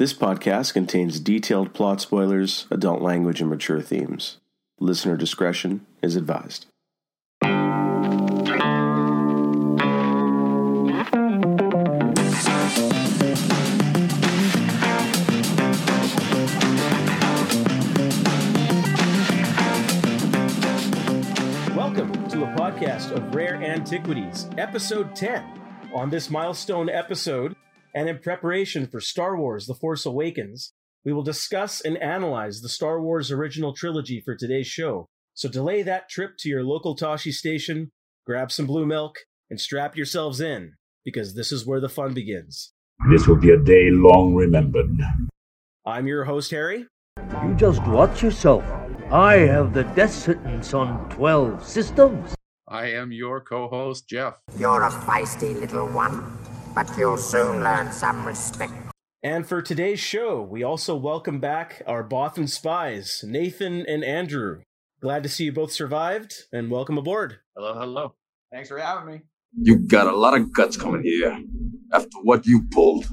This podcast contains detailed plot spoilers, adult language, and mature themes. Listener discretion is advised. Welcome to a podcast of Rare Antiquities, episode 10. On this milestone episode, and in preparation for Star Wars The Force Awakens, we will discuss and analyze the Star Wars original trilogy for today's show. So delay that trip to your local Tosche Station, grab some blue milk, and strap yourselves in, because this is where the fun begins. This will be a day long remembered. I'm your host, Harry. You just watch yourself. I have the death sentence on 12 systems. I am your co-host, Geoff. You're a feisty little one, but you'll soon learn some respect. And for today's show, we also welcome back our Bothan spies, Nathan and Andrew. Glad to see you both survived, and welcome aboard. Hello, hello. Thanks for having me. You got a lot of guts coming here after what you pulled.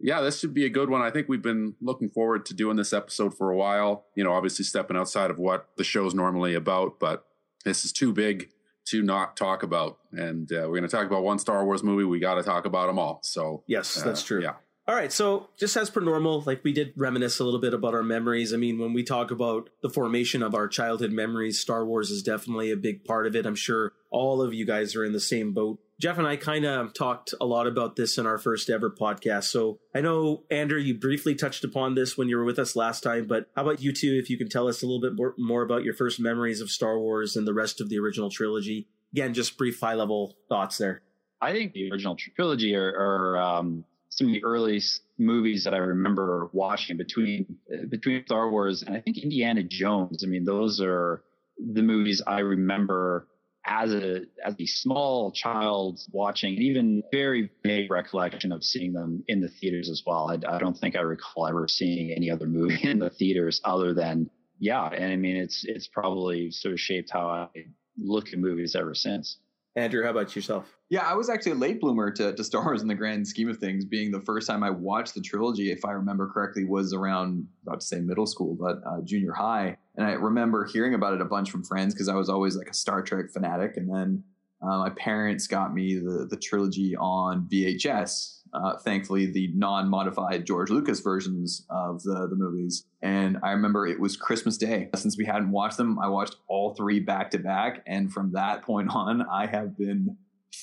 Yeah, this should be a good one. I think we've been looking forward to doing this episode for a while. You know, obviously stepping outside of what the show's normally about, but this is too big to not talk about. And uh, we're going to talk about one Star Wars movie. We got to talk about them all. So, Yes, uh, that's true. Yeah. All right, so just as per normal, like we did reminisce a little bit about our memories. I mean, when we talk about the formation of our childhood memories, Star Wars is definitely a big part of it. I'm sure all of you guys are in the same boat. Geoff and I kind of talked a lot about this in our first ever podcast. So I know, Andrew, you briefly touched upon this when you were with us last time, but how about you two, if you can tell us a little bit more, more about your first memories of Star Wars and the rest of the original trilogy? Again, just brief high level thoughts there. I think the original trilogy are, are um, some of the earliest movies that I remember watching between between Star Wars and I think Indiana Jones. I mean, those are the movies I remember as a as a small child watching, even very vague recollection of seeing them in the theaters as well. I, I don't think I recall ever seeing any other movie in the theaters other than yeah. And I mean, it's it's probably sort of shaped how I look at movies ever since. Andrew, how about yourself? Yeah, I was actually a late bloomer to, to Star Wars in the grand scheme of things, being the first time I watched the trilogy, if I remember correctly, was around, about to say middle school, but uh, junior high. And I remember hearing about it a bunch from friends because I was always like a Star Trek fanatic. And then uh, my parents got me the, the trilogy on VHS. Uh, thankfully, the non-modified George Lucas versions of the the movies. And I remember it was Christmas Day. Since we hadn't watched them, I watched all three back to back, and from that point on, I have been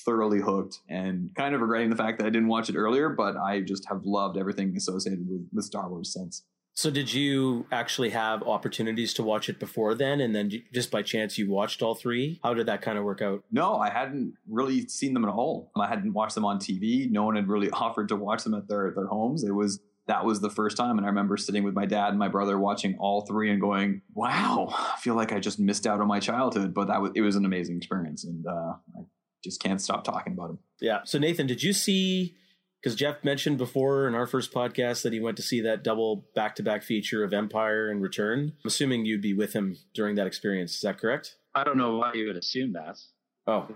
thoroughly hooked and kind of regretting the fact that I didn't watch it earlier. But I just have loved everything associated with, with Star Wars since. So, did you actually have opportunities to watch it before then, and then just by chance you watched all three? How did that kind of work out? No, I hadn't really seen them at all. I hadn't watched them on TV. No one had really offered to watch them at their their homes. It was that was the first time, and I remember sitting with my dad and my brother watching all three and going, "Wow, I feel like I just missed out on my childhood." But that was it was an amazing experience, and uh, I just can't stop talking about them. Yeah. So, Nathan, did you see? Because Geoff mentioned before in our first podcast that he went to see that double back to back feature of Empire and Return. I'm assuming you'd be with him during that experience. Is that correct? I don't know why you would assume that. Oh,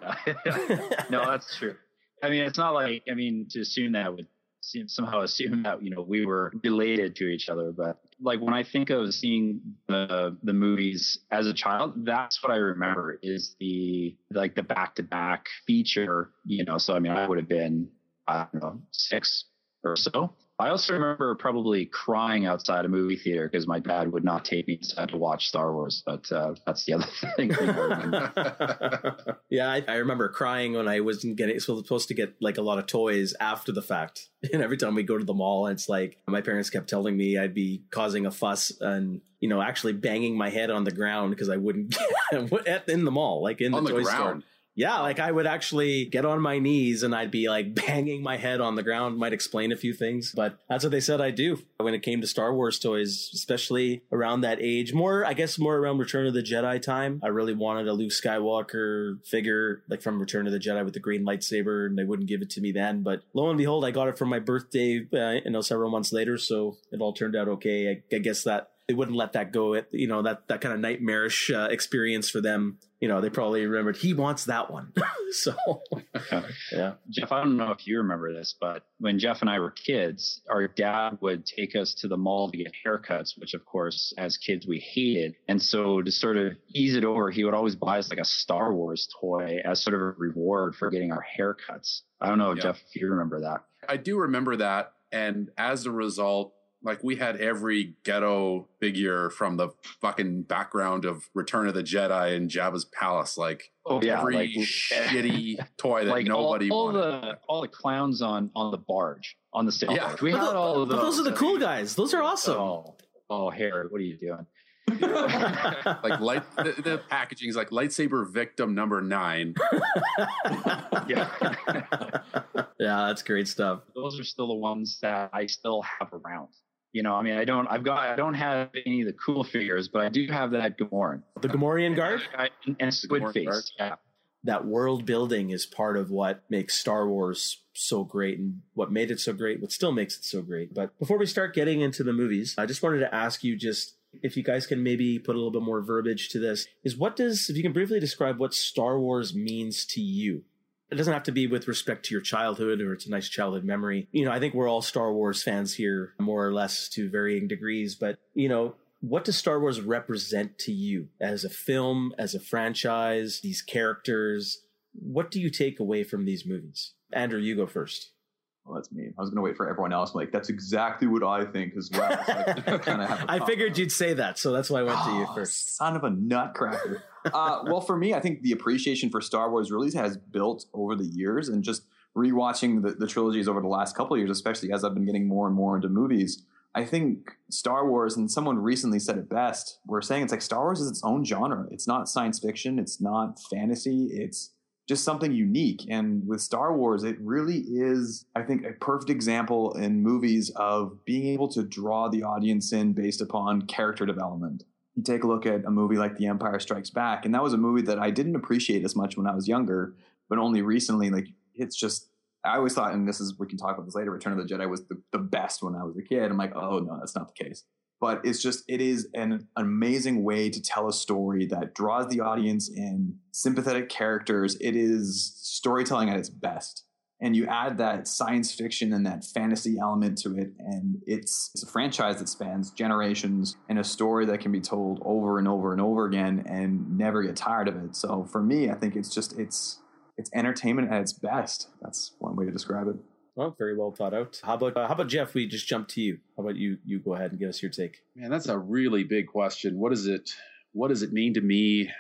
no, that's true. I mean, it's not like I mean to assume that would seem, somehow assume that you know we were related to each other. But like when I think of seeing the the movies as a child, that's what I remember is the like the back to back feature. You know, so I mean, I would have been I don't know six or so. I also remember probably crying outside a movie theater because my dad would not take me inside to watch Star Wars. But uh, that's the other thing. I yeah, I, I remember crying when I wasn't getting supposed to get like a lot of toys after the fact. And every time we go to the mall, it's like my parents kept telling me I'd be causing a fuss and you know actually banging my head on the ground because I wouldn't get in the mall, like in On the toy store. Yeah, like I would actually get on my knees and I'd be like banging my head on the ground. Might explain a few things, but that's what they said I do when it came to Star Wars toys, especially around that age. More, I guess, more around Return of the Jedi time. I really wanted a Luke Skywalker figure, like from Return of the Jedi with the green lightsaber, and they wouldn't give it to me then. But lo and behold, I got it for my birthday, uh, you know, several months later. So it all turned out okay. I, I guess that they wouldn't let that go. It, you know, that that kind of nightmarish uh, experience for them you know, they probably remembered he wants that one. so, yeah. Geoff, I don't know if you remember this, but when Geoff and I were kids, our dad would take us to the mall to get haircuts, which of course, as kids, we hated. And so to sort of ease it over, he would always buy us like a Star Wars toy as sort of a reward for getting our haircuts. I don't know, Yeah. Geoff, if you remember that. I do remember that. And as a result, like we had every ghetto figure from the fucking background of Return of the Jedi and Jabba's palace. Like Oh, yeah, every like- shitty toy that like nobody all, all wanted. the all the clowns on on the barge on the sail Yeah. barge. We But had tho- all of those. those are the cool guys. Those are awesome. Oh, oh, Harry, what are you doing? like light the, the packaging is like lightsaber victim number nine. Yeah, yeah, that's great stuff. those are still the ones that I still have around. You know, I mean, I don't, I've got, I don't have any of the cool figures, but I do have that Gamorrean The Gamorrean Guard, I, and Squid Face. Guard? Yeah, that world building is part of what makes Star Wars so great and what made it so great, what still makes it so great. But before we start getting into the movies, I just wanted to ask you just if you guys can maybe put a little bit more verbiage to this is what does if you can briefly describe what Star Wars means to you? It doesn't have to be with respect to your childhood or it's a nice childhood memory. You know, I think we're all Star Wars fans here, more or less to varying degrees, but you know, what does Star Wars represent to you as a film, as a franchise, these characters? What do you take away from these movies? Andrew, you go first. Well, that's me. I was going to wait for everyone else. I'm like, that's exactly what I think as well. So I kinda have a I figured you'd say that, so that's why I went to you Oh, first. Son of a nutcracker. uh, well, for me, I think the appreciation for Star Wars really has built over the years, and just rewatching the, the trilogies over the last couple of years, especially as I've been getting more and more into movies. I think Star Wars, and someone recently said it best. We're saying it's like Star Wars is its own genre. It's not science fiction. It's not fantasy. It's just something unique. And with Star Wars, it really is, I think, a perfect example in movies of being able to draw the audience in based upon character development. You take a look at a movie like The Empire Strikes Back, and that was a movie that I didn't appreciate as much when I was younger, but only recently, like, it's just, I always thought, and this is, we can talk about this later, Return of the Jedi was the, the best when I was a kid. I'm like, oh, no, that's not the case but it's just it is an amazing way to tell a story that draws the audience in sympathetic characters. It is storytelling at its best. And you add that science fiction and that fantasy element to it and it's, it's a franchise that spans generations and a story that can be told over and over and over again and never get tired of it. So for me i think it's just it's it's entertainment at its best. That's one way to describe it Well, very well thought out. How about uh, how about Geoff? We just jump to you. How about you? You go ahead and give us your take. Man, that's a really big question. What is it? What does it mean to me?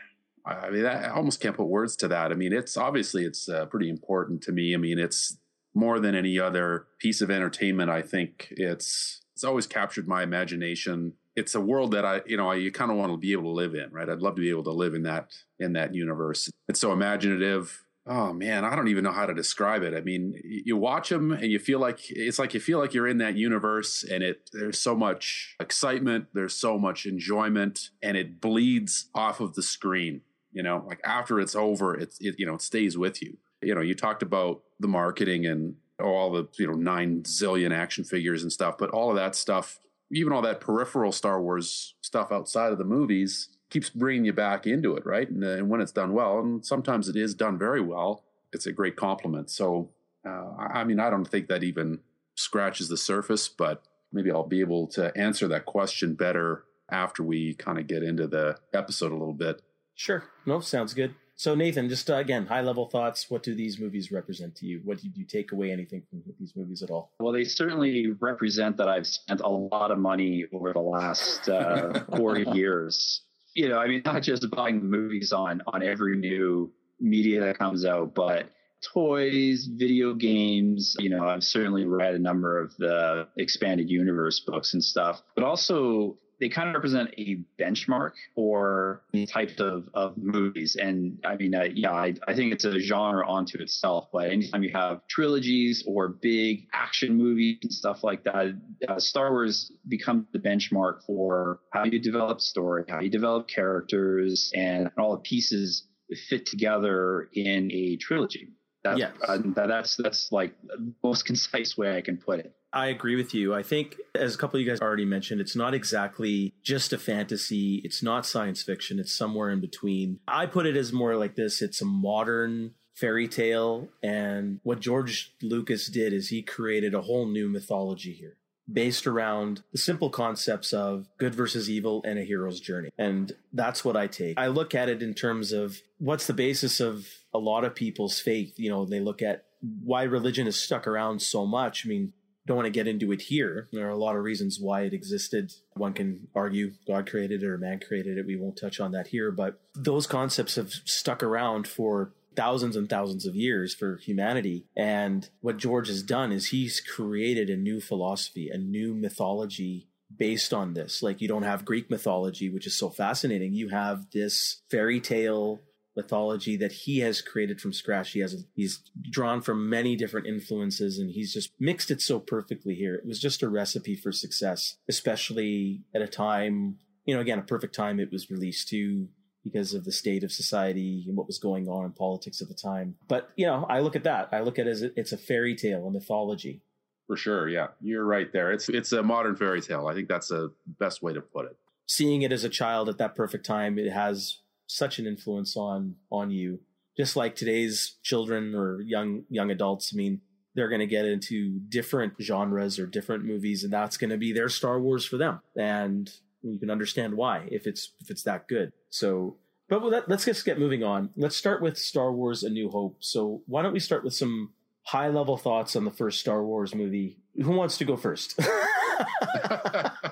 I mean, I almost can't put words to that. I mean, it's obviously it's uh, pretty important to me. I mean, it's more than any other piece of entertainment. I think it's it's always captured my imagination. It's a world that I, you know, I, you kind of want to be able to live in, right? I'd love to be able to live in that in that universe. It's so imaginative. Oh man, I don't even know how to describe it. I mean, you watch them and you feel like it's like you feel like you're in that universe, and it there's so much excitement, there's so much enjoyment, and it bleeds off of the screen. You know, like after it's over, it's it, you know it stays with you. You know, you talked about the marketing and all the you know nine zillion action figures and stuff, but all of that stuff, even all that peripheral Star Wars stuff outside of the movies, keeps bringing you back into it, right? And, uh, and when it's done well, and sometimes it is done very well, it's a great compliment. So, uh, I I mean, I don't think that even scratches the surface, but maybe I'll be able to answer that question better after we kind of get into the episode a little bit. Sure. No, sounds good. So Nathan, just uh, again, high level thoughts. What do these movies represent to you? What did you take away anything from these movies at all? Well, they certainly represent that I've spent a lot of money over the last uh, 40 years. You know, I mean, not just buying movies on on every new media that comes out, but toys, video games. You know, I've certainly read a number of the expanded universe books and stuff, but also they kind of represent a benchmark for the types of, of movies. And I mean, uh, yeah, I, I think it's a genre onto itself. But anytime you have trilogies or big action movies and stuff like that, uh, Star Wars becomes the benchmark for how you develop story, how you develop characters, and all the pieces fit together in a trilogy. That, Yes. uh, that, that's that's like the most concise way I can put it. I agree with you. I think, as a couple of you guys already mentioned, it's not exactly just a fantasy. It's not science fiction. It's somewhere in between. I put it as more like this it's a modern fairy tale. And what George Lucas did is he created a whole new mythology here based around the simple concepts of good versus evil and a hero's journey. And that's what I take. I look at it in terms of what's the basis of a lot of people's faith. You know, they look at why religion has stuck around so much. I mean, don't want to get into it here. There are a lot of reasons why it existed. One can argue God created it or man created it. We won't touch on that here, but those concepts have stuck around for thousands and thousands of years for humanity. And what George has done is he's created a new philosophy, a new mythology based on this. Like you don't have Greek mythology, which is so fascinating. You have this fairy tale mythology that he has created from scratch. He has he's drawn from many different influences and he's just mixed it so perfectly here. It was just a recipe for success, especially at a time, you know, again, a perfect time it was released to because of the state of society and what was going on in politics at the time. But, you know, I look at that. I look at it as it's a fairy tale, a mythology. For sure, yeah. You're right there. It's it's a modern fairy tale. I think that's the best way to put it. Seeing it as a child at that perfect time, it has such an influence on on you. Just like today's children or young young adults, I mean, they're going to get into different genres or different movies and that's going to be their Star Wars for them. And you can understand why if it's if it's that good. So, but let, let's just get moving on. Let's start with Star Wars: A New Hope. So, why don't we start with some high level thoughts on the first Star Wars movie? Who wants to go first?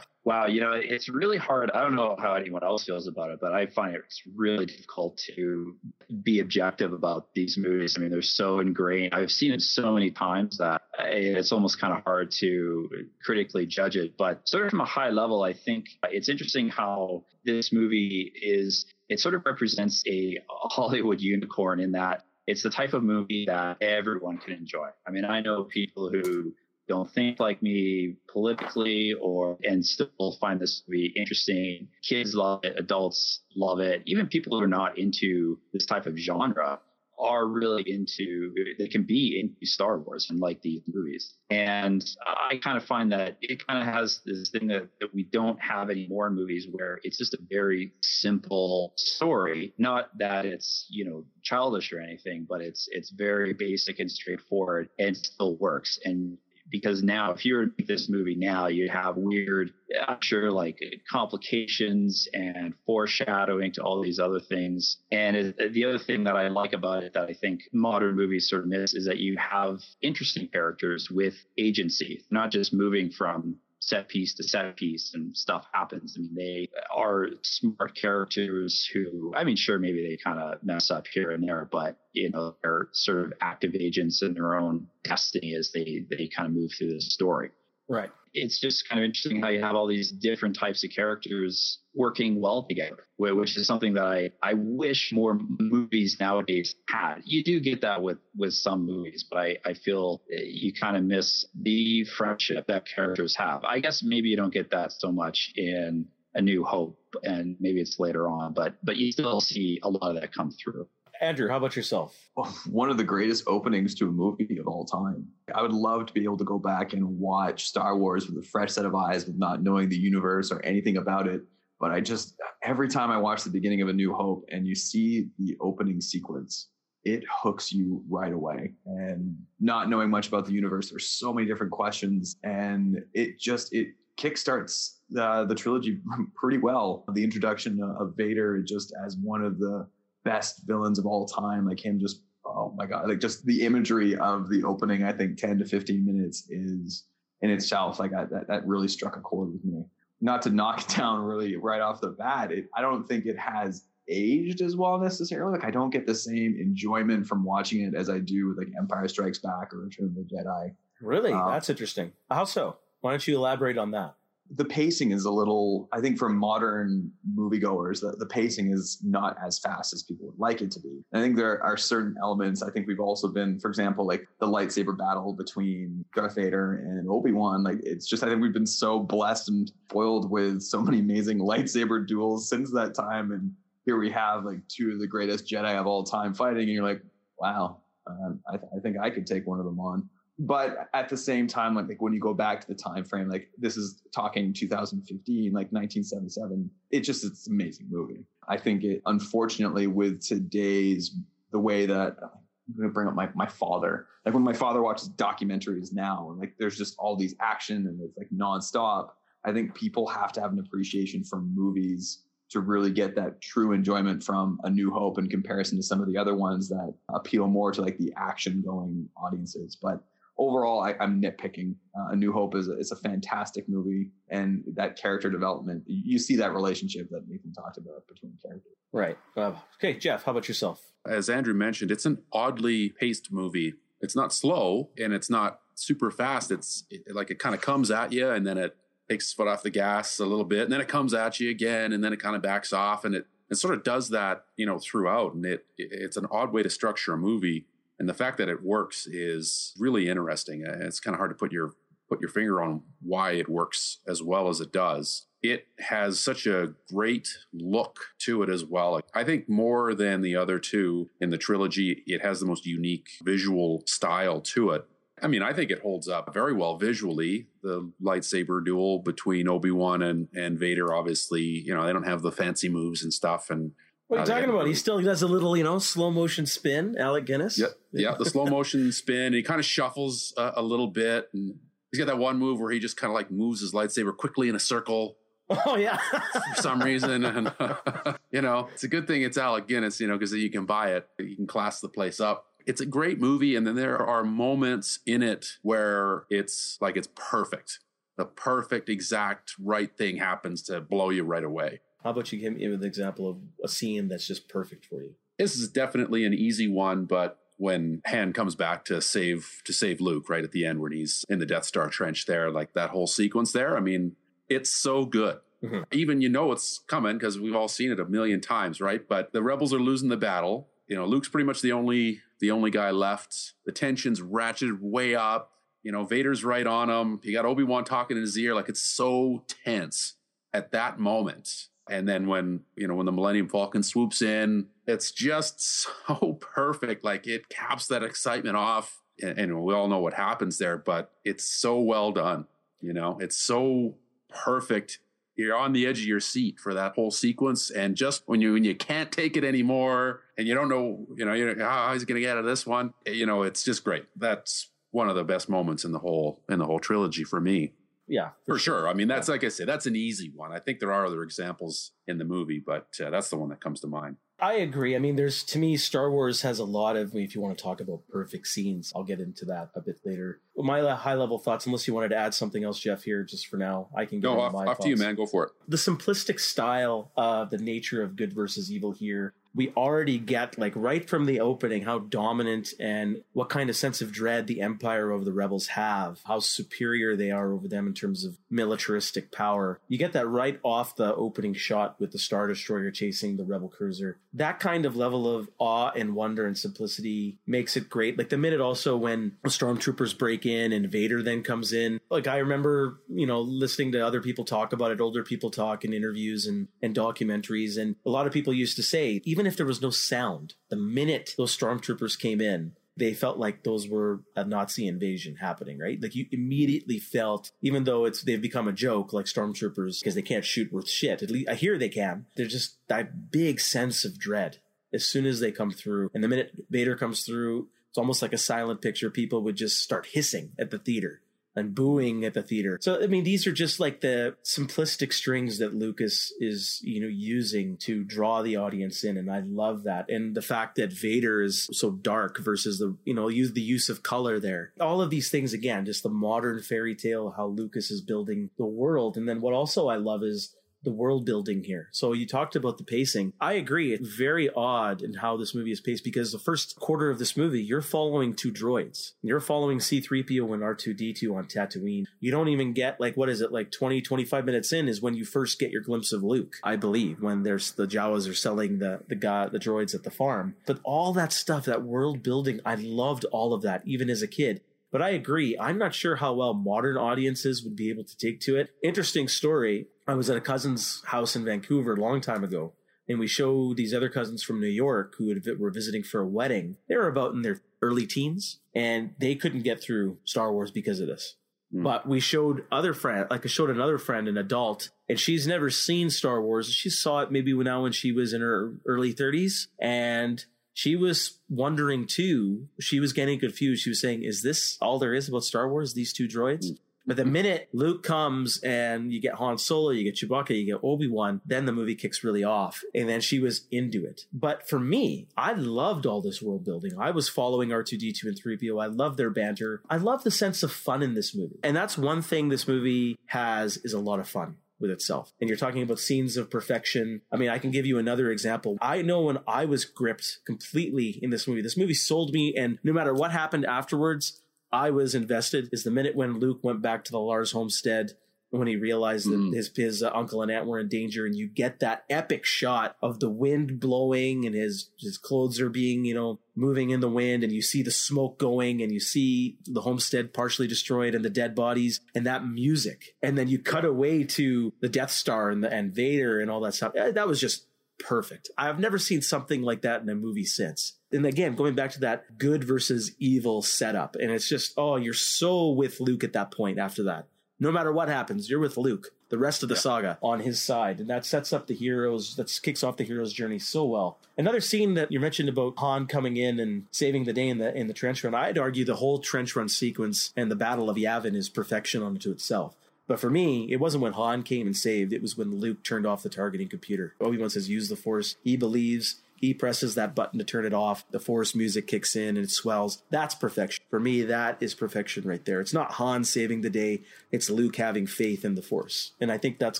wow, you know, it's really hard. I don't know how anyone else feels about it, but I find it's really difficult to be objective about these movies. I mean, they're so ingrained. I've seen it so many times that it's almost kind of hard to critically judge it. But sort of from a high level, I think it's interesting how this movie is, it sort of represents a Hollywood unicorn in that it's the type of movie that everyone can enjoy. I mean, I know people who don't think like me politically or and still find this to be interesting. Kids love it, adults love it. Even people who are not into this type of genre are really into they can be into Star Wars and like these movies. And I kind of find that it kind of has this thing that, that we don't have anymore in movies where it's just a very simple story. Not that it's, you know, childish or anything, but it's it's very basic and straightforward and still works. And because now if you were to make this movie now you have weird i'm sure like complications and foreshadowing to all these other things. And it, the other thing that i like about it that i think modern movies sort of miss is that you have interesting characters with agency not just moving from set piece to set piece and stuff happens. I mean, they are smart characters who, I mean, sure, maybe they kind of mess up here and there, but you know, they're sort of active agents in their own destiny as they they kind of move through the story. Right. It's just kind of interesting how you have all these different types of characters working well together, which is something that I, I wish more movies nowadays had. You do get that with, with some movies, but I, I feel eh, you kind of miss the friendship that characters have. I guess maybe you don't get that so much in A New Hope, and maybe it's later on, but but you still see a lot of that come through. Andrew, how about yourself? One of the greatest openings to a movie of all time. I would love to be able to go back and watch Star Wars with a fresh set of eyes, with not knowing the universe or anything about it. But I just, every time I watch the beginning of A New Hope and you see the opening sequence, it hooks you right away. And not knowing much about the universe, there's so many different questions. And it just, it kickstarts the, the trilogy pretty well. The introduction of Vader just as one of the best villains of all time. Like him just, oh my God, like just the imagery of the opening, I think 10 to 15 minutes is in itself, like I, that, that really struck a chord with me. Not to knock it down really right off the bat, it, I don't think it has aged as well necessarily. Like I don't get the same enjoyment from watching it as I do with like Empire Strikes Back or Return of the Jedi. Really? Um, That's interesting. How so? Why don't you elaborate on that? The pacing is a little i think for modern moviegoers the, the pacing is not as fast as people would like it to be. I think there are certain elements i think we've also been for example like the lightsaber battle between darth vader and obi-wan like it's just i think we've been so blessed and foiled with so many amazing lightsaber duels since that time. And here we have like two of the greatest jedi of all time fighting and you're like wow uh, I, th- I think i could take one of them on but at the same time, like, like when you go back to the time frame, like this is talking 2015, like 1977. It just it's amazing movie. I think it unfortunately with today's the way that I'm gonna bring up my my father. Like when my father watches documentaries now, and like there's just all these action and it's like nonstop. I think people have to have an appreciation for movies to really get that true enjoyment from A New Hope in comparison to some of the other ones that appeal more to like the action going audiences. But overall, I, am nitpicking. Uh, a New Hope is a, it's a fantastic movie, and that character development, you see that relationship that Nathan talked about between characters. Right. Uh, okay, Geoff, how about yourself? As Andrew mentioned, it's an oddly paced movie. It's not slow and it's not super fast. It's it, like it kind of comes at you and then it takes its foot off the gas a little bit, and then it comes at you again, and then it kind of backs off, and it it sort of does that, you know, throughout. And it it's an odd way to structure a movie, and the fact that it works is really interesting. It's kind of hard to put your put your finger on why it works as well as it does. It has such a great look to it as well. I think more than the other two in the trilogy, it has the most unique visual style to it. I mean, I think it holds up very well visually. The lightsaber duel between Obi Wan and and Vader, obviously, you know, they don't have the fancy moves and stuff. And what are you uh, talking about? He still does a little, you know, slow motion spin. Alec Guinness. Yeah, yeah, the slow motion spin. He kind of shuffles a, a little bit, and he's got that one move where he just kind of like moves his lightsaber quickly in a circle. Oh yeah, for some reason, and you know, it's a good thing it's Alec Guinness, you know, because you can buy it, you can class the place up it's a great movie and then there are moments in it where it's like it's perfect the perfect exact right thing happens to blow you right away how about you give me an example of a scene that's just perfect for you this is definitely an easy one but when Han comes back to save to save Luke right at the end when he's in the Death Star trench there like that whole sequence there I mean it's so good mm-hmm. even you know it's coming because we've all seen it a million times right but the rebels are losing the battle you know Luke's pretty much the only the only guy left. The tension's ratcheted way up. You know, Vader's right on him. You got Obi Wan talking in his ear, like it's so tense at that moment. And then when you know when the Millennium Falcon swoops in, it's just so perfect. Like it caps that excitement off, and, and we all know what happens there. But it's so well done. You know, it's so perfect you're on the edge of your seat for that whole sequence. And just when you when you can't take it anymore, and you don't know, you know, you know how he's to get out of this one, you know, it's just great. That's one of the best moments in the whole in the whole trilogy for me. Yeah, for, for sure. sure. I mean, that's yeah. like I said, that's an easy one. I think there are other examples in the movie, but uh, that's the one that comes to mind. I agree. I mean, there's to me, Star Wars has a lot of. If you want to talk about perfect scenes, I'll get into that a bit later. My high level thoughts, unless you wanted to add something else, Geoff, here just for now, I can go off, off to you, man. Go for it. The simplistic style, uh, the nature of good versus evil here, we already get like right from the opening how dominant and what kind of sense of dread the empire of the rebels have how superior they are over them in terms of militaristic power. You get that right off the opening shot with the star destroyer chasing the rebel cruiser. That kind of level of awe and wonder and simplicity makes it great. Like the minute also when the stormtroopers break in and vader then comes in. Like i remember you know listening to other people talk about it older people talk in interviews and, and documentaries and a lot of people used to say even even if there was no sound, the minute those stormtroopers came in, they felt like those were a Nazi invasion happening, right? Like you immediately felt, even though it's they've become a joke, like stormtroopers because they can't shoot worth shit. At least I hear they can. There's just that big sense of dread as soon as they come through, and the minute Vader comes through, it's almost like a silent picture. People would just start hissing at the theater and booing at the theater. So I mean, these are just like the simplistic strings that Lucas is, you know, using to draw the audience in, and I love that. And the fact that Vader is so dark versus the, you know, use the use of color there. All of these things again, just the modern fairy tale, how Lucas is building the world, and then what also I love is the world building here. So you talked about the pacing. I agree. It's very odd in how this movie is paced because the first quarter of this movie, you're following two droids. You're following C3PO and R2D2 on Tatooine. You don't even get like, what is it, like 20, 25 minutes in is when you first get your glimpse of Luke, I believe, when there's the Jawas are selling the, the guy, the droids at the farm. But all that stuff, that world building, I loved all of that, even as a kid. But I agree. I'm not sure how well modern audiences would be able to take to it. Interesting story. I was at a cousin's house in Vancouver a long time ago and we show these other cousins from New York who had, were visiting for a wedding. They were about in their early teens, and they couldn't get through Star Wars because of this. Hmm. But we showed other friend, like I showed another friend, an adult, and she's never seen Star Wars. She saw it maybe now when she was in her early 30s, and she was wondering too. She was getting confused. She was saying, "Is this all there is about Star Wars? These two droids?" But the minute Luke comes and you get Han Solo, you get Chewbacca, you get Obi Wan, then the movie kicks really off. And then she was into it. But for me, I loved all this world building. I was following R2D2 and 3PO. I love their banter. I love the sense of fun in this movie. And that's one thing this movie has is a lot of fun with itself. And you're talking about scenes of perfection. I mean, I can give you another example. I know when I was gripped completely in this movie, this movie sold me, and no matter what happened afterwards, I was invested. Is the minute when Luke went back to the Lars homestead when he realized that his his uh, uncle and aunt were in danger, and you get that epic shot of the wind blowing and his his clothes are being you know moving in the wind, and you see the smoke going, and you see the homestead partially destroyed and the dead bodies, and that music, and then you cut away to the Death Star and the and Vader and all that stuff. Eh, That was just perfect. I've never seen something like that in a movie since. And again, going back to that good versus evil setup, and it's just, oh, you're so with Luke at that point after that. No matter what happens, you're with Luke. The rest of the saga on his side, and that sets up the heroes. That kicks off the hero's journey so well. Another scene that you mentioned about Han coming in and saving the day in the in the trench run. I'd argue the whole trench run sequence and the Battle of Yavin is perfection unto itself. But for me, it wasn't when Han came and saved. It was when Luke turned off the targeting computer. Obi Wan says, "Use the Force." He believes. He presses that button to turn it off. The Force music kicks in and it swells. That's perfection. For me, that is perfection right there. It's not Han saving the day. It's Luke having faith in the Force. And I think that's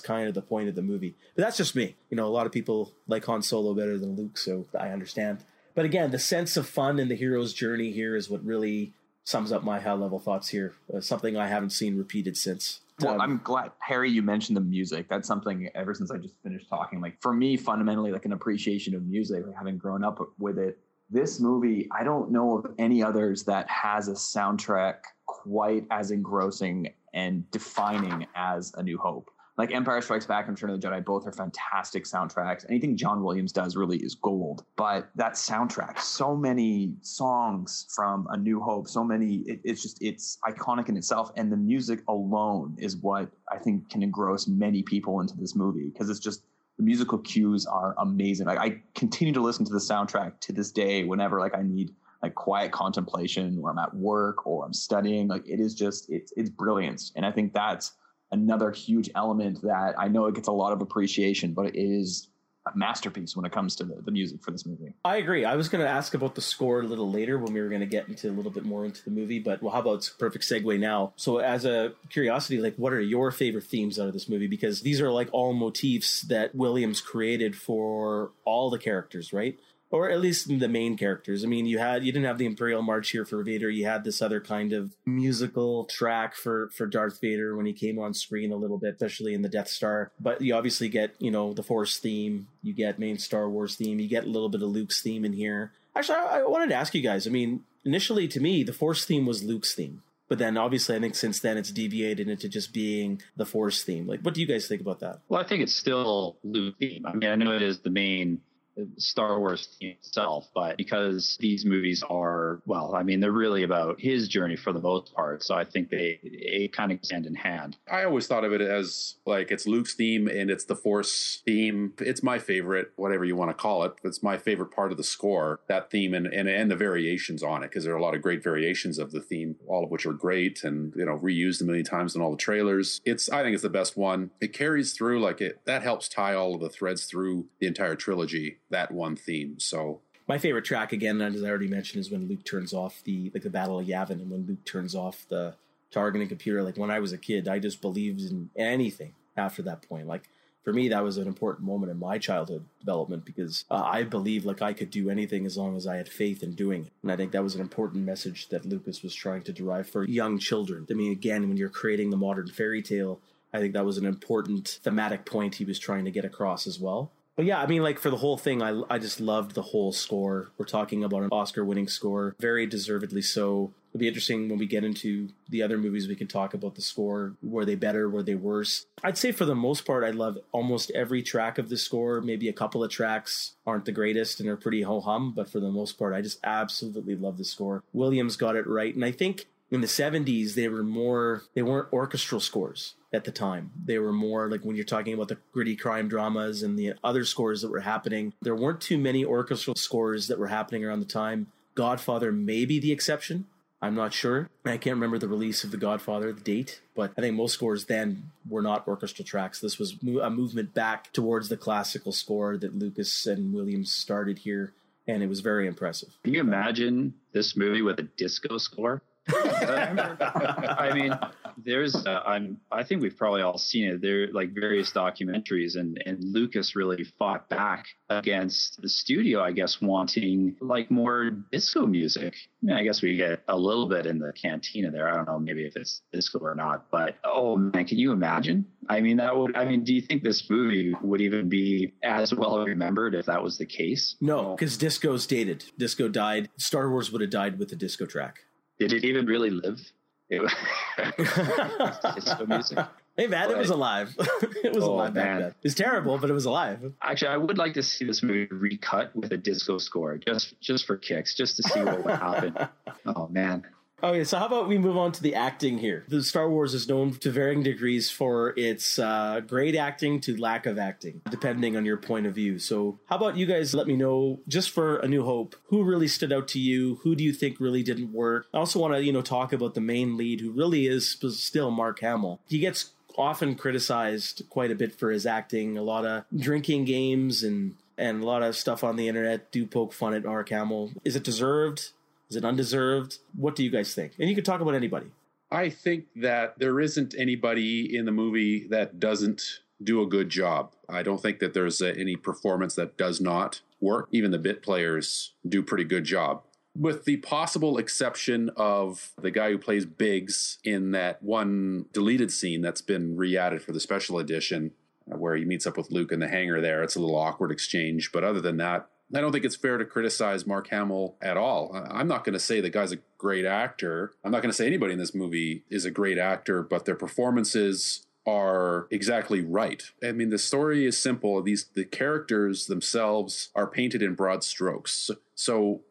kind of the point of the movie. But that's just me. You know, a lot of people like Han Solo better than Luke, so I understand. But again, the sense of fun in the hero's journey here is what really sums up my high level thoughts here. Uh, something I haven't seen repeated since. Well, I'm glad Harry. You mentioned the music. That's something ever since I just finished talking. Like for me, fundamentally, like an appreciation of music, like having grown up with it. This movie, I don't know of any others that has a soundtrack quite as engrossing and defining as A New Hope. Like Empire Strikes Back and Return of the Jedi, both are fantastic soundtracks. Anything John Williams does really is gold. But that soundtrack, so many songs from A New Hope, so many, it, it's just, it's iconic in itself. And the music alone is what I think can engross many people into this movie because it's just, the musical cues are amazing. Like I continue to listen to the soundtrack to this day whenever like I need like quiet contemplation or I'm at work or I'm studying. Like it is just, it's, it's brilliance. And I think that's, another huge element that I know it gets a lot of appreciation, but it is a masterpiece when it comes to the, the music for this movie. I agree. I was going to ask about the score a little later when we were going to get into a little bit more into the movie, but well, how about it's a perfect segue now? So, as a curiosity, like, what are your favorite themes out of this movie? Because these are like all motifs that Williams created for all the characters, right? Or at least the main characters. I mean, you had you didn't have the Imperial March here for Vader. You had this other kind of musical track for for Darth Vader when he came on screen a little bit, especially in the Death Star. But you obviously get you know the Force theme. You get main Star Wars theme. You get a little bit of Luke's theme in here. Actually, I, I wanted to ask you guys. I mean, initially to me, the Force theme was Luke's theme. But then obviously, I think since then it's deviated into just being the Force theme. Like, what do you guys think about that? Well, I think it's still Luke theme. I mean, I know it is the main Star Wars itself, but because these movies are, well, I mean, they're really about his journey for the most part. So I think they, it kind of hand in hand. I always thought of it as like it's Luke's theme and it's the Force theme. It's my favorite, whatever you want to call it. It's my favorite part of the score, that theme and and, and the variations on it, because there are a lot of great variations of the theme, all of which are great and you know reused a million times in all the trailers. It's I think it's the best one. It carries through like it that helps tie all of the threads through the entire trilogy. That one theme. So My favorite track, again, as I already mentioned, is when Luke turns off the like the Battle of Yavin, and when Luke turns off the targeting computer. Like when I was a kid, I just believed in anything after that point. Like for me, that was an important moment in my childhood development because uh, I believed like I could do anything as long as I had faith in doing it. And I think that was an important message that Lucas was trying to derive for young children. I mean, again, when you're creating the modern fairy tale, I think that was an important thematic point he was trying to get across as well. But yeah, I mean, like for the whole thing, I, I just loved the whole score. We're talking about an Oscar winning score, very deservedly so. It'll be interesting when we get into the other movies. We can talk about the score. Were they better? Were they worse? I'd say for the most part, I love almost every track of the score. Maybe a couple of tracks aren't the greatest and are pretty ho hum, but for the most part, I just absolutely love the score. Williams got it right, and I think in the 70s they were more they weren't orchestral scores at the time. They were more like when you're talking about the gritty crime dramas and the other scores that were happening there weren't too many orchestral scores that were happening around the time. Godfather may be the exception. I'm not sure. I can't remember the release of the godfather the date but i think most scores then were not orchestral tracks. This was a movement back towards the classical score that lucas and williams started here and it was very impressive. Can you imagine this movie with a disco score I mean, there's, uh, I'm, I think we've probably all seen it. There, like various documentaries, and and Lucas really fought back against the studio, I guess, wanting like more disco music. I, mean, I guess we get a little bit in the cantina there. I don't know, maybe if it's disco or not, but oh man, can you imagine? I mean, that would. I mean, do you think this movie would even be as well remembered if that was the case? No, because disco's dated. Disco died. Star Wars would have died with the disco track. Did it even really live? It was disco music. Hey man, but, it was alive. it was oh, alive back man. then. It's terrible, but it was alive. Actually, I would like to see this movie recut with a disco score, just just for kicks, just to see what would happen. oh man. Okay, so how about we move on to the acting here? The Star Wars is known to varying degrees for its uh, great acting to lack of acting, depending on your point of view. So, how about you guys let me know, just for A New Hope, who really stood out to you? Who do you think really didn't work? I also want to, you know, talk about the main lead, who really is still Mark Hamill. He gets often criticized quite a bit for his acting. A lot of drinking games and and a lot of stuff on the internet do poke fun at Mark Hamill. Is it deserved? Is it undeserved? What do you guys think? And you can talk about anybody. I think that there isn't anybody in the movie that doesn't do a good job. I don't think that there's uh, any performance that does not work. Even the bit players do pretty good job. With the possible exception of the guy who plays Biggs in that one deleted scene that's been re added for the special edition, uh, where he meets up with Luke in the hangar there. It's a little awkward exchange. But other than that, I don't think it's fair to criticize Mark Hamill at all. I'm not going to say the guy's a great actor. I'm not going to say anybody in this movie is a great actor, but their performances are exactly right. I mean, the story is simple. These the characters themselves are painted in broad strokes. So,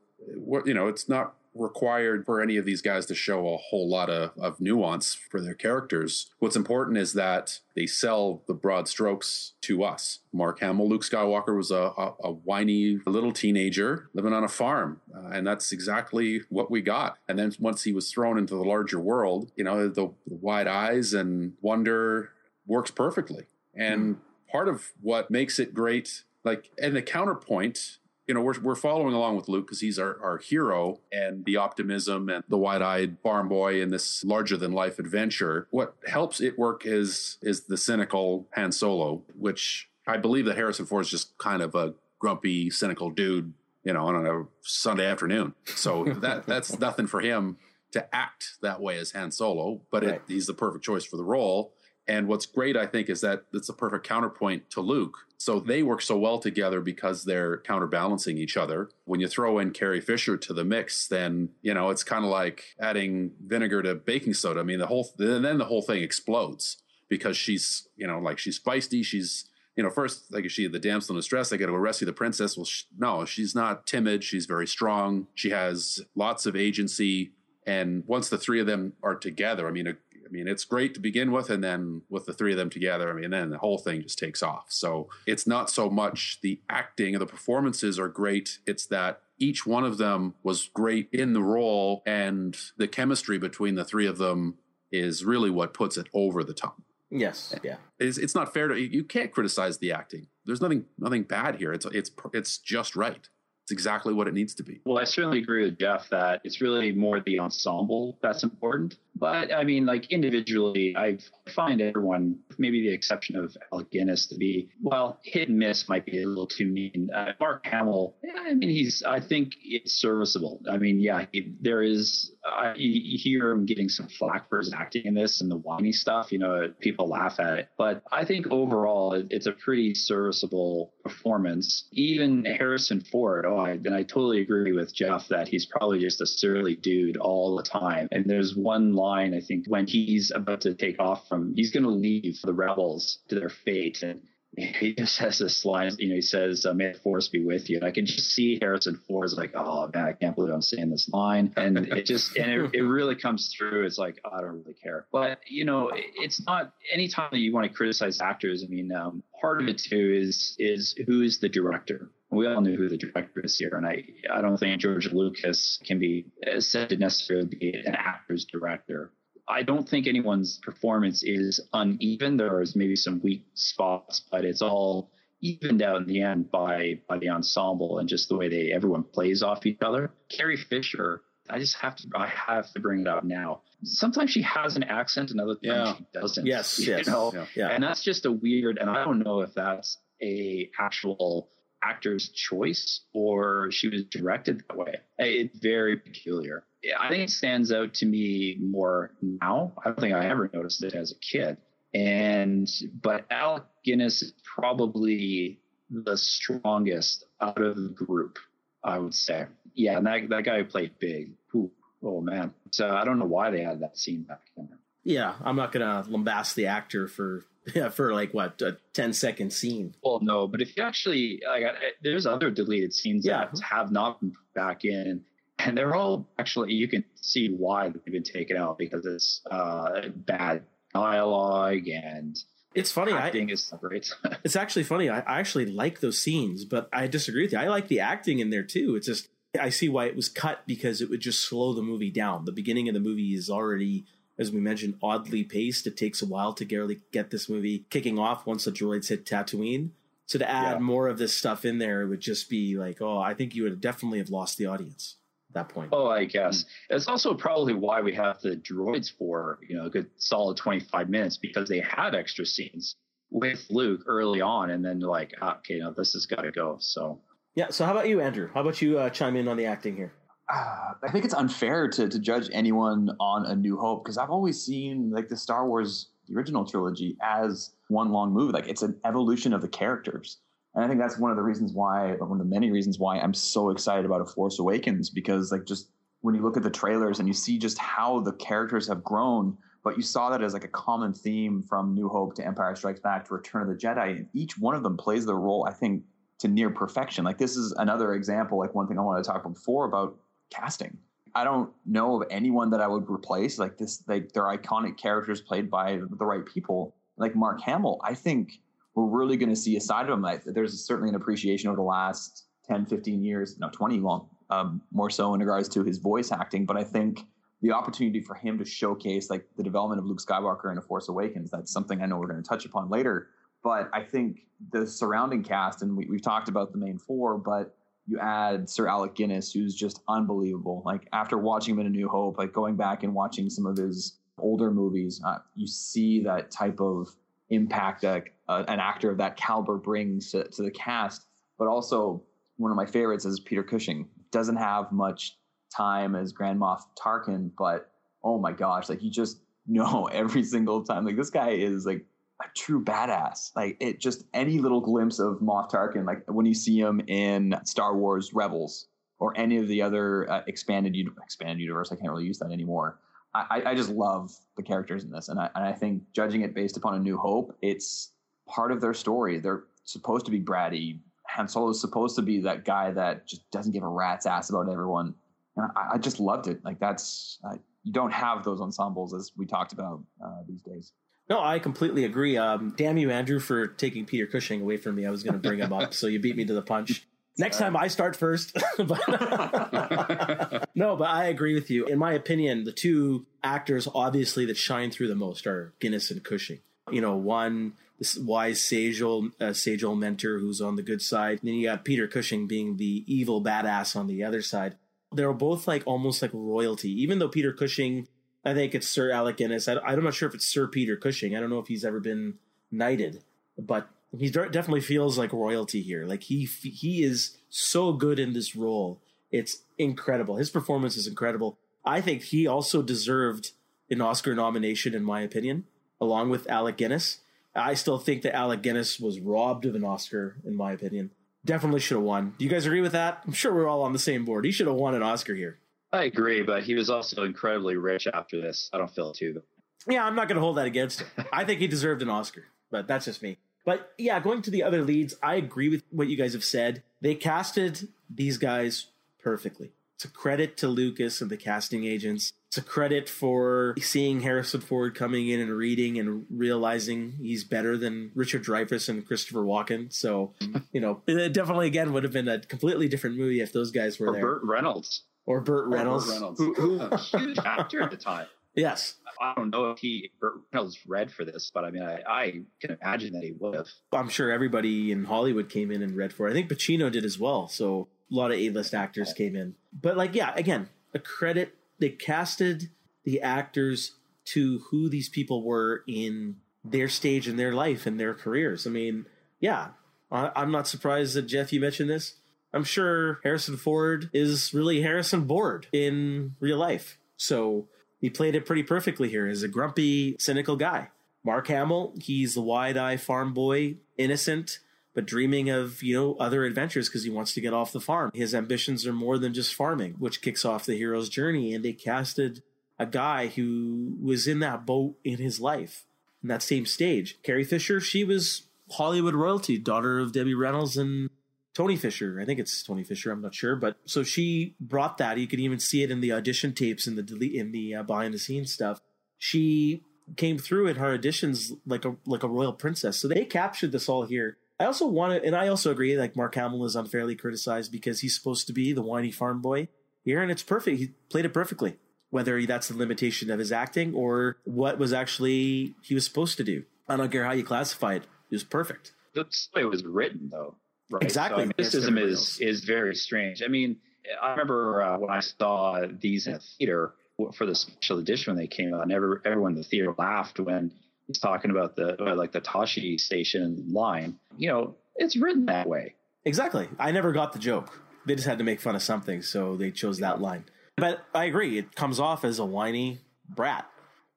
you know, it's not required for any of these guys to show a whole lot of, of nuance for their characters. What's important is that they sell the broad strokes to us. Mark Hamill, Luke Skywalker was a, a, a whiny little teenager living on a farm. Uh, and that's exactly what we got. And then once he was thrown into the larger world, you know, the, the wide eyes and wonder works perfectly. And mm. part of what makes it great, like, and the counterpoint you know, we're, we're following along with Luke because he's our, our hero and the optimism and the wide eyed farm boy in this larger than life adventure. What helps it work is, is the cynical Han Solo, which I believe that Harrison Ford is just kind of a grumpy, cynical dude, you know, on a Sunday afternoon. So that, that's nothing for him to act that way as Han Solo, but right. it, he's the perfect choice for the role. And what's great, I think, is that it's a perfect counterpoint to Luke. So they work so well together because they're counterbalancing each other. When you throw in Carrie Fisher to the mix, then you know it's kind of like adding vinegar to baking soda. I mean, the whole and then the whole thing explodes because she's you know like she's feisty. She's you know first like she the damsel in distress? They got to rescue the princess. Well, she, no, she's not timid. She's very strong. She has lots of agency. And once the three of them are together, I mean, a, I mean, it's great to begin with, and then with the three of them together, I mean, then the whole thing just takes off. So it's not so much the acting and the performances are great; it's that each one of them was great in the role, and the chemistry between the three of them is really what puts it over the top. Yes, yeah. It's, it's not fair to you can't criticize the acting. There's nothing nothing bad here. It's it's it's just right. It's exactly what it needs to be. Well, I certainly agree with Geoff that it's really more the ensemble that's important But I mean, like individually, I find everyone, maybe the exception of Alec Guinness, to be well hit and miss. Might be a little too mean. Uh, Mark Hamill, I mean, he's. I think it's serviceable. I mean, yeah, he, there is. I you hear him getting some flack for his acting in this and the whiny stuff. You know, people laugh at it, but I think overall it, it's a pretty serviceable performance. Even Harrison Ford. Oh, I, and I totally agree with Geoff that he's probably just a surly dude all the time. And there's one line, I think, when he's about to take off from, he's going to leave the rebels to their fate. And he just has this line, you know, he says, uh, may the force be with you. And I can just see Harrison Ford's like, oh man, I can't believe I'm saying this line. And it just, and it, it really comes through. It's like, oh, I don't really care. But, you know, it's not anytime that you want to criticize actors. I mean, um, part of it too is, is who is the director? We all knew who the director is here, and I I don't think George Lucas can be said to necessarily be an actor's director. I don't think anyone's performance is uneven. There is maybe some weak spots, but it's all evened out in the end by by the ensemble and just the way they everyone plays off each other. Carrie Fisher, I just have to I have to bring it up now. Sometimes she has an accent, and other times Yeah. she doesn't. Yes, you yes, know? yeah, yeah. and that's just a weird. And I don't know if that's a actual actor's choice or she was directed that way. It's very peculiar. I think it stands out to me more now. I don't think I ever noticed it as a kid. And but Alec Guinness is probably the strongest out of the group, I would say. Yeah, and that that guy who played Biggs. Ooh, oh man. So I don't know why they had that scene back there. Yeah, I'm not gonna lambast the actor for yeah, for like what a 10 second scene. Well, no, but if you actually like, there's other deleted scenes Yeah. that have not been put back in, and they're all actually you can see why they've been taken out because it's uh, bad dialogue and It's funny. I, acting is not great. it's actually funny. I, I actually like those scenes, but I disagree with you. I like the acting in there too. It's just I see why it was cut because it would just slow the movie down. The beginning of the movie is already, as we mentioned, oddly paced. It takes a while to get, get this movie kicking off once the droids hit Tatooine. So to add Yeah. more of this stuff in there, it would just be like, oh, I think you would definitely have lost the audience at that point. oh, I guess it's also probably why we have the droids for you know a good solid 25 minutes because they had extra scenes with Luke early on, and then like ah, okay, now this has got to go. So Yeah. So how about you, Andrew? How about you uh, chime in on the acting here? Uh, I think it's unfair to to judge anyone on A New Hope because I've always seen like the Star Wars the original trilogy as one long movie. Like it's an evolution of the characters, and I think that's one of the reasons why, one of the many reasons why I'm so excited about A Force Awakens because like just when you look at the trailers and you see just how the characters have grown. But you saw that as like a common theme from New Hope to Empire Strikes Back to Return of the Jedi, and each one of them plays their role. I think to near perfection. Like this is another example. Like one thing I wanted to talk before about casting. I don't know of anyone that I would replace like this. Like they're iconic characters played by the right people. Like Mark Hamill, I think we're really going to see a side of him. Like, there's certainly an appreciation over the last 10, 15 years, no, 20 long, um, more so in regards to his voice acting. But I think the opportunity for him to showcase like the development of Luke Skywalker in A Force Awakens, that's something I know we're going to touch upon later. But I think the surrounding cast, and we, we've talked about the main four, but you add Sir Alec Guinness, who's just unbelievable. Like after watching him in A New Hope, like going back and watching some of his older movies, uh, you see that type of impact that uh, an actor of that caliber brings to, to the cast. But also, one of my favorites is Peter Cushing. Doesn't have much time as Grand Moff Tarkin, but oh my gosh, like you just know every single time. Like this guy is like a true badass. Like it just any little glimpse of Moff Tarkin, like when you see him in Star Wars Rebels or any of the other uh, expanded expanded universe. I can't really use that anymore. I, I- just love the characters in this, and I, and I think judging it based upon A New Hope, it's part of their story. They're supposed to be bratty. Han Solo is supposed to be that guy that just doesn't give a rat's ass about everyone. And I, I just loved it. Like that's uh, you don't have those ensembles as we talked about uh, these days. No, I completely agree. Um, damn you, Andrew, for taking Peter Cushing away from me. I was going to bring him up, so you beat me to the punch. Next time I start first. But- no, but I agree with you. In my opinion, the two actors obviously that shine through the most are Guinness and Cushing. You know, one this wise sage old uh, mentor who's on the good side. And then you got Peter Cushing being the evil badass on the other side. They're both like almost like royalty. Even though Peter Cushing I think it's Sir Alec Guinness. I, I'm not sure if it's Sir Peter Cushing. I don't know if he's ever been knighted, but he definitely feels like royalty here. Like he he is so good in this role. It's incredible. His performance is incredible. I think he also deserved an Oscar nomination, in my opinion, along with Alec Guinness. I still think that Alec Guinness was robbed of an Oscar, in my opinion. Definitely should have won. Do you guys agree with that? I'm sure we're all on the same board. He should have won an Oscar here. I agree, but he was also incredibly rich after this. I don't feel too. Yeah, I'm not going to hold that against him. I think he deserved an Oscar, but that's just me. But yeah, going to the other leads, I agree with what you guys have said. They casted these guys perfectly. It's a credit to Lucas and the casting agents. It's a credit for seeing Harrison Ford coming in and reading and realizing he's better than Richard Dreyfuss and Christopher Walken. So, you know, it definitely again would have been a completely different movie if those guys were or there. Burt Reynolds. Or Burt Reynolds. Or Burt Reynolds. who, who oh, huge actor at the time. Yes. I don't know if he Reynolds read for this, but I mean, I, I can imagine that he would have. I'm sure everybody in Hollywood came in and read for it. I think Pacino did as well. So a lot of A-list actors came in. But like, yeah, again, a credit. They casted the actors to who these people were in their stage in their life and their careers. I mean, yeah, I, I'm not surprised that Geoff, you mentioned this. I'm sure Harrison Ford is really Harrison Bored in real life. So he played it pretty perfectly here as a grumpy, cynical guy. Mark Hamill, he's the wide eyed farm boy, innocent, but dreaming of, you know, other adventures because he wants to get off the farm. His ambitions are more than just farming, which kicks off the hero's journey. And they casted a guy who was in that boat in his life, in that same stage. Carrie Fisher, she was Hollywood royalty, daughter of Debbie Reynolds and Tony Fisher. I think it's Tony Fisher. I'm not sure, but so she brought that. You can even see it in the audition tapes and the delete in the uh, behind the scenes stuff. She came through in her auditions like a like a royal princess. So they captured this all here. I also want to, and I also agree. Like Mark Hamill is unfairly criticized because he's supposed to be the whiny farm boy here, and it's perfect. He played it perfectly. Whether that's the limitation of his acting or what was actually he was supposed to do. I don't care how you classify it. It was perfect. That's the way it was written, though. Right? Exactly. So, mysticism is is very strange. I mean, I remember uh, when I saw these in a theater for the special edition when they came out, and every, everyone in the theater laughed when he's talking about the uh, like the Tosche station line. You know, it's written that way. Exactly. I never got the joke. They just had to make fun of something, so they chose that line. But I agree. It comes off as a whiny brat.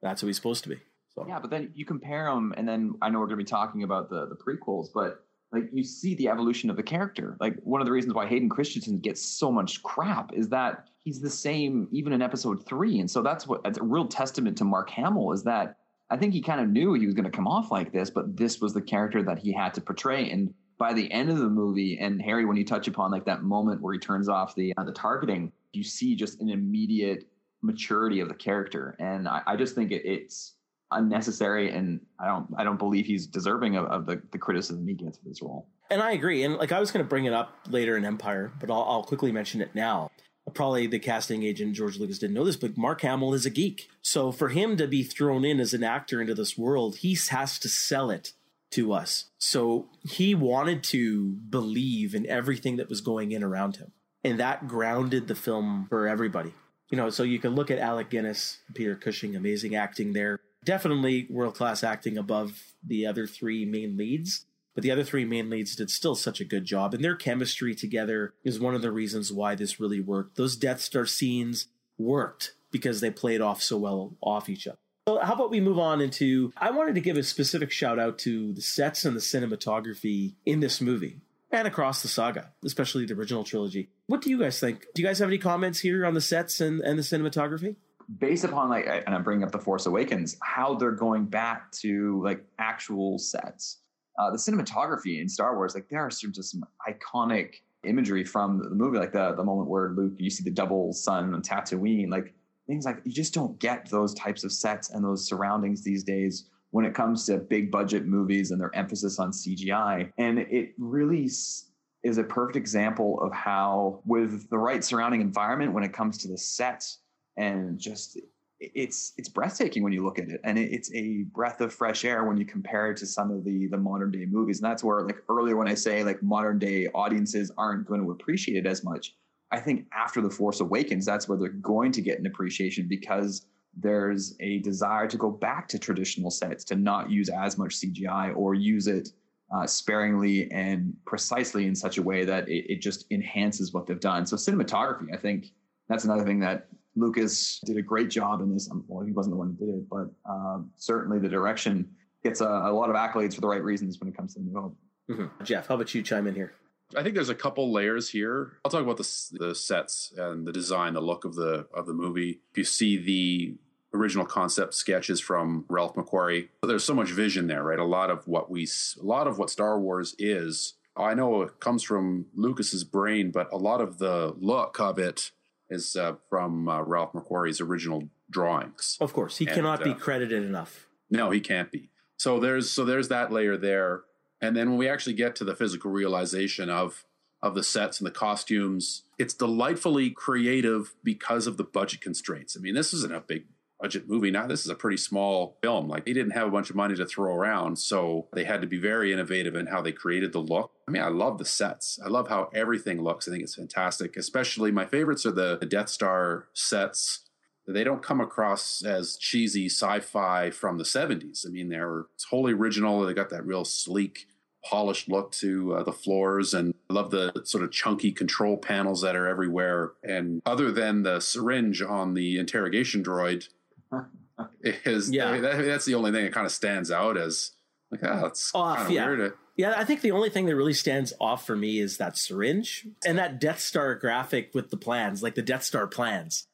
That's who he's supposed to be. So. Yeah, but then you compare him, and then I know we're going to be talking about the the prequels, but like you see the evolution of the character. Like one of the reasons why Hayden Christensen gets so much crap is that he's the same even in episode three, and so that's what that's a real testament to Mark Hamill is that I think he kind of knew he was going to come off like this, but this was the character that he had to portray, and by the end of the movie, and Harry, when you touch upon like that moment where he turns off the uh, the targeting, you see just an immediate maturity of the character, and I, I just think it, it's unnecessary and I don't I don't believe he's deserving of, of the, the criticism he gets for this role. And I agree. And like I was going to bring it up later in Empire, but I'll, I'll quickly mention it now. Probably the casting agent George Lucas didn't know this, but Mark Hamill is a geek. So for him to be thrown in as an actor into this world, he has to sell it to us. So he wanted to believe in everything that was going in around him. And that grounded the film for everybody. You know, so you can look at Alec Guinness, Peter Cushing, amazing acting there definitely world class acting above the other three main leads. But the other three main leads did still such a good job, and their chemistry together is one of the reasons why this really worked. Those Death Star scenes worked because they played off so well off each other. So, how about we move on into? I wanted to give a specific shout out to the sets and the cinematography in this movie and across the saga, especially the original trilogy. What do you guys think? Do you guys have any comments here on the sets and, and the cinematography? Based upon like and i'm bringing up the force awakens how they're going back to like actual sets. Uh, the cinematography in star wars like there are just some iconic imagery from the movie like the, the moment where luke you see the double sun on tatooine like things like you just don't get those types of sets and those surroundings these days when it comes to big budget movies and their emphasis on cgi and it really is a perfect example of how with the right surrounding environment when it comes to the sets and just it's it's breathtaking when you look at it and it's a breath of fresh air when you compare it to some of the the modern day movies and that's where like earlier when i say like modern day audiences aren't going to appreciate it as much i think after the force awakens that's where they're going to get an appreciation because there's a desire to go back to traditional sets, to not use as much CGI or use it uh, sparingly and precisely in such a way that it, it just enhances what they've done. So cinematography, I think that's another thing that Lucas did a great job in this. Um, well, he wasn't the one who did it, but um, certainly the direction gets a, a, lot of accolades for the right reasons when it comes to the New Hope. Mm-hmm. Geoff, how about you chime in here? I think there's a couple layers here. I'll talk about the the sets and the design, the look of the of the movie. If you see the original concept sketches from Ralph McQuarrie, there's so much vision there, right? A lot of what we, a lot of what Star Wars is. I know it comes from Lucas's brain, but a lot of the look of it is uh, from uh, Ralph McQuarrie's original drawings. Of course, he and, cannot uh, be credited enough. No, he can't be. So there's so there's that layer there, and then when we actually get to the physical realization of of the sets and the costumes, it's delightfully creative because of the budget constraints. I mean, this isn't a big budget movie. Now, this is a pretty small film. Like, they didn't have a bunch of money to throw around. So they had to be very innovative in how they created the look. I mean, I love the sets. I love how everything looks. I think it's fantastic. Especially my favorites are the, the Death Star sets. They don't come across as cheesy sci fi from the 70s. I mean, they're totally original. They got that real sleek, polished look to uh, the floors and I love the sort of chunky control panels that are everywhere and other than the syringe on the interrogation droid is yeah. That, that's the only thing that kind of stands out as like, oh, that's off. Yeah. Weird. Yeah, I think the only thing that really stands off for me is that syringe and that Death Star graphic with the plans, like the Death Star plans.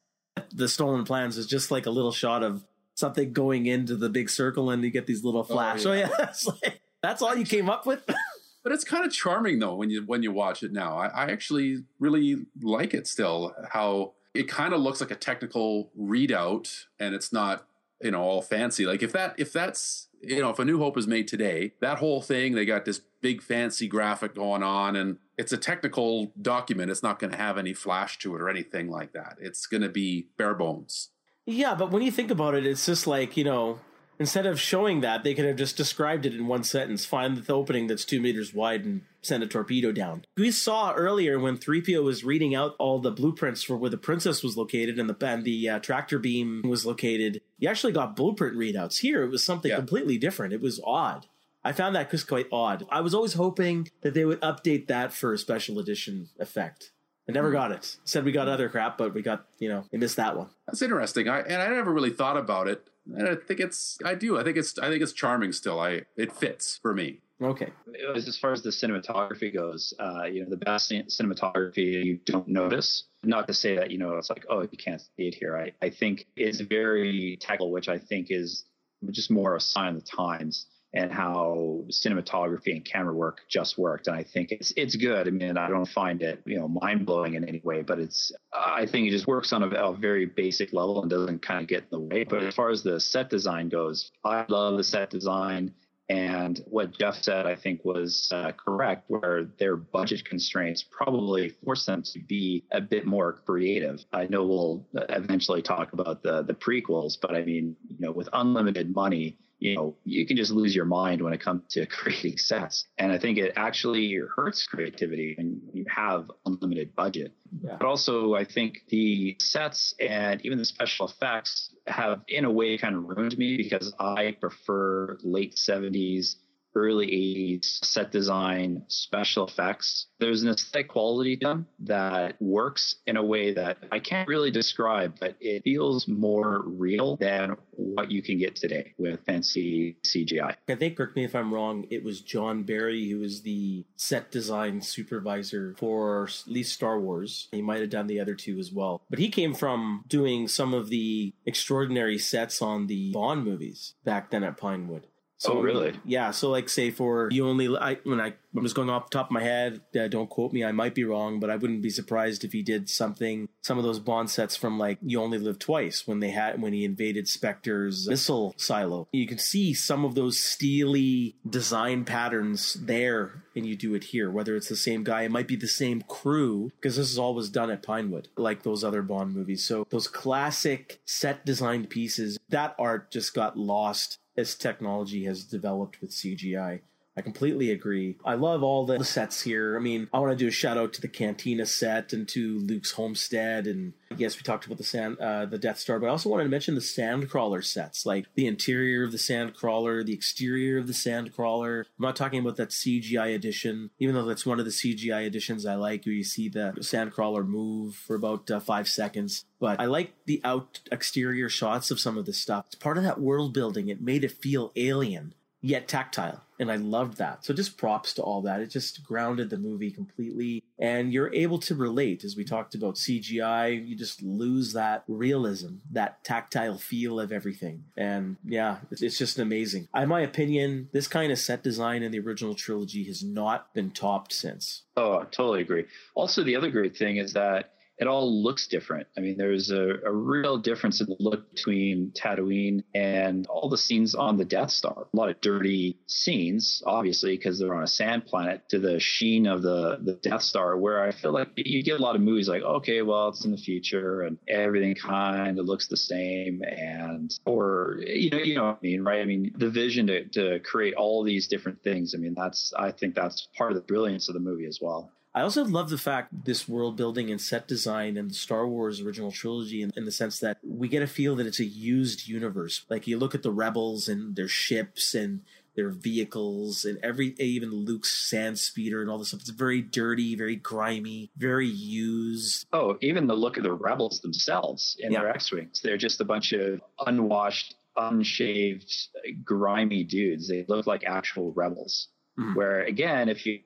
The stolen plans is just like a little shot of something going into the big circle, and you get these little oh, flash. Oh yeah, oh, yeah that's, like, that's all you came up with. but it's kind of charming though when you when you watch it now. I, I actually really like it still. How it kind of looks like a technical readout, and it's not you know all fancy. Like if that if that's you know if a new hope is made today that whole thing they got this big fancy graphic going on and it's a technical document. It's not going to have any flash to it or anything like that. It's going to be bare bones. Yeah but when you think about it it's just like you know Instead of showing that, they could have just described it in one sentence. Find the opening that's two meters wide and send a torpedo down. We saw earlier when 3PO was reading out all the blueprints for where the princess was located and the and the uh, tractor beam was located. You actually got blueprint readouts. Here, it was something yeah. completely different. It was odd. I found that just quite odd. I was always hoping that they would update that for a special edition effect. I never hmm. got it. Said we got other crap, but we got you know we missed that one. That's interesting. I and I never really thought about it and I think it's I do. I think it's I think it's charming still. I it fits for me. Okay. As far as the cinematography goes, uh, you know, the best cinematography you don't notice. Not to say that you know it's like oh you can't see it here. I I think it's very technical, which I think is just more a sign of the times and how cinematography and camera work just worked. And I think it's it's good. I mean, I don't find it you know mind blowing in any way, but it's I think it just works on a, a, very basic level and doesn't kind of get in the way. But as far as the set design goes, I love the set design. And what Geoff said, I think, was uh, correct, where their budget constraints probably force them to be a bit more creative. I know we'll eventually talk about the the prequels, but I mean, you know, with unlimited money, you know, you can just lose your mind when it comes to creating sets. And I think it actually hurts creativity when you have unlimited budget. Yeah. But also, I think the sets and even the special effects have, in a way, kind of ruined me because I prefer late 70s early 80s set design, special effects. There's an aesthetic quality to them that works in a way that I can't really describe, but it feels more real than what you can get today with fancy CGI. I think, correct me if I'm wrong, it was John Barry who was the set design supervisor for at least Star Wars. He might have done the other two as well. But he came from doing some of the extraordinary sets on the Bond movies back then at Pinewood. So, oh, really? Yeah. So, like, say for you only, I, when I, I'm just going off the top of my head, uh, don't quote me, I might be wrong, but I wouldn't be surprised if he did something, some of those Bond sets from like You Only Live Twice when they had, when he invaded Spectre's missile silo. You can see some of those steely design patterns there, and you do it here, whether it's the same guy, it might be the same crew, because this is always done at Pinewood, like those other Bond movies. So, those classic set designed pieces, that art just got lost as technology has developed with CGI. I completely agree. I love all the sets here. I mean, I want to do a shout out to the Cantina set and to Luke's homestead, and yes, we talked about the sand, uh, the Death Star, but I also wanted to mention the Sandcrawler sets, like the interior of the Sandcrawler, the exterior of the Sandcrawler. I'm not talking about that CGI edition, even though that's one of the CGI editions I like, where you see the Sandcrawler move for about uh, five seconds. But I like the out exterior shots of some of this stuff. It's part of that world building. It made it feel alien yet tactile. And I loved that. So just props to all that. It just grounded the movie completely. And you're able to relate, as we talked about CGI, you just lose that realism, that tactile feel of everything. And yeah, it's, just amazing. In my opinion, this kind of set design in the original trilogy has not been topped since. Oh, I totally agree. Also, the other great thing is that it all looks different. I mean, there's a, a, real difference in the look between Tatooine and all the scenes on the Death Star. A lot of dirty scenes, obviously, because they're on a sand planet, to the sheen of the, the Death Star, where I feel like you get a lot of movies like, okay, well, it's in the future and everything kind of looks the same. And, or, you know, you know what I mean, right? I mean, the vision to, to create all these different things. I mean, that's, I think that's part of the brilliance of the movie as well. I also love the fact this world building and set design and the Star Wars original trilogy in, in, the sense that we get a feel that it's a used universe. Like you look at the rebels and their ships and their vehicles and every even Luke's sand speeder and all this stuff. It's very dirty, very grimy, very used. Oh, even the look of the rebels themselves in yeah. their X-wings. They're just a bunch of unwashed, unshaved, grimy dudes. They look like actual rebels. Mm-hmm. Where again, if you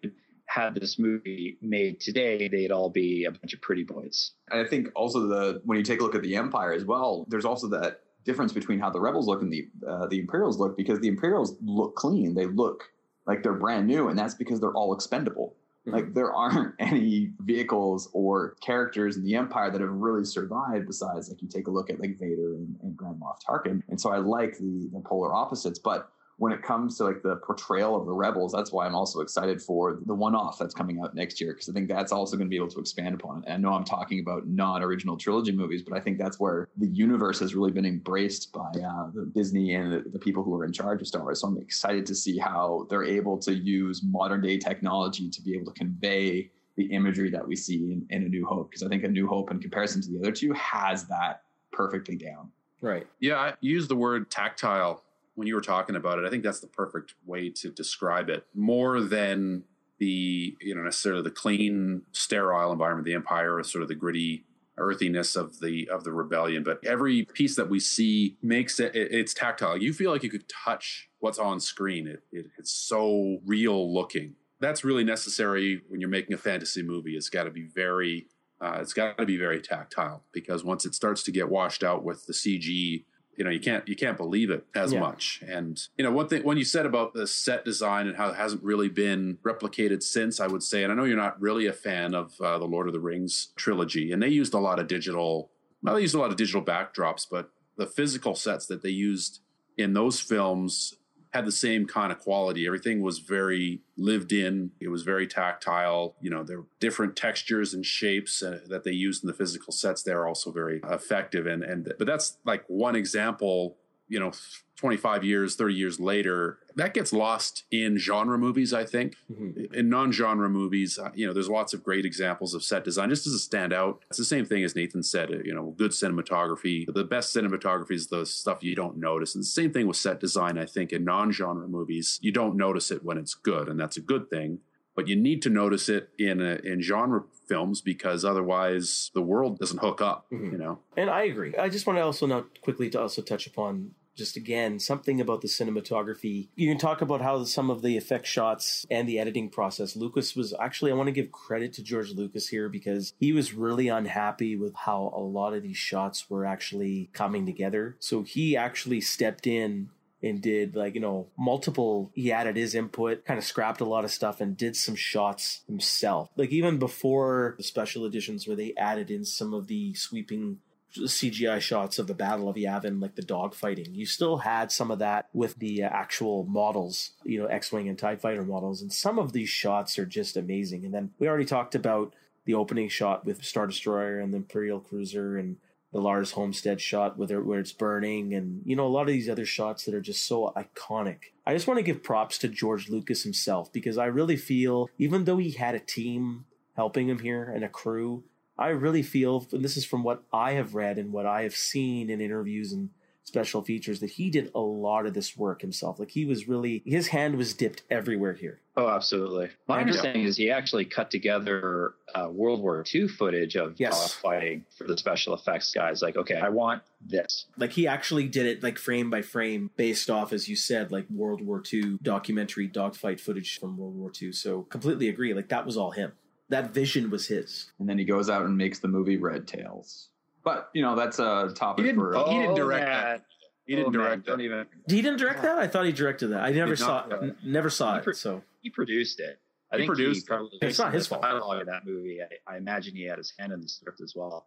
had this movie made today, they'd all be a bunch of pretty boys. And I think also the when you take a look at the Empire as well, there's also that difference between how the rebels look and the uh, the Imperials look because the Imperials look clean, they look like they're brand new, and that's because they're all expendable. Mm-hmm. Like there aren't any vehicles or characters in the Empire that have really survived besides like you take a look at like Vader and, and Grand Moff Tarkin. And so I like the, the polar opposites, but when it comes to like the portrayal of the rebels that's why i'm also excited for the one-off that's coming out next year because i think that's also going to be able to expand upon it. And i know i'm talking about non-original trilogy movies but i think that's where the universe has really been embraced by uh, disney and the, the, people who are in charge of star wars. So i'm excited to see how they're able to use modern day technology to be able to convey the imagery that we see in, in a new hope because i think a new hope in comparison to the other two has that perfectly down. Right. Yeah i use the word tactile when you were talking about it, I think that's the perfect way to describe it. More than the you know necessarily the clean, sterile environment of the empire, or sort of the gritty earthiness of the of the rebellion. But every piece that we see makes it, it it's tactile. You feel like you could touch what's on screen. It, it it's so real looking. That's really necessary when you're making a fantasy movie. It's got to be very uh, it's got to be very tactile because once it starts to get washed out with the CG you know you can't you can't believe it as yeah. much and you know one thing when you said about the set design and how it hasn't really been replicated since i would say and i know you're not really a fan of uh, the lord of the rings trilogy and they used a lot of digital well they used a lot of digital backdrops but the physical sets that they used in those films had the same kind of quality. Everything was very lived in. It was very tactile. You know, there were different textures and shapes uh, that they used in the physical sets. They're also very effective. And and but that's like one example. You know, 25 years, 30 years later, that gets lost in genre movies, I think. Mm-hmm. In non genre movies, uh, you know, there's lots of great examples of set design. Just as a standout, it's the same thing as Nathan said, uh, you know, good cinematography. The best cinematography is the stuff you don't notice. And the same thing with set design, I think, in non genre movies. You don't notice it when it's good, and that's a good thing. But you need to notice it in a, in genre films because otherwise the world doesn't hook up, mm-hmm. you know. And I agree. I just want to also note quickly to also touch upon just again something about the cinematography. You can talk about how some of the effect shots and the editing process. Lucas was actually i want to give credit to george lucas here because he was really unhappy with how a lot of these shots were actually coming together. So he actually stepped in and did like you know multiple he added his input kind of scrapped a lot of stuff and did some shots himself. Like even before the special editions where they added in some of the sweeping CGI shots of the Battle of Yavin, like the dogfighting. You still had some of that with the uh, actual models, you know, X-wing and Tie Fighter models, and some of these shots are just amazing. And then we already talked about the opening shot with Star Destroyer and the Imperial Cruiser and the Lars Homestead shot where, where it's burning, and you know a lot of these other shots that are just so iconic. I just want to give props to George Lucas himself because I really feel, even though he had a team helping him here and a crew, I really feel, and this is from what I have read and what I have seen in interviews and special features that he did a lot of this work himself. Like he was really his hand was dipped everywhere here. Oh, absolutely. My And- understanding is he actually cut together uh, World War II footage of Yes. uh, fighting for the special effects guys. Like, okay, I want this. Like he actually did it like frame by frame based off, as you said, like World War II documentary dogfight footage from World War II. So completely agree. Like that was all him. That vision was his. And then he goes out and makes the movie Red Tails. But you know that's a topic He didn't- for. he didn't Oh, direct man. that. He didn't Oh, man, direct Don't that. even. He didn't direct that. I thought he directed that. I never saw. not. n- never saw He pro- it. So He produced it. I He think produced he it. probably It's not his the fault. dialogue of that movie. I, I imagine he had his hand in the script as well.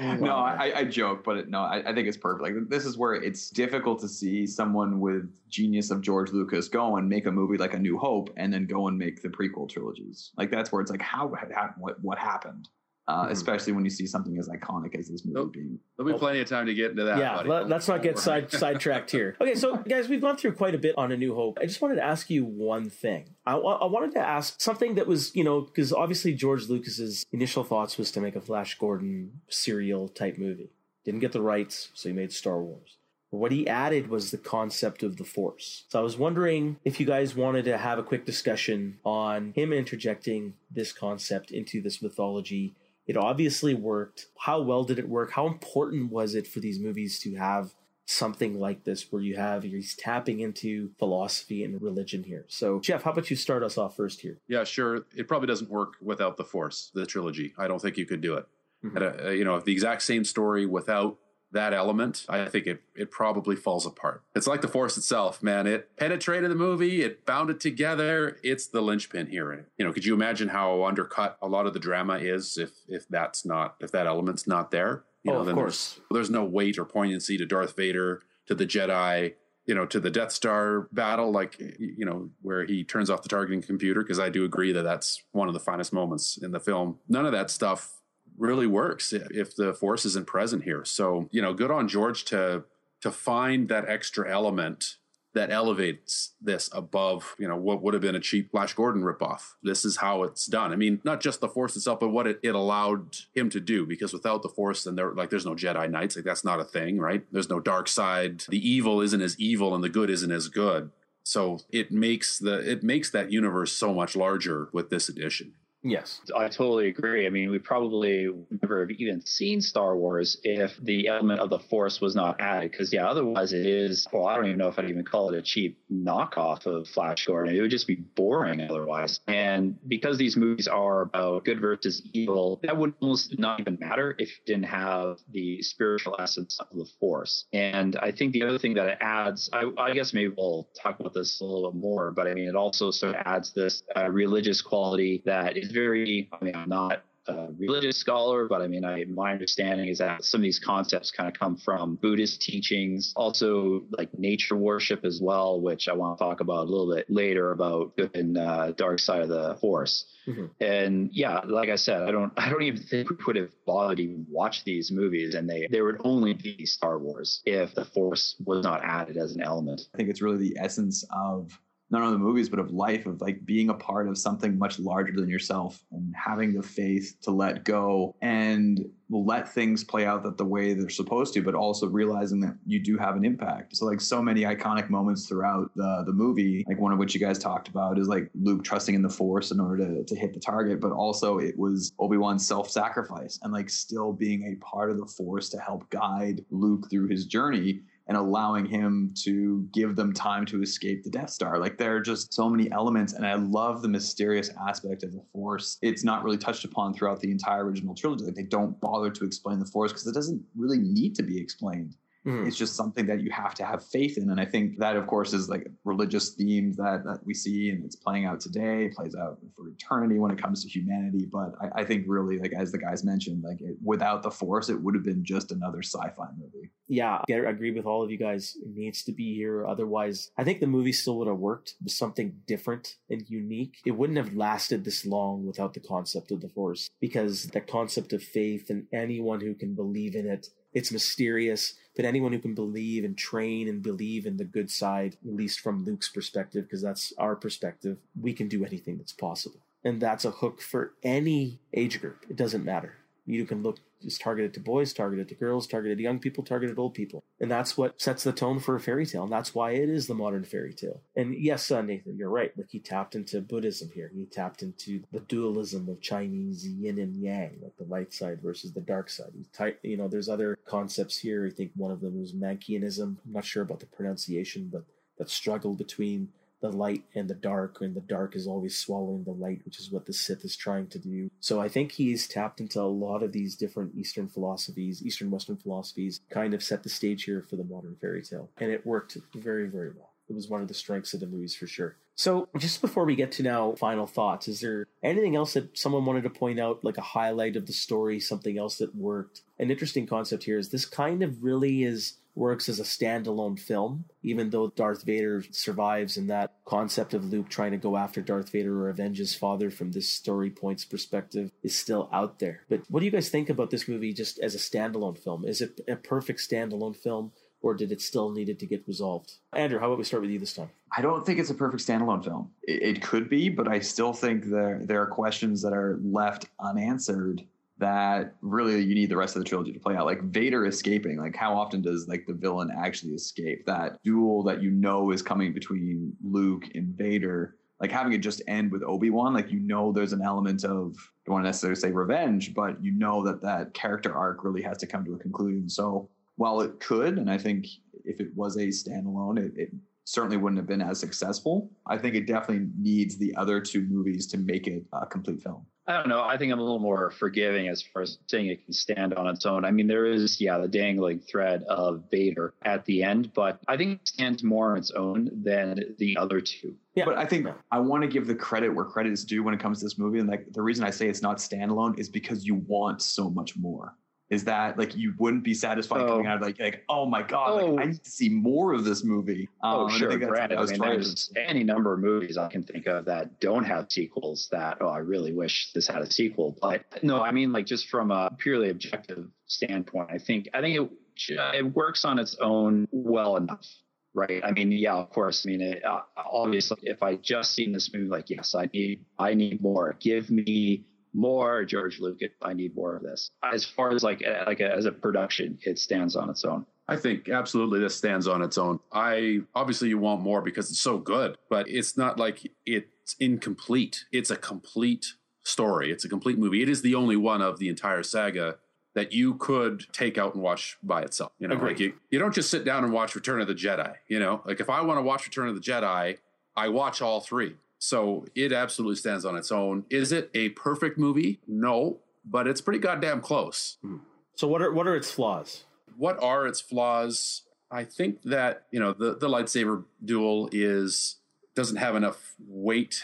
No, I, I joke, but it, no, I, I think it's perfect. Like this is where it's difficult to see someone with genius of George Lucas go and make a movie like A New Hope, and then go and make the prequel trilogies. Like that's where it's like, how had hap- what what happened? Uh, Mhm. Especially when you see something as iconic as this movie Nope. being. There'll be plenty of time to get into that. yeah, buddy. let, us not get side sidetracked here. Okay, so guys, we've gone through quite a bit on A New Hope. I just wanted to ask you one thing. I, I wanted to ask something that was, you know, because obviously George Lucas's initial thoughts was to make a Flash Gordon serial type movie. Didn't get the rights, so he made Star Wars. What he added was the concept of the Force. So I was wondering if you guys wanted to have a quick discussion on him interjecting this concept into this mythology it obviously worked. How well did it work? How important was it for these movies to have something like this where you have he's tapping into philosophy and religion here? So, Geoff, how about you start us off first here? Yeah, sure. It probably doesn't work without the Force, the trilogy. I don't think you could do it. Mhm. A- uh, you know, the exact same story without that element, I think it it probably falls apart. It's like the Force itself, man. It penetrated the movie, it bound it together. It's the linchpin here. You know, could you imagine how undercut a lot of the drama is if if that's not if that element's not there? You Oh, know, of then course. There's, there's no weight or poignancy to Darth Vader, to the Jedi, you know, to the Death Star battle, like, you know, where he turns off the targeting computer. Cause I do agree that that's one of the finest moments in the film. None of that stuff really works if the force isn't present here. So, you know, good on George to, to find that extra element that elevates this above, you know, what would have been a cheap Flash Gordon ripoff. This is how it's done. I mean, not just the Force itself, but what it, it allowed him to do. Because without the Force, then there like there's no Jedi Knights. Like that's not a thing, right? There's no dark side. The evil isn't as evil, and the good isn't as good. So it makes the it makes that universe so much larger with this edition. Yes. I totally agree. I mean, we probably never have even seen Star Wars if the element of the Force was not added. Because yeah, otherwise it is. Well, I don't even know if I'd even call it a cheap knockoff of Flash Gordon. It would just be boring otherwise. And because these movies are about good versus evil, that would almost not even matter if you didn't have the spiritual essence of the Force. And I think the other thing that it adds, I, I guess maybe we'll talk about this a little bit more, but I mean, it also sort of adds this uh, religious quality that is very, I mean, I'm not a religious scholar, but I mean, I, my understanding is that some of these concepts kind of come from Buddhist teachings, also like nature worship as well, which I want to talk about a little bit later about good and uh, dark side of the force. Mhm. And yeah, like I said, I don't, I don't even think we would have bothered to even watch these movies, and they, there would only be Star Wars if the Force was not added as an element. I think it's really the essence of not only the movies but of life of like being a part of something much larger than yourself and having the faith to let go and let things play out that the way they're supposed to but also realizing that you do have an impact. So like so many iconic moments throughout the the movie like one of which you guys talked about is like luke trusting in the force in order to, to hit the target but also it was obi-wan's self-sacrifice and like still being a part of the force to help guide luke through his journey and allowing him to give them time to escape the Death Star. Like there are just so many elements, and I love the mysterious aspect of the Force. It's not really touched upon throughout the entire original trilogy. Like they don't bother to explain the Force because it doesn't really need to be explained. Mhm. It's just something that you have to have faith in. And I think that, of course, is like religious themes that, that we see and it's playing out today, it plays out for eternity when it comes to humanity. But I, I think really, like as the guys mentioned, like it, without the force, it would have been just another sci-fi movie. Yeah, I agree with all of you guys. It needs to be here. Otherwise, I think the movie still would have worked with something different and unique. It wouldn't have lasted this long without the concept of the Force because the concept of faith and anyone who can believe in it, it's mysterious, but anyone who can believe and train and believe in the good side, at least from Luke's perspective, because that's our perspective, we can do anything that's possible. And that's a hook for any age group. It doesn't matter. You can look it's targeted to boys, targeted to girls, targeted to young people, targeted old people. And that's what sets the tone for a fairy tale. And that's why it is the modern fairy tale. And yes, uh, Nathan, you're right. Like he tapped into Buddhism here. He tapped into the dualism of Chinese yin and yang, like the light side versus the dark side. He you know, there's other concepts here. I think one of them was Manichaeism. I'm not sure about the pronunciation, but that struggle between the light and the dark, and the dark is always swallowing the light, which is what the Sith is trying to do. So I think he's tapped into a lot of these different Eastern philosophies, Eastern Western philosophies, kind of set the stage here for the modern fairy tale. And it worked very, very well. It was one of the strengths of the movies for sure. So, just before we get to now final thoughts, is there anything else that someone wanted to point out, like a highlight of the story, something else that worked? An interesting concept here is this kind of really is works as a standalone film, even though Darth Vader survives and that concept of Luke trying to go after Darth Vader or avenge his father from this story point's perspective is still out there. But what do you guys think about this movie just as a standalone film? Is it a perfect standalone film? Or did it still needed to get resolved? Andrew, how about we start with you this time? I don't think it's a perfect standalone film. It, it could be, but I still think there there are questions that are left unanswered that really you need the rest of the trilogy to play out. Like Vader escaping, like how often does like the villain actually escape? That duel that you know is coming between Luke and Vader, like having it just end with Obi-Wan, like you know there's an element of I don't want to necessarily say revenge, but you know that that character arc really has to come to a conclusion. So while it could, and I think if it was a standalone, it, it certainly wouldn't have been as successful. I think it definitely needs the other two movies to make it a complete film. I don't know. I think I'm a little more forgiving as far as saying it can stand on its own. I mean, there is, yeah, the dangling thread of Vader at the end, but I think it stands more on its own than the other two. Yeah. But I think I want to give the credit where credit is due when it comes to this movie. And like the reason I say it's not standalone is because you want so much more. Is that like you wouldn't be satisfied Oh. coming out of like like oh my god Oh. like I need to see more of this movie. Oh, Um, I sure. think that's what Granted, I I was mean, trying to- any number of movies I can think of that don't have sequels that, oh, I really wish this had a sequel. But no, I mean, like just from a purely objective standpoint, I think, I think it, it works on its own well enough. Right. I mean, yeah, of course. I mean, it, uh, obviously, if I just seen this movie, like, yes, I need, I need more. Give me more, George Lucas. I need more of this. As far as like, like as a production, it stands on its own. I think absolutely this stands on its own. I obviously you want more because it's so good, but it's not like it's incomplete. It's a complete story. It's a complete movie. It is the only one of the entire saga that you could take out and watch by itself. You know, Agreed. like you, you don't just sit down and watch Return of the Jedi. You know, like if I want to watch Return of the Jedi, I watch all three. So it absolutely stands on its own. Is it a perfect movie? No, but it's pretty goddamn close hmm. So what are what are its flaws? what are its flaws? I think that you know the the lightsaber duel is doesn't have enough weight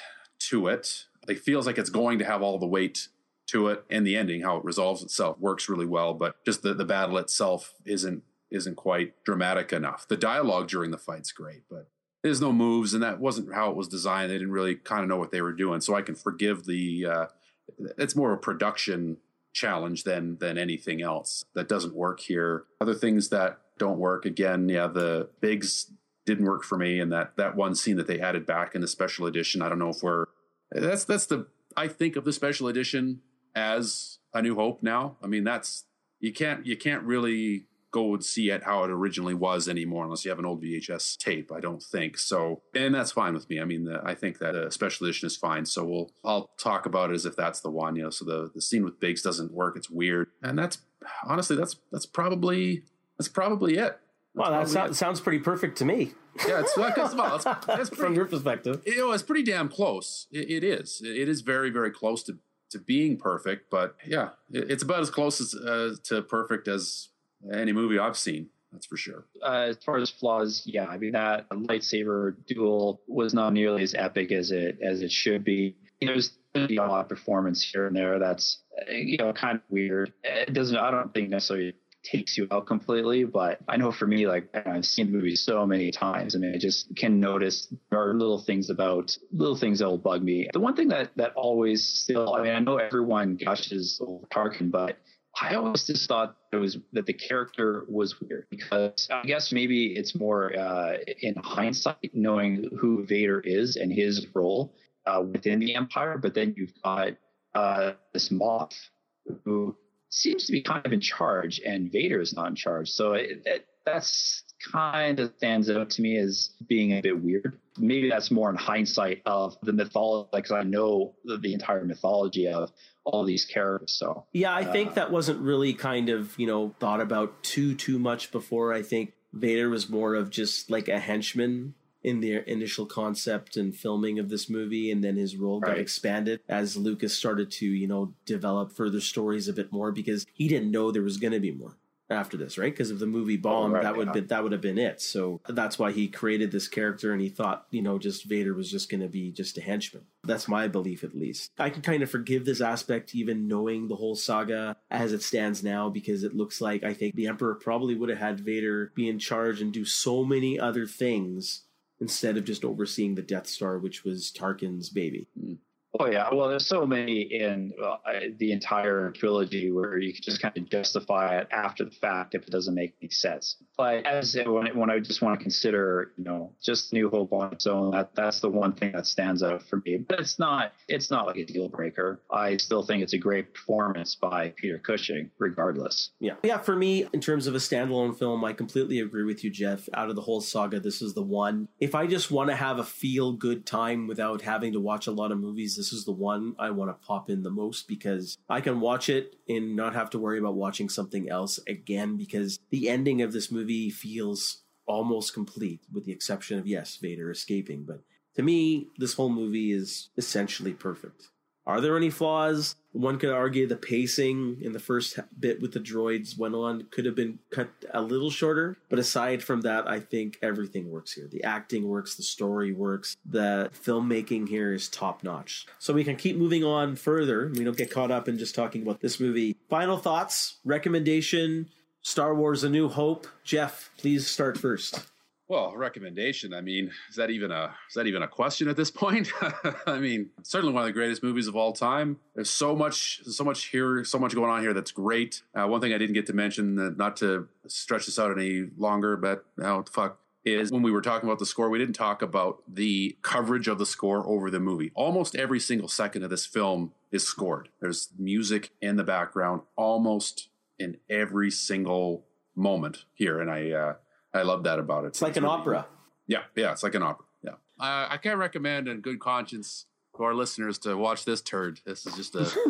to it. It feels like it's going to have all the weight to it, and the ending, how it resolves itself, works really well. But just the the battle itself isn't isn't quite dramatic enough. The dialogue during the fight's great, but there's no moves, and that wasn't how it was designed. They didn't really kind of know what they were doing, so I can forgive the. Uh, it's more of a production challenge than than anything else that doesn't work here. Other things that don't work again, yeah, the Biggs didn't work for me, and that that one scene that they added back in the special edition. I don't know if we're that's that's the I think of the special edition as A New Hope now. I mean, that's you can't you can't really go and see it how it originally was anymore unless you have an old VHS tape. I don't think so, and that's fine with me. I mean, the, I think that a special edition is fine. So we'll I'll talk about it as if that's the one. You know, so the the scene with Biggs doesn't work. It's weird, and that's honestly that's that's probably that's probably it. Wow, that That's so- sounds pretty perfect to me yeah, it's well, it's, it's from your perspective. you know, it's pretty damn close. It, it is. It is very, very close to, to being perfect. But yeah, it, it's about as close as uh, to perfect as any movie I've seen. That's for sure. Uh, as far as flaws, yeah, I mean that lightsaber duel was not nearly as epic as it as it should be. There's a lot of performance here and there that's you know kind of weird. It doesn't. I don't think necessarily takes you out completely, but I know for me, like I've seen the movie so many times. I mean, I just can notice there are little things about little things that will bug me. The one thing that that always still, I mean, I know everyone gushes over Tarkin, but I always just thought it was that the character was weird because I guess maybe it's more uh, in hindsight knowing who Vader is and his role uh, within the Empire, but then you've got uh, this Moff who seems to be kind of in charge, and Vader is not in charge. So it, it, that's kind of stands out to me as being a bit weird. Maybe that's more in hindsight of the mythology, because I know the, the, entire mythology of all these characters. So yeah, I uh, think that wasn't really kind of you know thought about too too much before. I think Vader was more of just like a henchman in the initial concept and filming of this movie and then his role got expanded as Lucas started to, you know, develop further stories a bit more because he didn't know there was going to be more after this, right? Because if the movie bombed, oh, right, that would yeah. be, that would have been it. So that's why he created this character, and he thought, you know, just Vader was just going to be just a henchman. That's my belief, at least. I can kind of forgive this aspect, even knowing the whole saga as it stands now, because it looks like I think the Emperor probably would have had Vader be in charge and do so many other things instead of just overseeing the Death Star, which was Tarkin's baby. Mm. Oh yeah, well, there's so many in uh, the entire trilogy where you can just kind of justify it after the fact if it doesn't make any sense. But as when, when I just want to consider, you know, just New Hope on its own, that that's the one thing that stands out for me. But it's not it's not like a deal breaker. I still think it's a great performance by Peter Cushing, regardless. Yeah, yeah. For me, in terms of a standalone film, I completely agree with you, Geoff. Out of the whole saga, this is the one. If I just want to have a feel good time without having to watch a lot of movies this is the one I want to pop in the most because I can watch it and not have to worry about watching something else again because the ending of this movie feels almost complete with the exception of yes, Vader escaping, but to me this whole movie is essentially perfect. Are there any flaws? One could argue the pacing in the first bit with the droids went on could have been cut a little shorter. But aside from that, I think everything works here. The acting works, the story works, the filmmaking here is top notch. So we can keep moving on further. We don't get caught up in just talking about this movie. Final thoughts, recommendation, Star Wars A New Hope. Geoff, please start first. Well, recommendation. I mean, is that even a is that even a question at this point? I mean, certainly one of the greatest movies of all time. There's so much, so much here, so much going on here that's great. Uh, one thing I didn't get to mention, uh, not to stretch this out any longer, but oh fuck, is when we were talking about the score, we didn't talk about the coverage of the score over the movie. Almost every single second of this film is scored. There's music in the background, almost in every single moment here, and I. Uh, I love that about it. It's like it's an really opera. Yeah, yeah, it's like an opera. Yeah, uh, I can't recommend in good conscience to our listeners to watch this turd. This is just a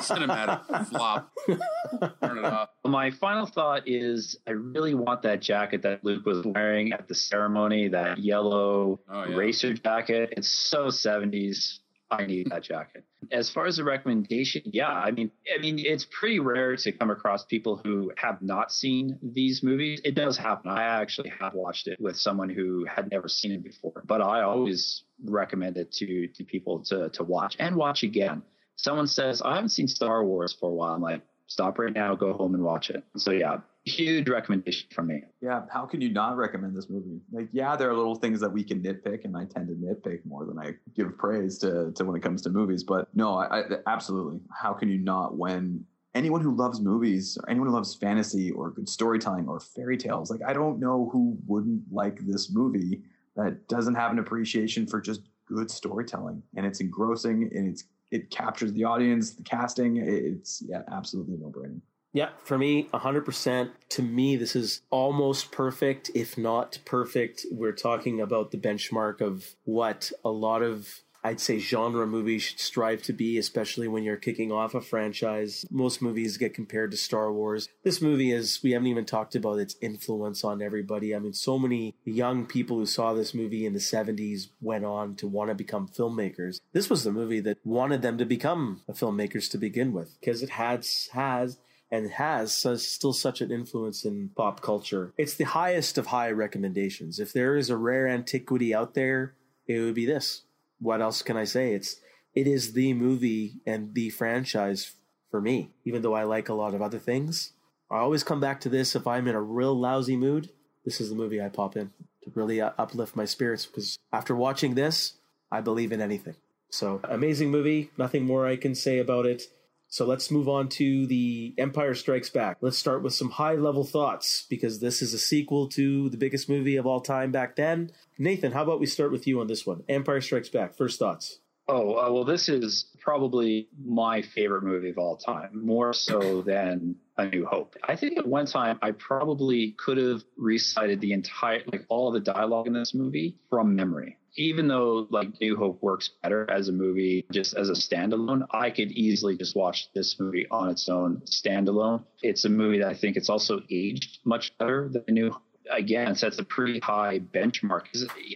cinematic flop. Turn it off. My final thought is I really want that jacket that Luke was wearing at the ceremony, that yellow oh, yeah. racer jacket. It's so 70s. I need that jacket. As far as the recommendation, yeah, I mean, I mean, it's pretty rare to come across people who have not seen these movies. It does happen. I actually have watched it with someone who had never seen it before, but I always recommend it to to people to to watch and watch again. Someone says, "I haven't seen Star Wars for a while." I'm like, "Stop right now, go home and watch it." So yeah, huge recommendation from me. Yeah, how can you not recommend this movie? Like, yeah, there are little things that we can nitpick, and I tend to nitpick more than I give praise to, to when it comes to movies. But no, I, I absolutely. How can you not when anyone who loves movies or anyone who loves fantasy or good storytelling or fairy tales, like I don't know who wouldn't like this movie that doesn't have an appreciation for just good storytelling and it's engrossing and it's it captures the audience, the casting. It's yeah, absolutely no brainer. Yeah, for me, 100%. To me, this is almost perfect, if not perfect. We're talking about the benchmark of what a lot of I'd say genre movies should strive to be, especially when you're kicking off a franchise. Most movies get compared to Star Wars. This movie is, we haven't even talked about its influence on everybody. I mean, so many young people who saw this movie in the 70s went on to want to become filmmakers. This was the movie that wanted them to become filmmakers to begin with because it has, has and has so- still such an influence in pop culture. It's the highest of high recommendations. If there is a rare antiquity out there, it would be this. What else can I say? It's it is the movie and the franchise for me. Even though I like a lot of other things, I always come back to this if I'm in a real lousy mood. This is the movie I pop in to really uh, uplift my spirits because after watching this, I believe in anything. So amazing movie. Nothing more I can say about it. So let's move on to the Empire Strikes Back. Let's start with some high level thoughts because this is a sequel to the biggest movie of all time back then. Nathan, how about we start with you on this one? Empire Strikes Back. First thoughts. Oh, uh, well, this is probably my favorite movie of all time, more so than A New Hope. I think at one time I probably could have recited the entire, like all the dialogue in this movie from memory. Even though like New Hope works better as a movie, just as a standalone, I could easily just watch this movie on its own standalone. It's a movie that I think it's also aged much better than New Hope again sets a pretty high benchmark.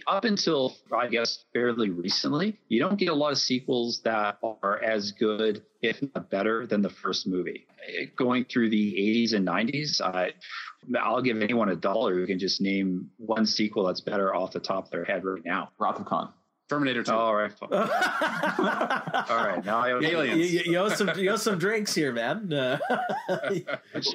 Up until I guess fairly recently, you don't get a lot of sequels that are as good, if not better, than the first movie. Going through the 80s and 90s, I, I'll give anyone a dollar who can just name one sequel that's better off the top of their head right now. Wrath of Khan. Terminator 2. All right. All right. Now I You, Aliens. you, you owe some you owe some drinks here, man. Uh, you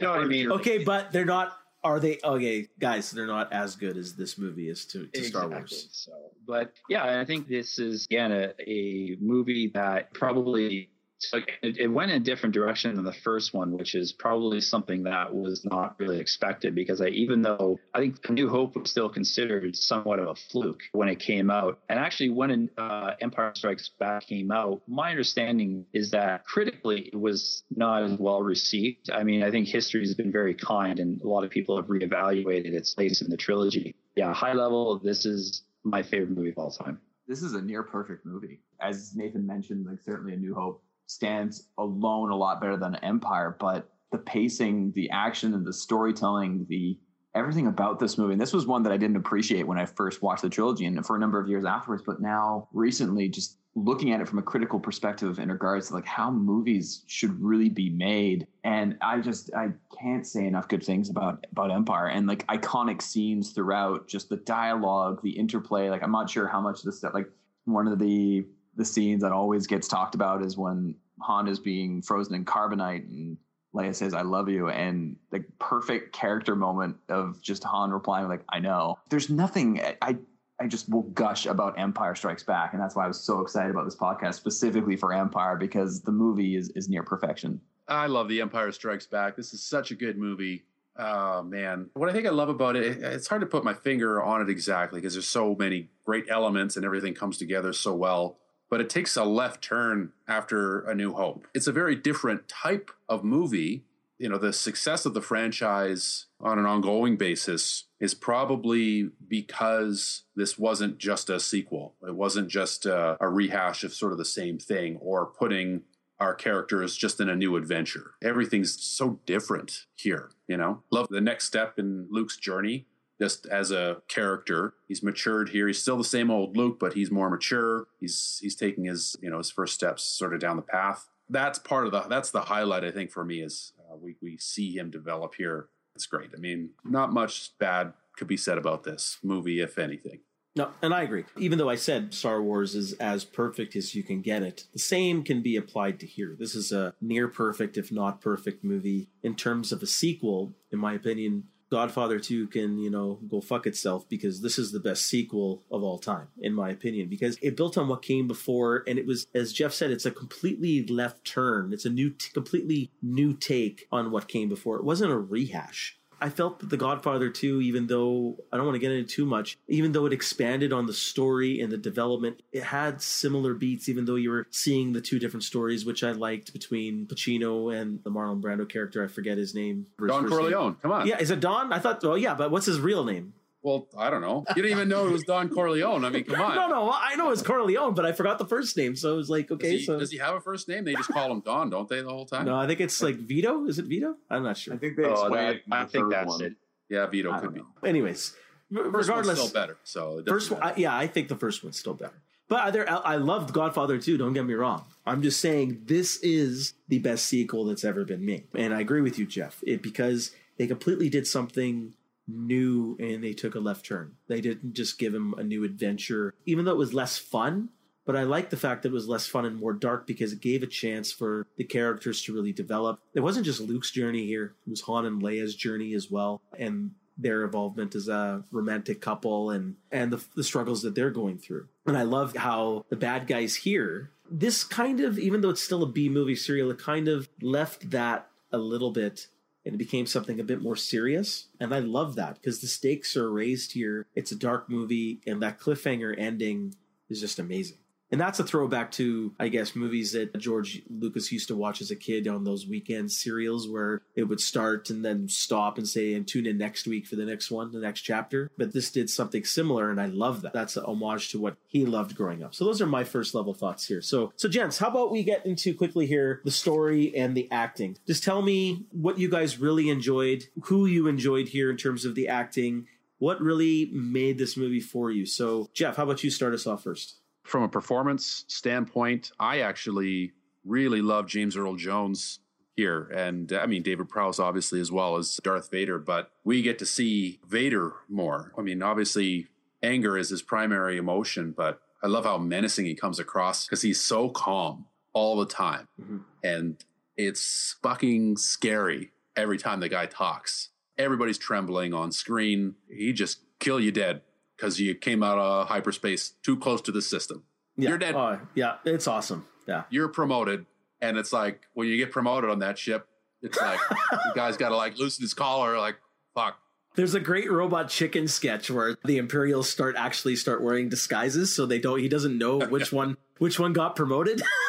know what I mean? okay, but they're not. Are they okay, guys? They're not as good as this movie is to, to Star Wars. So, but yeah, I think this is again a, a movie that probably so it, it went in a different direction than the first one, which is probably something that was not really expected because I, even though I think New Hope was still considered somewhat of a fluke when it came out, and actually when uh, Empire Strikes Back came out, my understanding is that critically it was not as well received. I mean, I think history has been very kind, and a lot of people have reevaluated its place in the trilogy. Yeah, high level, this is my favorite movie of all time. This is a near perfect movie. As Nathan mentioned, like certainly A New Hope stands alone a lot better than Empire, but the pacing, the action, and the storytelling, the everything about this movie. And this was one that I didn't appreciate when I first watched the trilogy and for a number of years afterwards. But now recently, just looking at it from a critical perspective in regards to like how movies should really be made. And I just I can't say enough good things about about Empire and like iconic scenes throughout, just the dialogue, the interplay. Like I'm not sure how much this stuff like one of the the scenes that always gets talked about is when Han is being frozen in carbonite and Leia says, I love you. And the perfect character moment of just Han replying, like, I know. There's nothing I I just will gush about Empire Strikes Back. And that's why I was so excited about this podcast specifically for Empire, because the movie is, is near perfection. I love The Empire Strikes Back. This is such a good movie. Oh man, what I think I love about it, it's hard to put my finger on it exactly because there's so many great elements and everything comes together so well. But it takes a left turn after A New Hope. It's a very different type of movie. You know, the success of the franchise on an ongoing basis is probably because this wasn't just a sequel. It wasn't just a, a rehash of sort of the same thing or putting our characters just in a new adventure. Everything's so different here, you know? Love the next step in Luke's journey just as a character. He's matured here. He's still the same old Luke, but he's more mature. He's he's taking his, you know, his first steps sort of down the path. That's part of the that's the highlight I think for me is uh, we we see him develop here. It's great. I mean, not much bad could be said about this movie if anything. No, and I agree. Even though I said Star Wars is as perfect as you can get it, the same can be applied to here. This is a near perfect, if not perfect, movie in terms of a sequel. In my opinion, Godfather 2 can, you know, go fuck itself because this is the best sequel of all time, in my opinion, because it built on what came before. And it was, as Geoff said, it's a completely left turn. It's a new, t- completely new take on what came before. It wasn't a rehash. I felt that The Godfather 2, even though I don't want to get into too much, even though it expanded on the story and the development, it had similar beats, even though you were seeing the two different stories, which I liked between Pacino and the Marlon Brando character. I forget his name. Don first name. Corleone, come on. Yeah, is it Don? I thought, oh, yeah, but what's his real name? Well, I don't know. You didn't even know it was Don Corleone. I mean, come on. No, no, I know it's Corleone, but I forgot the first name. So it was like, okay, Does he, so. does he have a first name? They just call him Don, don't they, the whole time? No, I think it's like Vito. Is it Vito? I'm not sure. I think they Oh, that- I think third that's one. it. Yeah, Vito could don't be. Anyways, First regardless, one's still better. So First one. I, yeah, I think the first one's still better. But there, I loved Godfather 2, don't get me wrong. I'm just saying this is the best sequel that's ever been made. And I agree with you, Geoff, it, because they completely did something new and they took a left turn. They didn't just give him a new adventure, even though it was less fun. But I like the fact that it was less fun and more dark because it gave a chance for the characters to really develop. It wasn't just Luke's journey here, it was Han and Leia's journey as well. And their involvement as a romantic couple and and the, the struggles that they're going through. And I love how the bad guys here. This kind of, even though it's still a B movie serial, it kind of left that a little bit and it became something a bit more serious. And I love that because the stakes are raised here. It's a dark movie, and that cliffhanger ending is just amazing. And that's a throwback to, I guess, movies that George Lucas used to watch as a kid on those weekend serials where it would start and then stop and say, and tune in next week for the next one, the next chapter. But this did something similar, and I love that. That's a homage to what he loved growing up. So those are my first level thoughts here. So, so gents, how about we get into quickly here the story and the acting? Just tell me what you guys really enjoyed, who you enjoyed here in terms of the acting, what really made this movie for you. So, Geoff, how about you start us off first? From a performance standpoint, I actually really love James Earl Jones here. And I mean, David Prowse, obviously, as well as Darth Vader, but we get to see Vader more. I mean, obviously, anger is his primary emotion, but I love how menacing he comes across because he's so calm all the time. Mm-hmm. And it's fucking scary every time the guy talks. Everybody's trembling on screen. He just kill you dead because you came out of hyperspace too close to the system. Yeah. You're dead. Uh, yeah, it's awesome. Yeah. You're promoted. And it's like when you get promoted on that ship, it's like the guy's got to like loosen his collar, like, fuck. There's a great robot chicken sketch where the Imperials start actually start wearing disguises so they don't he doesn't know which one which one got promoted.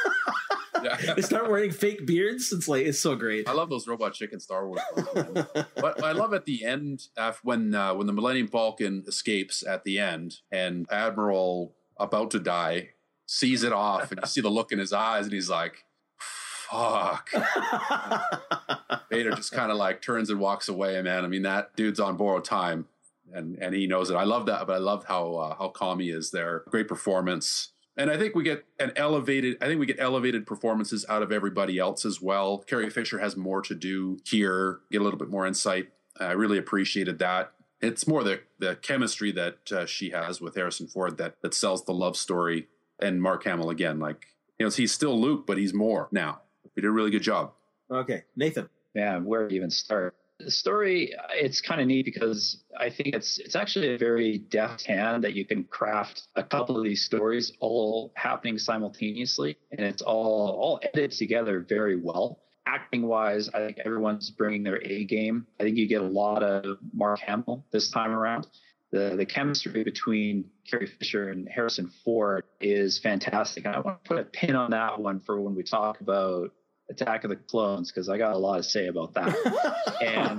Yeah. they start wearing fake beards. It's like it's so great. I love those robot chicken Star Wars. but I love at the end when uh, when the Millennium Falcon escapes at the end and Admiral about to die sees it off and you see the look in his eyes and he's like, "Fuck." Vader just kind of like turns and walks away. Man, I mean that dude's on borrowed time. And, and he knows it. I love that, but I love how uh, how calm he is there. Great performance and I think we get an elevated. I think we get elevated performances out of everybody else as well. Carrie Fisher has more to do here. Get a little bit more insight. I really appreciated that. It's more the the chemistry that uh, she has with Harrison Ford that that sells the love story. And Mark Hamill again, like you know, he's still Luke, but he's more now. He did a really good job. Okay, Nathan. Yeah, where to even start? The story uh, it's kind of neat because I think it's it's actually a very deft hand that you can craft a couple of these stories all happening simultaneously and it's all all edited together very well. Acting wise, I think everyone's bringing their A game. I think you get a lot of Mark Hamill this time around. The the chemistry between Carrie Fisher and Harrison Ford is fantastic. And I want to put a pin on that one for when we talk about Attack of the Clones because I got a lot to say about that. and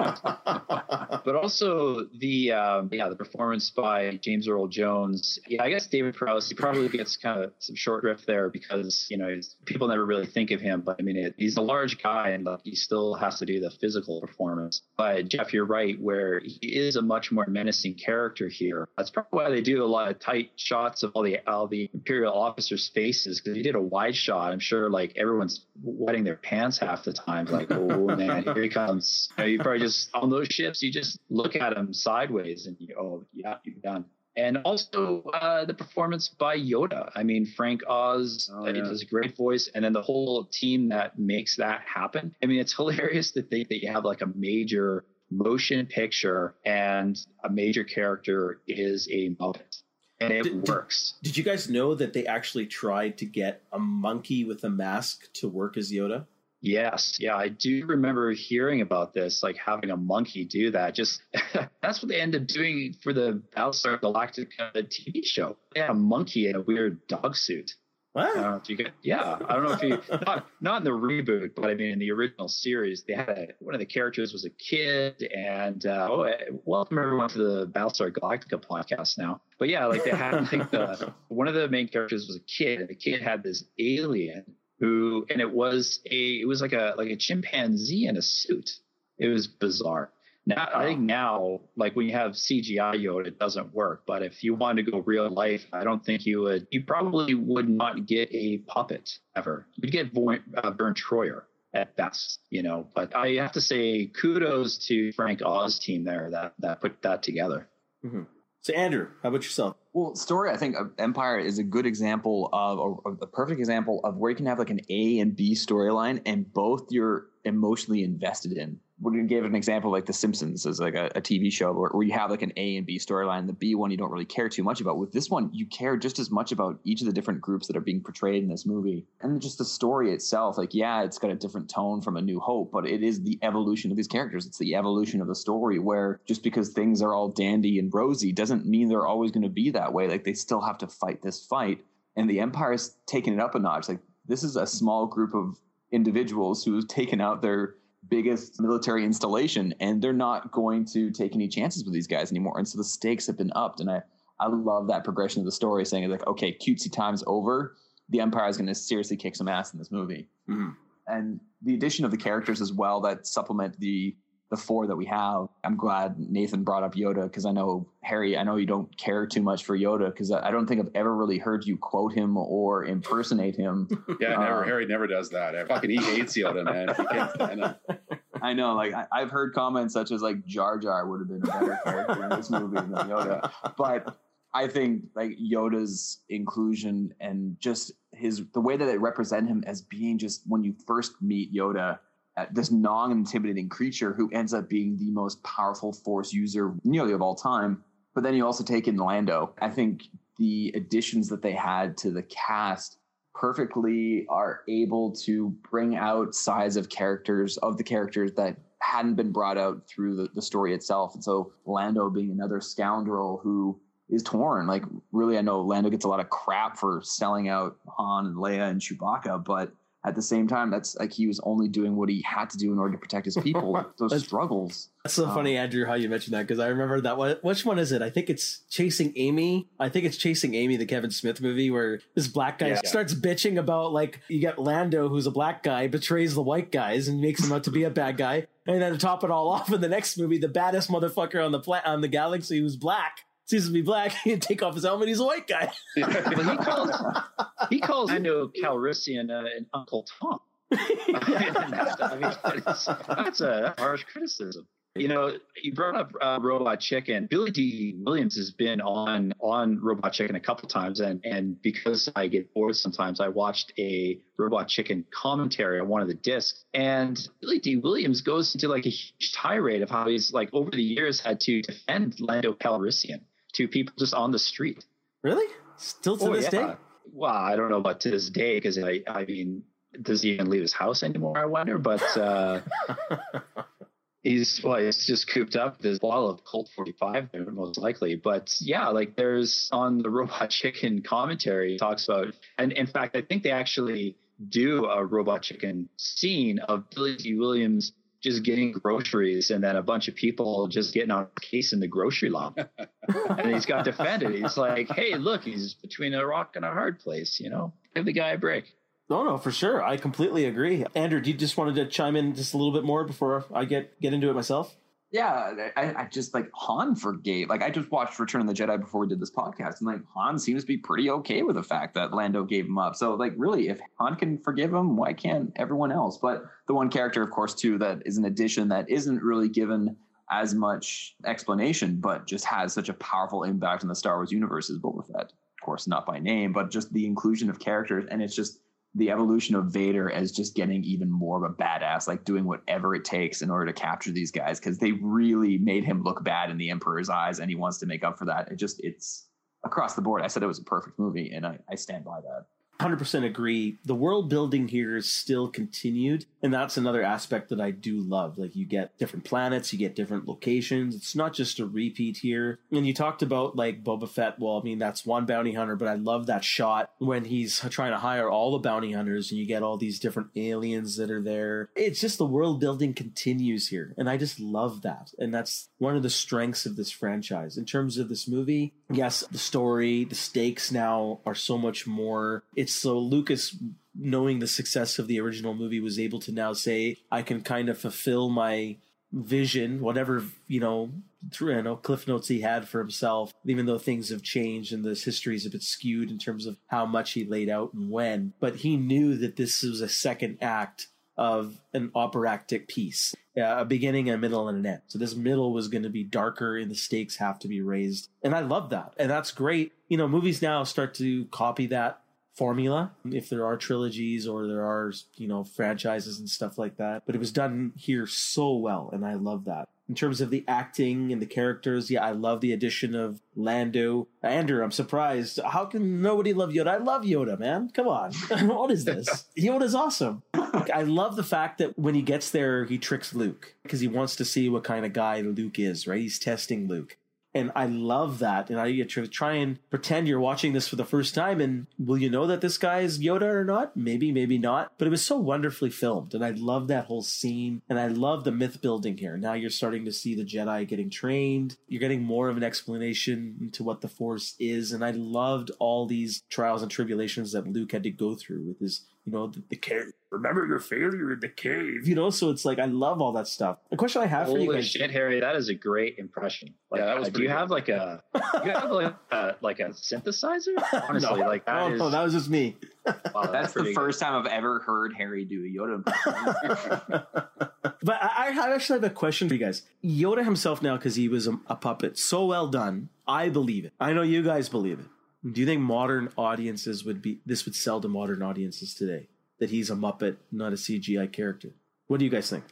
but also the um, yeah the performance by James Earl Jones. Yeah, I guess David Prowse he probably gets kind of some short riff there because you know people never really think of him, but I mean it, he's a large guy and like, he still has to do the physical performance. But Geoff, you're right where he is a much more menacing character here. That's probably why they do a lot of tight shots of all the all the Imperial officers' faces because he did a wide shot. I'm sure like everyone's wetting their pants half the time. Like, oh man, here he comes. You, know, you probably just on those ships, you just look at him sideways and you, oh yeah, you're done. And also uh, the performance by Yoda. I mean, Frank Oz oh, yeah. does a great voice, and then the whole team that makes that happen. I mean, it's hilarious to think that you have like a major motion picture and a major character is a Muppet and it did, works. Did, did, you guys know that they actually tried to get a monkey with a mask to work as Yoda? Yes, yeah, I do remember hearing about this, like having a monkey do that. Just that's what they ended up doing for the Battlestar Galactica TV show. They had a monkey in a weird dog suit. What? I don't know if you get, yeah, I don't know if you not, not in the reboot, but I mean in the original series, they had a, one of the characters was a kid, and uh, oh, eh, welcome everyone to the Battlestar Galactica podcast now. But yeah, like they had like the one of the main characters was a kid, and the kid had this alien who, and it was a it was like a like a chimpanzee in a suit. It was bizarre. Now, I think now, like when you have CGI Yoda, it doesn't work. But if you wanted to go real life, I don't think you would. You probably would not get a puppet ever. You'd get Vern, uh, Vern Troyer at best, you know. But I have to say, kudos to Frank Oz team there that that put that together. Mm-hmm. So, Andrew, how about yourself? Well, story, I think Empire is a good example of, or a perfect example of where you can have like an A and B storyline, and both you're emotionally invested in when you gave an example like The Simpsons as like a, a TV show where, where, you have like an A and B storyline, the B one you don't really care too much about. With this one, you care just as much about each of the different groups that are being portrayed in this movie, and just the story itself. Like, yeah, it's got a different tone from A New Hope, but it is the evolution of these characters. It's the evolution of the story. Where just because things are all dandy and rosy doesn't mean they're always going to be that way. Like, they still have to fight this fight, and the Empire's taking it up a notch. Like, this is a small group of individuals who've taken out their biggest military installation and they're not going to take any chances with these guys anymore. And so the stakes have been upped. And i i love that progression of the story saying like okay cutesy time's over. The empire is going to seriously kick some ass in this movie. Mm-hmm. and the addition of the characters as well that supplement the the four that we have. I'm glad Nathan brought up Yoda because I know Harry. I know you don't care too much for Yoda because I don't think I've ever really heard you quote him or impersonate him. yeah, never. Uh, Harry never does that. I fucking he hates Yoda, man. I know. Like I, have heard comments such as like Jar Jar would have been a better character in this movie than Yoda, but. I think like Yoda's inclusion and just his the way that they represent him as being just when you first meet Yoda, Uh, this non-intimidating creature who ends up being the most powerful force user nearly of all time. But then you also take in Lando. I think the additions that they had to the cast perfectly are able to bring out sides of characters of the characters that hadn't been brought out through the, the story itself. And so Lando being another scoundrel who is torn. Like really, I know Lando gets a lot of crap for selling out Han and Leia and Chewbacca, but at the same time, that's like he was only doing what he had to do in order to protect his people. Those struggles. That's so um, funny, Andrew, how you mentioned that because I remember that one. Which one is it? I think it's Chasing Amy. I think it's Chasing Amy, the Kevin Smith movie, where this black guy yeah. starts bitching about like you get Lando, who's a black guy, betrays the white guys and makes him out to be a bad guy, and then to top it all off, in the next movie, the baddest motherfucker on the pla- on the galaxy who's black seems to be black. He'd take off his helmet. He's a white guy. but he calls he calls Lando Calrissian uh, an Uncle Tom. I mean, that's, that's a harsh criticism. You know, you brought up uh, Robot Chicken. Billy Dee Williams has been on on Robot Chicken a couple times, and and because I get bored sometimes, I watched a Robot Chicken commentary on one of the discs, and Billy Dee Williams goes into like a huge tirade of how he's like over the years had to defend Lando Calrissian to people just on the street. Really? Still to oh, this yeah. day? Well, I don't know about to this day because I I mean does he even leave his house anymore? I wonder. But uh, he's well, he's just cooped up with his bottle of Colt 45 there, most likely. But yeah, like there's on the Robot Chicken commentary talks about, and in fact, I think they actually do a Robot Chicken scene of Billy Dee Williams just getting groceries and then a bunch of people just getting on a case in the grocery line. and he's got defended. He's like, hey, look, he's between a rock and a hard place, you know, give the guy a break. No, no, for sure. I completely agree. Andrew, do you just wanted to chime in just a little bit more before I get get into it myself? Yeah, I, I, just like Han forgave. Like I just watched Return of the Jedi before we did this podcast, and like Han seems to be pretty okay with the fact that Lando gave him up. So like, really, if Han can forgive him, why can't everyone else? But the one character, of course, too, that is an addition that isn't really given as much explanation, but just has such a powerful impact in the Star Wars universe is Boba Fett. Of course, not by name, but just the inclusion of characters, and it's just the evolution of Vader as just getting even more of a badass, like doing whatever it takes in order to capture these guys because they really made him look bad in the Emperor's eyes, and he wants to make up for that. It just it's across the board. I said it was a perfect movie, and I, I stand by that. 100% agree. The world building here is still continued. And that's another aspect that I do love. Like you get different planets, you get different locations. It's not just a repeat here. And you talked about like Boba Fett. Well, I mean, that's one bounty hunter, but I love that shot when he's trying to hire all the bounty hunters and you get all these different aliens that are there. It's just the world building continues here. And I just love that. And that's one of the strengths of this franchise. In terms of this movie, yes, the story, the stakes now are so much more. It's so Lucas knowing the success of the original movie was able to now say I can kind of fulfill my vision, whatever, you know, through, you know, cliff notes he had for himself, even though things have changed and this history is a bit skewed in terms of how much he laid out and when. But he knew that this was a second act of an operatic piece, uh, a beginning, a middle, and an end. So this middle was going to be darker and the stakes have to be raised. And I love that. And that's great. You know, movies now start to copy that formula if there are trilogies or there are you know franchises and stuff like that but it was done here so well and i love that. In terms of the acting and the characters yeah i love the addition of lando. Andrew i'm surprised. How can nobody love yoda? I love yoda man. Come on. What is this? Yoda's awesome. I love the fact that when he gets there he tricks luke because he wants to see what kind of guy luke is right? He's testing luke and I love that. And I try and pretend you're watching this for the first time. And will you know that this guy is Yoda or not? Maybe, maybe not. But it was so wonderfully filmed. And I love that whole scene. And I love the myth building here. Now you're starting to see the Jedi getting trained. You're getting more of an explanation into what the Force is. And I loved all these trials and tribulations that Luke had to go through with his you know, the, the cave. Remember your failure in the cave. You know, so it's like I love all that stuff. The question I have Holy for you guys, shit, Harry, that is a great impression. Like, Yeah, that was uh, do you pretty have like a you have like a, like a synthesizer? Honestly, like that oh, is- no, that was just me. wow, That's the pretty first time I've ever heard Harry do a Yoda. But I, I actually have a question for you guys. Yoda himself now, because he was a, a puppet, so well done. I believe it. I know you guys believe it. Do you think modern audiences would be this would sell to modern audiences today? That he's a Muppet, not a CGI character. What do you guys think?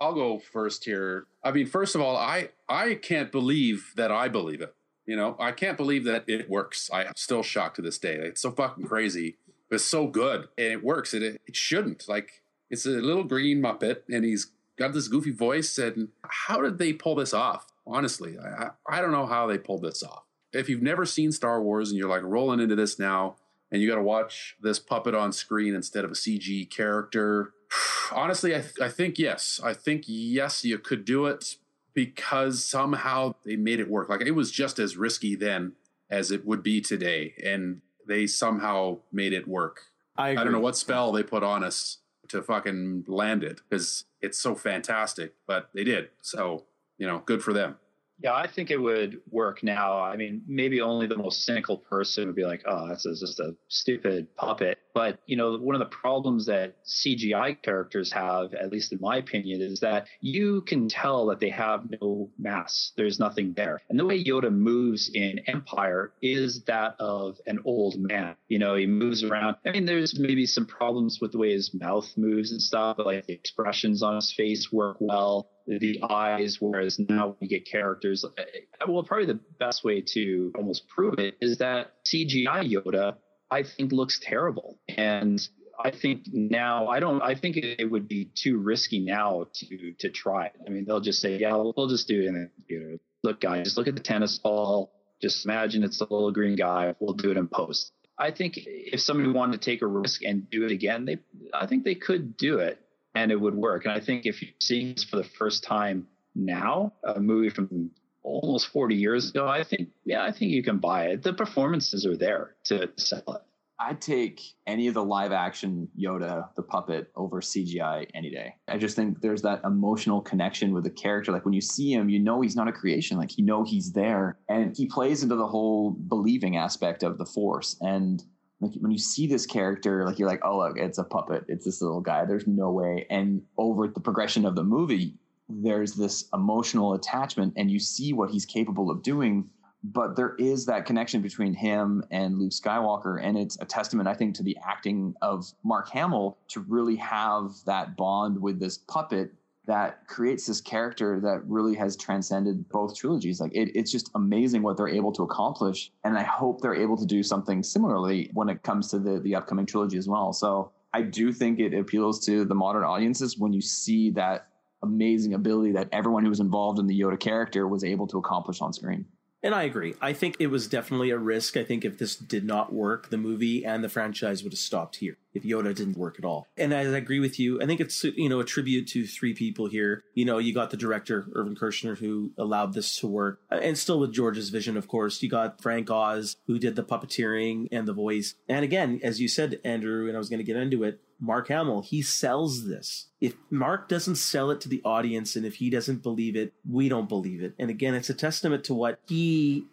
I'll go first here. I mean, first of all, I I can't believe that I believe it. You know, I can't believe that it works. I'm still shocked to this day. It's so fucking crazy. But it's so good and it works. And it, it shouldn't. Like it's a little green Muppet and he's got this goofy voice. And how did they pull this off? Honestly, I I don't know how they pulled this off. If you've never seen Star Wars and you're like rolling into this now, and you got to watch this puppet on screen instead of a CG character. Honestly, I, th- I think yes. I think yes, you could do it because somehow they made it work. Like it was just as risky then as it would be today, and they somehow made it work. I, I don't know what spell they put on us to fucking land it because it's so fantastic, but they did. So you know, good for them. Yeah, I think it would work now. I mean, maybe only the most cynical person would be like, "Oh, this is just a stupid puppet." But you know, one of the problems that CGI characters have, at least in my opinion, is that you can tell that they have no mass. There's nothing there. And the way Yoda moves in Empire is that of an old man. You know, he moves around. I mean, there's maybe some problems with the way his mouth moves and stuff, but like the expressions on his face work well the eyes, whereas now we get characters. uh, Well, probably the best way to almost prove it is that CGI Yoda, I think, looks terrible. And I think now I don't. I think it, would be too risky now to to try it. I mean, they'll just say, "Yeah, we'll, we'll just do it in the computer." Look, guys, just look at the tennis ball. Just imagine it's a little green guy. We'll do it in post. I think if somebody wanted to take a risk and do it again, they, I think they could do it and it would work. And I think if you're seeing this for the first time now, a movie from almost 40 years ago, I think, yeah, I think you can buy it. The performances are there to sell it. I'd take any of the live action Yoda, the puppet, over CGI any day. I just think there's that emotional connection with the character. Like when you see him, you know he's not a creation. Like you know he's there. And he plays into the whole believing aspect of the force. And like when you see this character, like you're like, oh look, it's a puppet. It's this little guy. There's no way. And over the progression of the movie, there's this emotional attachment and you see what he's capable of doing but there is that connection between him and Luke Skywalker, and it's a testament, I think, to the acting of Mark Hamill to really have that bond with this puppet that creates this character that really has transcended both trilogies. Like it, it's just amazing what they're able to accomplish, and I hope they're able to do something similarly when it comes to the the upcoming trilogy as well. So I do think it appeals to the modern audiences when you see that amazing ability that everyone who was involved in the Yoda character was able to accomplish on screen. And I agree. I think it was definitely a risk. I think if this did not work, the movie and the franchise would have stopped here. if Yoda didn't work at all. And I agree with you. I think it's you know a tribute to three people here. You know, you got the director Irvin Kershner who allowed this to work, and still with George's vision, of course. You got Frank Oz who did the puppeteering and the voice. And again, as you said, Andrew, and I was going to get into it. Mark Hamill, he sells this. If Mark doesn't sell it to the audience and if he doesn't believe it, we don't believe it. And again, it's a testament to what he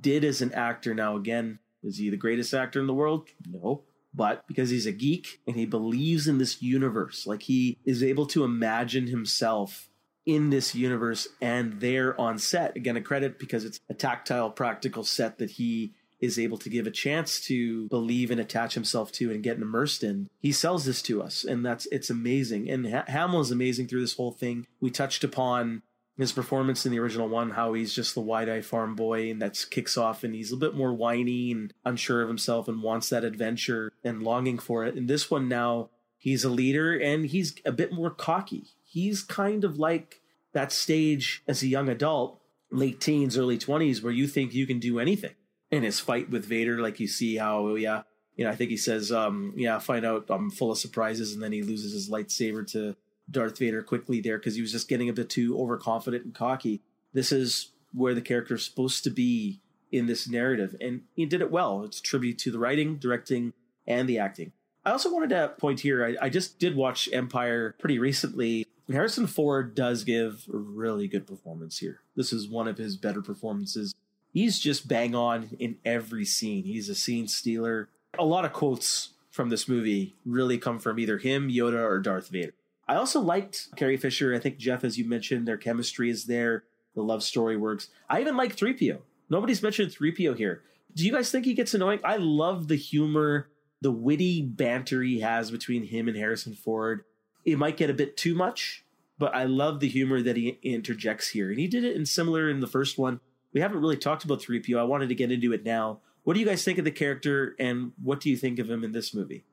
did as an actor. Now, again, is he the greatest actor in the world? No. But because he's a geek and he believes in this universe, like he is able to imagine himself in this universe and there on set. Again, a credit because it's a tactile, practical set that he is able to give a chance to believe and attach himself to and get immersed in. He sells this to us, and that's it's amazing. And ha- Hamill is amazing through this whole thing. We touched upon his performance in the original one, how he's just the wide-eyed farm boy, and that kicks off, and he's a bit more whiny and unsure of himself, and wants that adventure and longing for it. In this one now, he's a leader, and he's a bit more cocky. He's kind of like that stage as a young adult, late teens, early twenties, where you think you can do anything in his fight with Vader, like you see how, yeah, you know, I think he says, um, yeah, find out I'm full of surprises, and then he loses his lightsaber to Darth Vader quickly there because he was just getting a bit too overconfident and cocky. This is where the character is supposed to be in this narrative, and he did it well. It's tribute to the writing, directing, and the acting. I also wanted to point here, I, I just did watch Empire pretty recently. Harrison Ford does give a really good performance here. This is one of his better performances he's just bang on in every scene. He's a scene stealer. A lot of quotes from this movie really come from either him, Yoda, or Darth Vader. I also liked Carrie Fisher. I think Geoff, as you mentioned, their chemistry is there. The love story works. I even like 3PO. Nobody's mentioned 3PO here. Do you guys think he gets annoying? I love the humor, the witty banter he has between him and Harrison Ford. It might get a bit too much, but I love the humor that he interjects here. And he did it in similar in the first one we haven't really talked about 3PO. I wanted to get into it now. What do you guys think of the character and what do you think of him in this movie?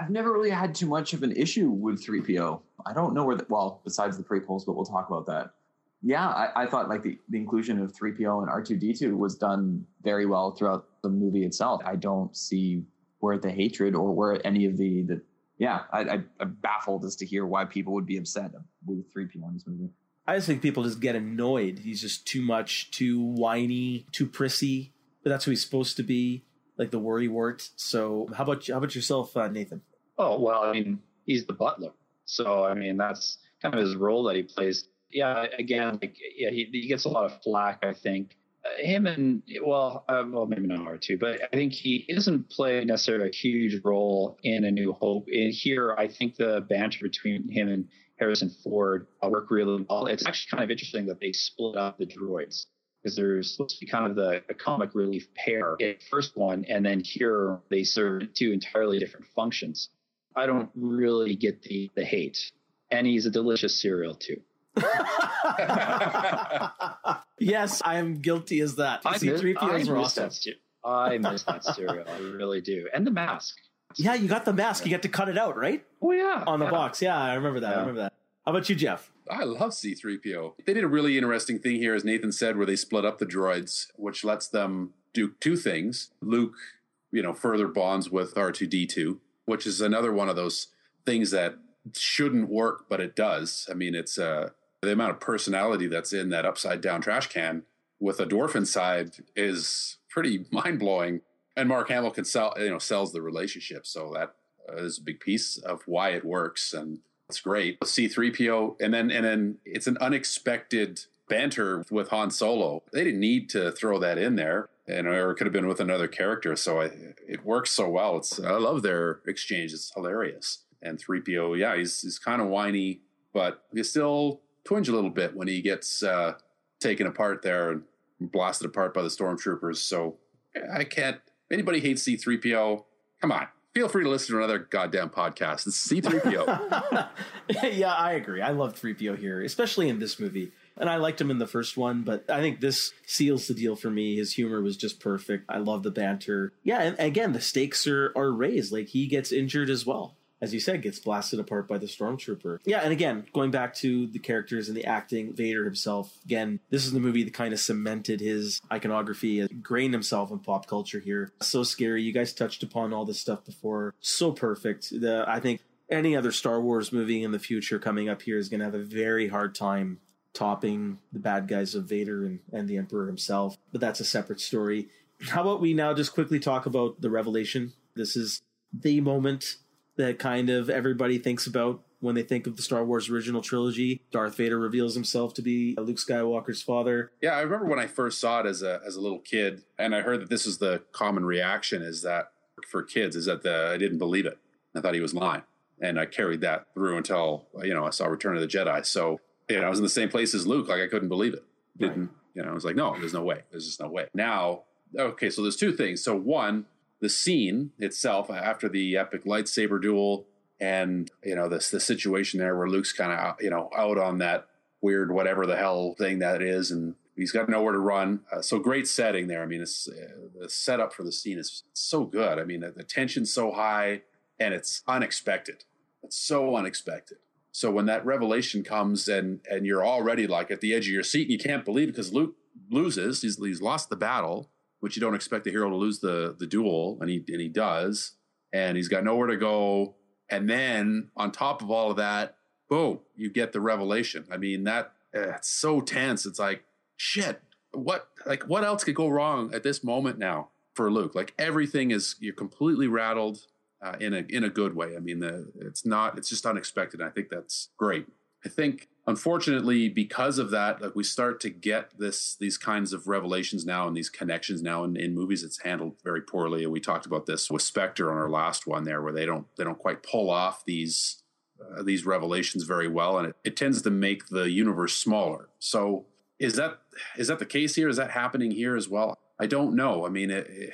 I've never really had too much of an issue with 3PO. I don't know where the, well, besides the prequels, but we'll talk about that. Yeah, I, I thought like the, the inclusion of 3PO and R2D2 was done very well throughout the movie itself. I don't see where the hatred or where any of the, the yeah, I, I, I'm baffled as to hear why people would be upset with 3PO in this movie. I just think people just get annoyed. He's just too much, too whiny, too prissy. But that's who he's supposed to be, like the worry wart. So, how about how about yourself, uh, Nathan? Oh well, I mean, he's the butler, so I mean that's kind of his role that he plays. Yeah, again, like yeah, he, he gets a lot of flack. I think uh, him and well, uh, well, maybe not R two, but I think he, he doesn't play necessarily a huge role in A New Hope. In here, I think the banter between him and Harrison Ford uh, work really well. It's actually kind of interesting that they split up the droids because they're supposed to be kind of the, the comic relief pair in first one, and then here they serve two entirely different functions. I don't really get the the hate, and he's a delicious cereal too. yes, I am guilty as that. I miss, I miss awesome. that, I miss that cereal. I really do, and the mask. Yeah, you got the mask. You got to cut it out, right? Oh yeah, on the yeah. box. Yeah, I remember that. Yeah. I remember that. How about you, Geoff? I love C3PO. They did a really interesting thing here, as Nathan said, where they split up the droids, which lets them do two things. Luke, you know, further bonds with R2D2, which is another one of those things that shouldn't work, but it does. I mean, it's uh, the amount of personality that's in that upside down trash can with a dwarf inside is pretty mind blowing and Mark Hamill can sell, you know, sells the relationship. So that is a big piece of why it works. And it's great. C3PO. And then, and then it's an unexpected banter with Han Solo. They didn't need to throw that in there. And or it could have been with another character. So I, it works so well. It's, I love their exchange. It's hilarious. And 3PO, yeah, he's, he's kind of whiny, but he still twinge a little bit when he gets, uh, taken apart there and blasted apart by the stormtroopers. So I can't, anybody hates C3PO, come on. Feel free to listen to another goddamn podcast. It's C3PO. yeah, I agree. I love 3PO here, especially in this movie. And I liked him in the first one, but I think this seals the deal for me. His humor was just perfect. I love the banter. Yeah, and again, the stakes are, are raised. Like he gets injured as well. As you said, gets blasted apart by the stormtrooper. Yeah, and again, going back to the characters and the acting, Vader himself, again, this is the movie that kind of cemented his iconography, ingrained himself in pop culture here. So scary. You guys touched upon all this stuff before. So perfect. The I think any other Star Wars movie in the future coming up here is going to have a very hard time topping the bad guys of Vader and, and the Emperor himself. But that's a separate story. How about we now just quickly talk about the revelation? This is the moment that kind of everybody thinks about when they think of the Star Wars original trilogy. Darth Vader reveals himself to be Luke Skywalker's father. Yeah, I remember when I first saw it as a as a little kid, and I heard that this is the common reaction is that for kids is that the I didn't believe it. I thought he was lying, and I carried that through until you know I saw Return of the Jedi. So you know I was in the same place as Luke, like I couldn't believe it. Didn't Right. you know? I was like, no, there's no way. There's just no way. Now, okay, so there's two things. So one, the scene itself after the epic lightsaber duel and you know this the situation there where Luke's kind of you know out on that weird whatever the hell thing that is and he's got nowhere to run. Uh, so great setting there. I mean it's uh, the setup for the scene is so good. I mean the, the tension's so high and it's unexpected. It's so unexpected. So when that revelation comes and and you're already like at the edge of your seat and you can't believe it because luke loses he's, he's lost the battle which you don't expect the hero to lose the the duel and he and he does and he's got nowhere to go and then on top of all of that, boom, you get the revelation. I mean, that uh, it's so tense. It's like, shit, what like what else could go wrong at this moment now for Luke? Like everything is you're completely rattled uh, in a in a good way. I mean, the it's not it's just unexpected. I think that's great. I think unfortunately because of that like we start to get this these kinds of revelations now and these connections now in, in movies it's handled very poorly. And we talked about this with spectre on our last one there where they don't they don't quite pull off these uh, these revelations very well and it, it tends to make the universe smaller. So is that is that the case here? Is that happening here as well? I don't know. I mean it, it-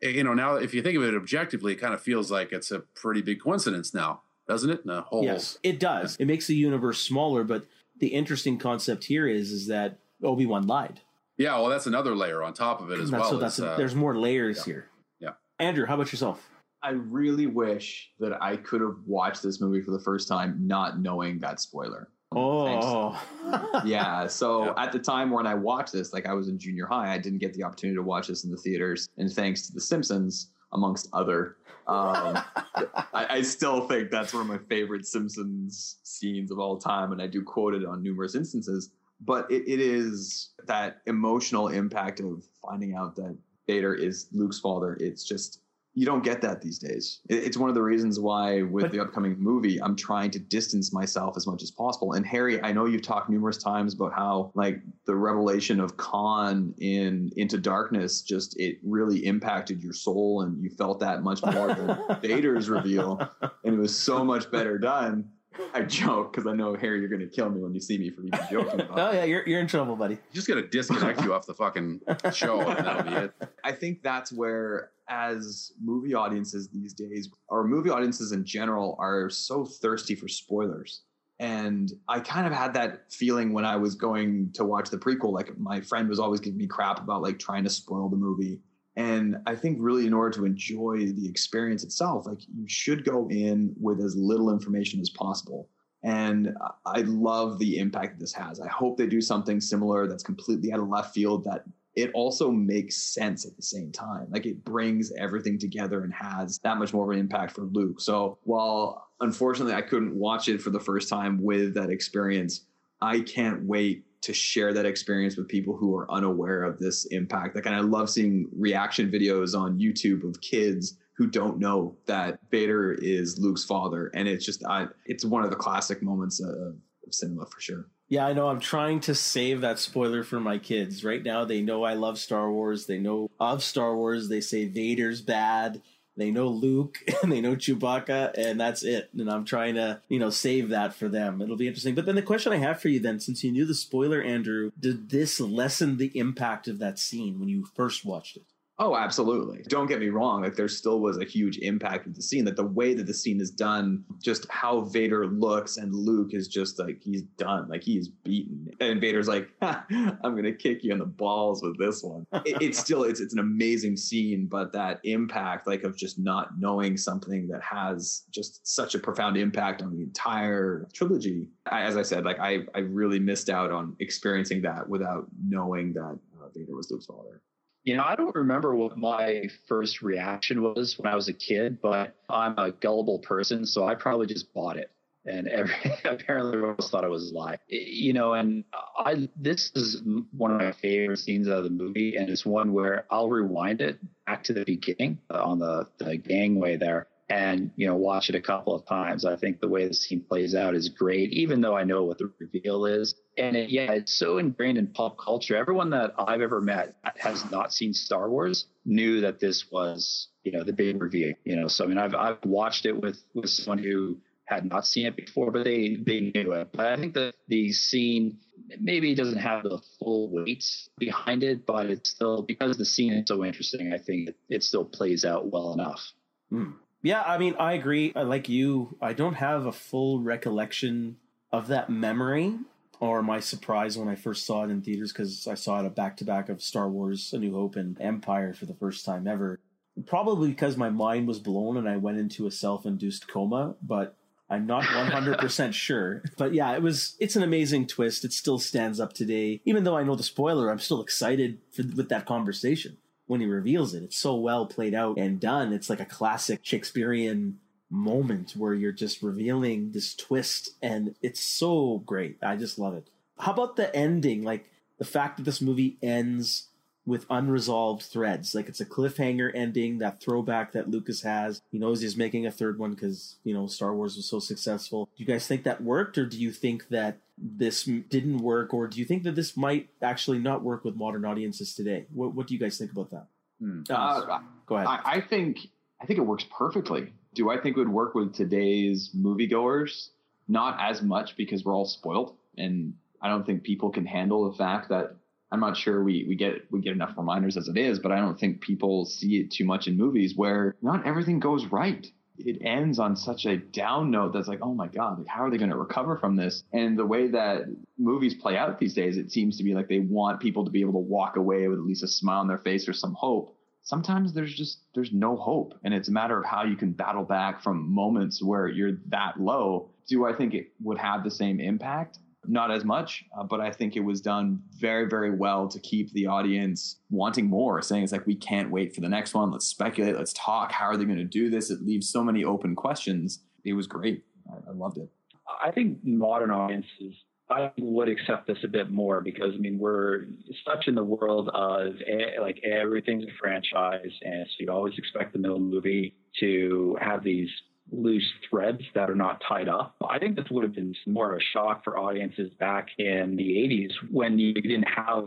you know now if you think of it objectively it kind of feels like it's a pretty big coincidence now doesn't it in the whole Yes, it does. It makes the universe smaller, but the interesting concept here is is that Obi Wan lied. Yeah, well, that's another layer on top of it as That's well. so that's a, uh, there's more layers here. yeah. Andrew, how about yourself? I really wish that I could have watched this movie for the first time not knowing that spoiler. Oh, yeah. So Yeah. at the time when I watched this, like I was in junior high, I didn't get the opportunity to watch this in the theaters. And thanks to The Simpsons, amongst other, um, I, I still think that's one of my favorite Simpsons scenes of all time. And I do quote it on numerous instances. But it, it is that emotional impact of finding out that Vader is Luke's father. It's just, you don't get that these days. It's one of the reasons why, with But- the upcoming movie, I'm trying to distance myself as much as possible. And Harry, I know you've talked numerous times about how, like, the revelation of Khan in Into Darkness just it really impacted your soul, and you felt that much more than Vader's reveal, and it was so much better done. I joke because I know Harry, you're going to kill me when you see me for even joking about. oh yeah, you're you're in trouble, buddy. You just got to disconnect you off the fucking show, and that'll be it. I think that's where, as movie audiences these days, or movie audiences in general, are so thirsty for spoilers. And I kind of had that feeling when I was going to watch the prequel. Like my friend was always giving me crap about like trying to spoil the movie. And I think really in order to enjoy the experience itself, like you should go in with as little information as possible. And I love the impact this has. I hope they do something similar that's completely out of left field that it also makes sense at the same time. Like it brings everything together and has that much more of an impact for Luke. So while unfortunately I couldn't watch it for the first time with that experience, I can't wait to share that experience with people who are unaware of this impact. Like, and I love seeing reaction videos on YouTube of kids who don't know that Vader is Luke's father, and it's just, I, it's one of the classic moments of, of cinema for sure. Yeah, I know. I'm trying to save that spoiler for my kids. Right now, they know I love Star Wars. They know of Star Wars. They say Vader's bad. They know Luke and they know Chewbacca, and that's it. And I'm trying to, you know, save that for them. It'll be interesting. But then the question I have for you, then, since you knew the spoiler, Andrew, did this lessen the impact of that scene when you first watched it? Oh, absolutely. Don't get me wrong. Like there still was a huge impact with the scene. That the way that the scene is done, just how Vader looks, and Luke is just like he's done, like he's beaten. And Vader's like, "I'm gonna kick you in the balls with this one. It, it's still it's it's an amazing scene, but that impact, like of just not knowing something that has just such a profound impact on the entire trilogy. I, as I said, like I I really missed out on experiencing that without knowing that uh, Vader was Luke's father. You know, I don't remember what my first reaction was when I was a kid, but I'm a gullible person, so I probably just bought it. And every, apparently, everyone thought it was a lie. You know, and I this is one of my favorite scenes out of the movie, and it's one where I'll rewind it back to the beginning uh, on the, the gangway there, and you know watch it a couple of times. I think the way the scene plays out is great, even though I know what the reveal is. And it, yeah, it's so ingrained in pop culture. Everyone that I've ever met has not seen Star Wars knew that this was you know the big reveal. You know, so I mean, I've I've watched it with with someone who had not seen it before, but they they knew it. But I think that the scene maybe doesn't have the full weight behind it, but it's still because the scene is so interesting. I think it, it still plays out well enough. Hmm. Yeah, I mean, I agree. Like you, I don't have a full recollection of that memory or my surprise when I first saw it in theaters because I saw it a back to back of Star Wars A New Hope and Empire for the first time ever. Probably because my mind was blown and I went into a self induced coma, but I'm not 100% sure. But yeah, it was, it's an amazing twist. It still stands up today. Even though I know the spoiler, I'm still excited for, with that conversation when he reveals it. It's so well played out and done. It's like a classic Shakespearean moment where you're just revealing this twist and it's so great. I just love it. How about the ending? Like the fact that this movie ends with unresolved threads. Like it's a cliffhanger ending, that throwback that Lucas has. He knows he's making a third one because, you know, Star Wars was so successful. Do you guys think that worked or do you think that this didn't work or do you think that this might actually not work with modern audiences today? What, what do you guys think about that? Hmm. Uh, Go ahead. I, I think I think it works perfectly. Do I think it would work with today's moviegoers? Not as much because we're all spoiled, and I don't think people can handle the fact that I'm not sure we we get we get enough reminders as it is, but I don't think people see it too much in movies where not everything goes right. It ends on such a down note that's like, oh my god, like how are they going to recover from this? And the way that movies play out these days, it seems to be like they want people to be able to walk away with at least a smile on their face or some hope. Sometimes there's just there's no hope, and it's a matter of how you can battle back from moments where you're that low. Do I think it would have the same impact? Not as much, uh, but I think it was done very, very well to keep the audience wanting more, saying it's like, we can't wait for the next one. Let's speculate. Let's talk. How are they going to do this? It leaves so many open questions. It was great. I, I loved it. I think modern audiences I would accept this a bit more because I mean we're such in the world of like everything's a franchise, and so you always expect the middle movie to have these loose threads that are not tied up. I think this would have been more of a shock for audiences back in the 80s when you didn't have,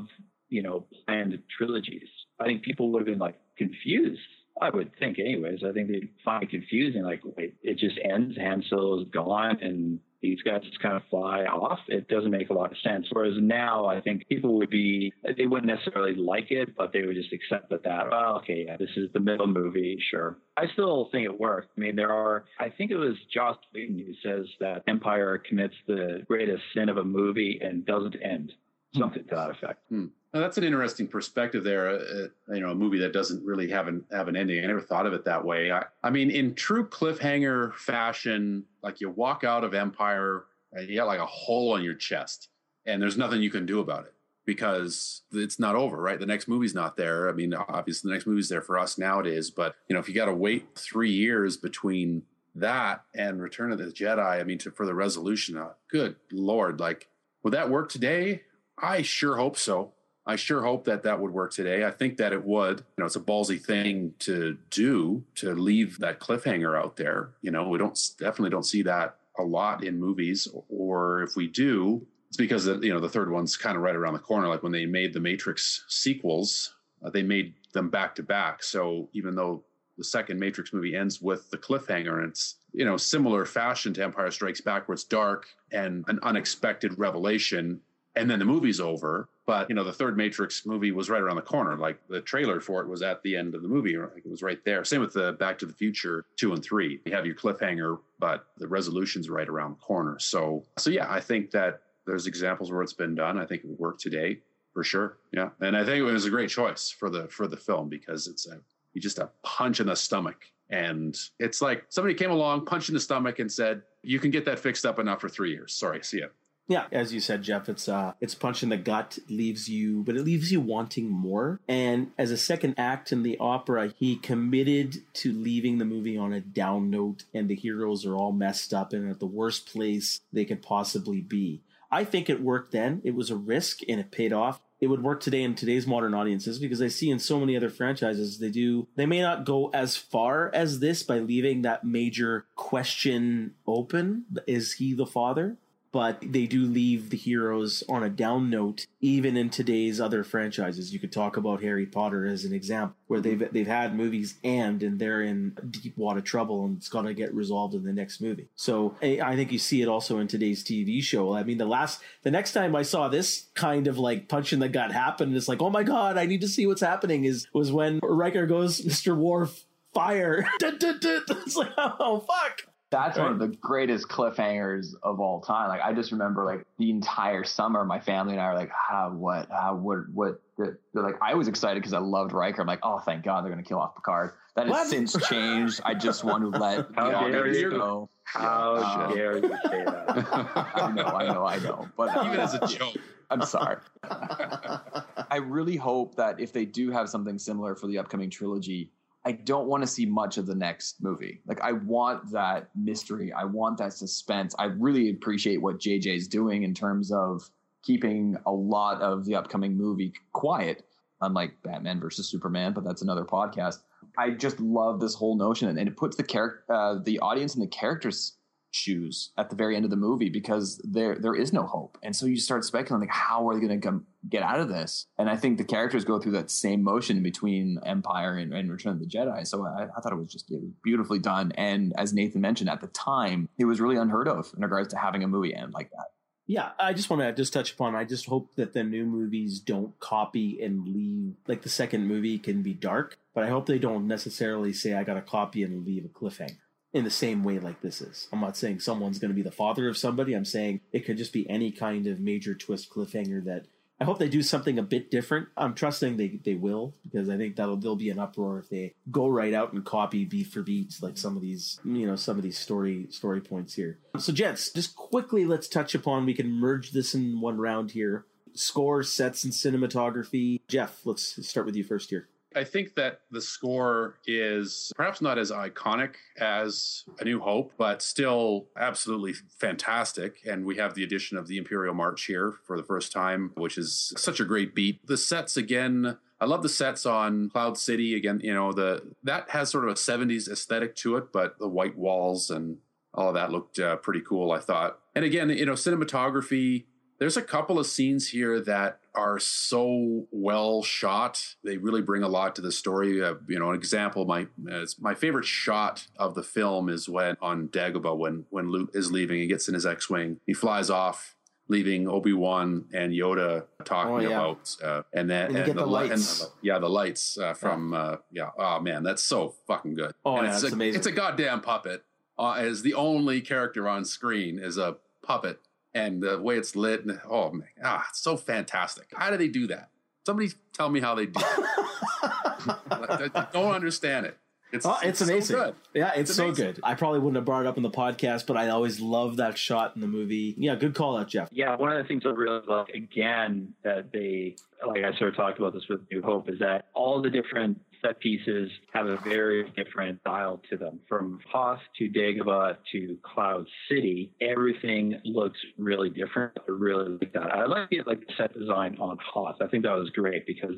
you know, planned trilogies. I think people would have been like confused. I would think, anyways. I think they'd find it confusing. Like, wait, it just ends. Han Solo is gone, and these guys just kind of fly off. It doesn't make a lot of sense. Whereas now, I think people would be, they wouldn't necessarily like it, but they would just accept that, that, well, okay, yeah, this is the middle movie, sure. I still think it worked. I mean, there are, I think it was Joss Whedon who says that Empire commits the greatest sin of a movie and doesn't end. Something to that effect. Hmm. Now, that's an interesting perspective there. Uh, uh, you know, a movie that doesn't really have an have an ending. I never thought of it that way. I, I mean, in true cliffhanger fashion, like you walk out of Empire and you got like a hole on your chest, and there's nothing you can do about it because it's not over, right? The next movie's not there. I mean, obviously, the next movie's there for us nowadays, but you know, if you got to wait three years between that and Return of the Jedi, I mean, to, for the resolution, uh, good lord, like would that work today? I sure hope so. I sure hope that that would work today. I think that it would. You know, it's a ballsy thing to do to leave that cliffhanger out there. You know, we don't definitely don't see that a lot in movies, or if we do, it's because the, you know the third one's kind of right around the corner. Like when they made the Matrix sequels, uh, they made them back to back. So even though the second Matrix movie ends with the cliffhanger, and it's you know similar fashion to Empire Strikes Back, where it's dark and an unexpected revelation and then the movie's over. But you know, the third Matrix movie was right around the corner. Like the trailer for it was at the end of the movie, like it was right there. Same with the Back to the Future two and three. You have your cliffhanger, but the resolution's right around the corner. So, so yeah, I think that there's examples where it's been done. I think it would work today for sure. Yeah, and I think it was a great choice for the for the film because it's a you just a punch in the stomach, and it's like somebody came along, punched in the stomach, and said, "You can get that fixed up enough for three years." Sorry, see ya. Yeah, as you said, Geoff, it's uh, it's punch in the gut, leaves you, but it leaves you wanting more. And as a second act in the opera, he committed to leaving the movie on a down note, and the heroes are all messed up and at the worst place they could possibly be. I think it worked then. It was a risk, and it paid off. It would work today in today's modern audiences because I see in so many other franchises they do. They may not go as far as this by leaving that major question open: Is he the father? But they do leave the heroes on a down note even in today's other franchises. You could talk about harry potter as an example where they've they've had movies and and they're in deep water trouble and it's got to get resolved in the next movie. So i think you see it also in today's tv show. I mean the last the next time i saw this kind of like punch in the gut happen it's like oh my god i need to see what's happening is was when Riker goes mr Worf fire. It's like oh fuck that's right. one of the greatest cliffhangers of all time. Like I just remember like the entire summer, my family and I were like, how, what, how, what, what, they're like, I was excited because I loved Riker. I'm like, oh, thank God they're going to kill off Picard. That has since changed. I just want to let how dare you go. How yeah, um, dare you say that? I know, I know, I know. But even uh, as a joke. I'm sorry. I really hope that if they do have something similar for the upcoming trilogy, I don't want to see much of the next movie. Like I want that mystery. I want that suspense. I really appreciate what JJ is doing in terms of keeping a lot of the upcoming movie quiet, unlike Batman versus Superman, but that's another podcast. I just love this whole notion, and it puts the character, uh, the audience, and the characters shoes at the very end of the movie because there there is no hope and so you start speculating like how are they going to get out of this and i think the characters go through that same motion between empire and, and return of the jedi so I, I, thought it was just it was beautifully done and as nathan mentioned at the time it was really unheard of in regards to having a movie end like that yeah, I just want to just touch upon. I just hope that the new movies don't copy and leave. Like the second movie can be dark, but I hope they don't necessarily say I got to copy and leave a cliffhanger in the same way like this is. I'm not saying someone's going to be the father of somebody. I'm saying it could just be any kind of major twist cliffhanger that I hope they do something a bit different. I'm trusting they they will because I think that'll there'll be an uproar if they go right out and copy beat for beat like some of these you know some of these story story points here. So gents, just quickly let's touch upon we can merge this in one round here. Score, sets, and cinematography. Geoff, let's start with you first here. I think that the score is perhaps not as iconic as A New Hope, but still absolutely fantastic. And we have the addition of the Imperial March here for the first time, which is such a great beat. The sets again. I love the sets on Cloud City again. You know the that has sort of a '70s aesthetic to it, but the white walls and all of that looked uh, pretty cool. I thought, and again, you know, cinematography there's a couple of scenes here that are so well shot. They really bring a lot to the story. Uh, you know, an example, my uh, my favorite shot of the film is when on Dagobah when when Luke is leaving, he gets in his X-wing, he flies off, leaving Obi Wan and Yoda talking oh, yeah. about, uh, and then and, and the, the, lights, and, yeah, the lights uh, from yeah. Uh, yeah. Oh man, that's so fucking good. Oh, yeah, it's a, amazing. It's a goddamn puppet. Uh, as the only character on screen is a puppet and the way it's lit and oh man, ah, it's so fantastic. How do they do that? Somebody tell me how they do it. I don't understand it. It's, oh, it's, it's amazing. So yeah, it's, it's so good. I probably wouldn't have brought it up in the podcast, but I always love that shot in the movie. Yeah, good call out, Geoff. Yeah, one of the things I really like again that they like I sort of talked about this with New Hope is that all the different set pieces have a very different style to them. From Hoth to Dagobah to Cloud City, everything looks really different. I really like that. I like like the set design on Hoth. I think that was great because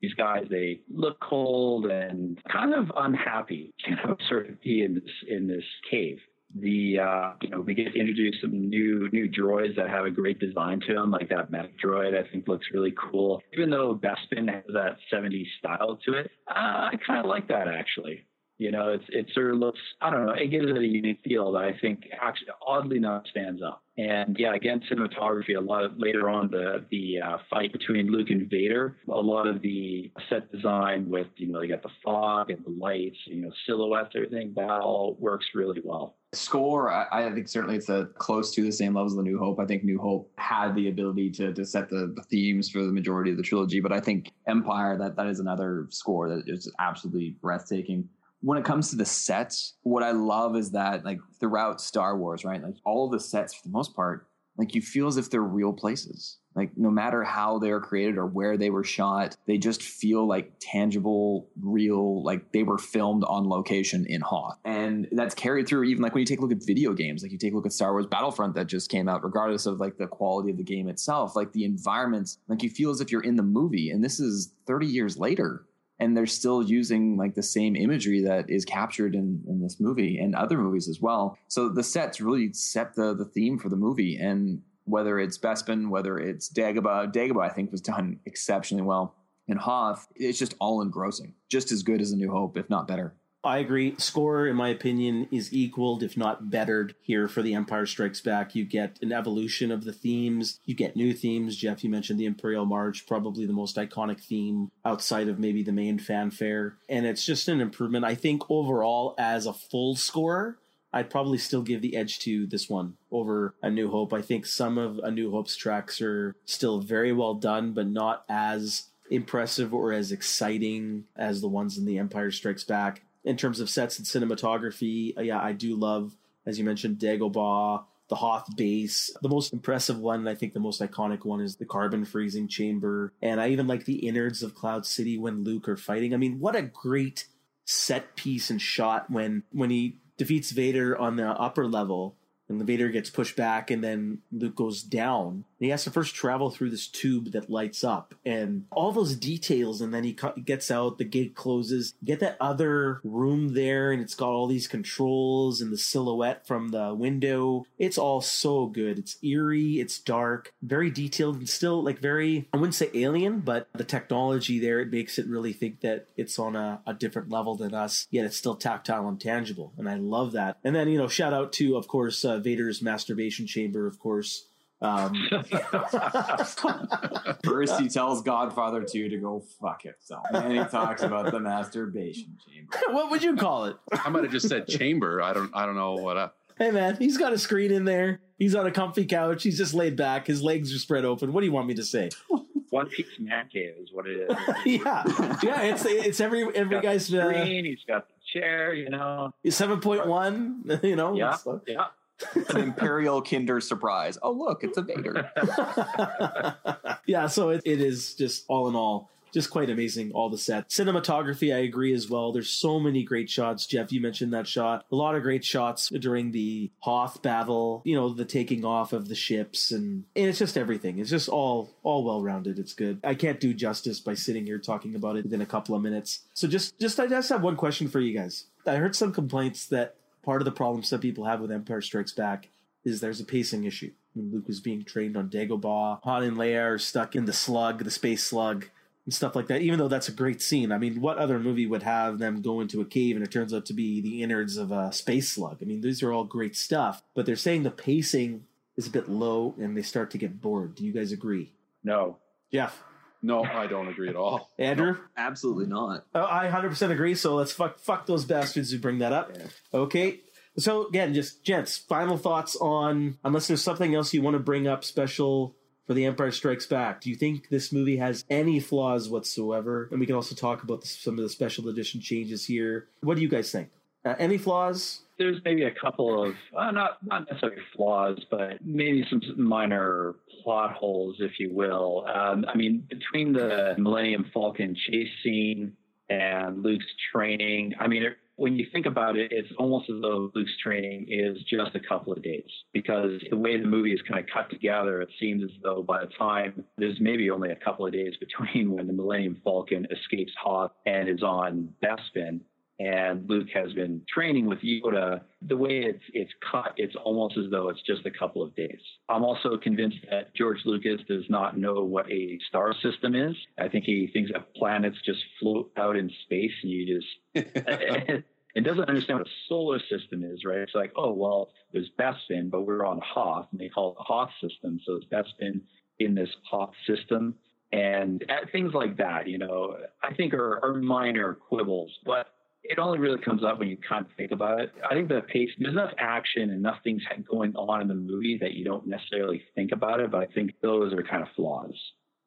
these guys they look cold and kind of unhappy, you know, sort of be in this in this cave the uh, you know we get to introduce some new new droids that have a great design to them, like that mech droid. I think looks really cool. Even though Bespin has that '70s style to it, uh, I kind of like that actually. You know, it's it sort of looks I don't know, it gives it a unique feel that I think actually oddly enough stands up. And yeah, again, cinematography. A lot of later on the the uh, fight between Luke and Vader. A lot of the set design with you know you got the fog and the lights, you know silhouettes, everything that all works really well. Score, I, I think certainly it's a close to the same levels of the New Hope. I think New Hope had the ability to to set the, the themes for the majority of the trilogy, but I think Empire that that is another score that is absolutely breathtaking when it comes to the sets, what I love is that like throughout Star Wars, right? Like all the sets for the most part, like you feel as if they're real places. Like no matter how they're created or where they were shot, they just feel like tangible, real, like they were filmed on location in Hoth. And that's carried through even like when you take a look at video games, like you take a look at Star Wars Battlefront that just came out, regardless of like the quality of the game itself, like the environments, like you feel as if you're in the movie. And this is 30 years later and they're still using like the same imagery that is captured in, in this movie and other movies as well. So the sets really set the the theme for the movie, and whether it's Bespin, whether it's Dagobah, Dagobah I think was done exceptionally well. In Hoth, it's just all engrossing, just as good as A New Hope, if not better. I agree. Score, in my opinion, is equaled, if not bettered, here for The Empire Strikes Back. You get an evolution of the themes. You get new themes. Geoff, you mentioned the Imperial March, probably the most iconic theme outside of maybe the main fanfare. And it's just an improvement. I think overall, as a full score, I'd probably still give the edge to this one over A New Hope. I think some of A New Hope's tracks are still very well done, but not as impressive or as exciting as the ones in The Empire Strikes Back in terms of sets and cinematography, uh, yeah, I do love, as you mentioned, Dagobah, the Hoth base. The most impressive one, and I think the most iconic one, is the carbon freezing chamber. And I even like the innards of Cloud City when Luke are fighting. I mean, what a great set piece and shot when when he defeats Vader on the upper level and the Vader gets pushed back and then Luke goes down he has to first travel through this tube that lights up and all those details and then he gets out the gate closes. Get that other room there and it's got all these controls and the silhouette from the window. It's all so good. It's eerie it's dark very detailed and still like very i wouldn't say alien but the technology there it makes it really think that it's on a, a different level than us yet it's still tactile and tangible and i love that. And then you know shout out to of course uh, vader's masturbation chamber of course um, First, he tells Godfather 2 to go fuck himself. And he talks about the masturbation chamber. what would you call it? I might have just said chamber. I don't. I don't know what. I, hey man, he's got a screen in there. He's on a comfy couch. He's just laid back. His legs are spread open. What do you want me to say? One piece man cave is what it is. yeah, yeah. It's it's every every he's guy's got the screen. Uh, he's got the chair. You know, seven point one. You know, yeah, yeah an imperial kinder surprise. Oh, look, it's a Vader. yeah, so it, it is just all in all just quite amazing all the sets cinematography i agree as well. There's so many great shots. Geoff you mentioned that shot. A lot of great shots during the hoth battle you know the taking off of the ships and, and it's just everything. It's just all all well rounded it's good. I can't do justice by sitting here talking about it within a couple of minutes. So just just i just have one question for you guys. I heard some complaints that part of the problem some people have with Empire Strikes Back is there's a pacing issue. When Luke was being trained on Dagobah, Han and Leia are stuck in the slug, the space slug, and stuff like that. Even though that's a great scene, I mean, what other movie would have them go into a cave and it turns out to be the innards of a space slug? I mean, these are all great stuff, but they're saying the pacing is a bit low and they start to get bored. Do you guys agree? No. Geoff. No, I don't agree at all. Andrew? No, absolutely not. Uh, I 100% agree. So let's fuck fuck those bastards who bring that up. Yeah. Okay. So again, just gents, final thoughts on unless there's something else you want to bring up special for The Empire Strikes Back. Do you think this movie has any flaws whatsoever? And we can also talk about some of the special edition changes here. What do you guys think? Uh, any flaws? There's maybe a couple of uh, not not necessarily flaws, but maybe some minor plot holes, if you will. Um, I mean, between the Millennium Falcon chase scene and Luke's training, I mean, it, when you think about it, it's almost as though Luke's training is just a couple of days because the way the movie is kind of cut together, it seems as though by the time there's maybe only a couple of days between when the Millennium Falcon escapes Hoth and is on Bespin and Luke has been training with Yoda, the way it's it's cut, it's almost as though it's just a couple of days. I'm also convinced that George Lucas does not know what a star system is. I think he thinks that planets just float out in space and you just and doesn't understand what a solar system is, right? It's like, oh, well, there's Bespin, but we're on Hoth, and they call it the Hoth system. So it's Bespin in this Hoth system. And uh, things like that, you know, I think are, are minor quibbles, but it only really comes up when you kind of think about it. I think the pace, there's enough action and enough things going on in the movie that you don't necessarily think about it, but I think those are kind of flaws.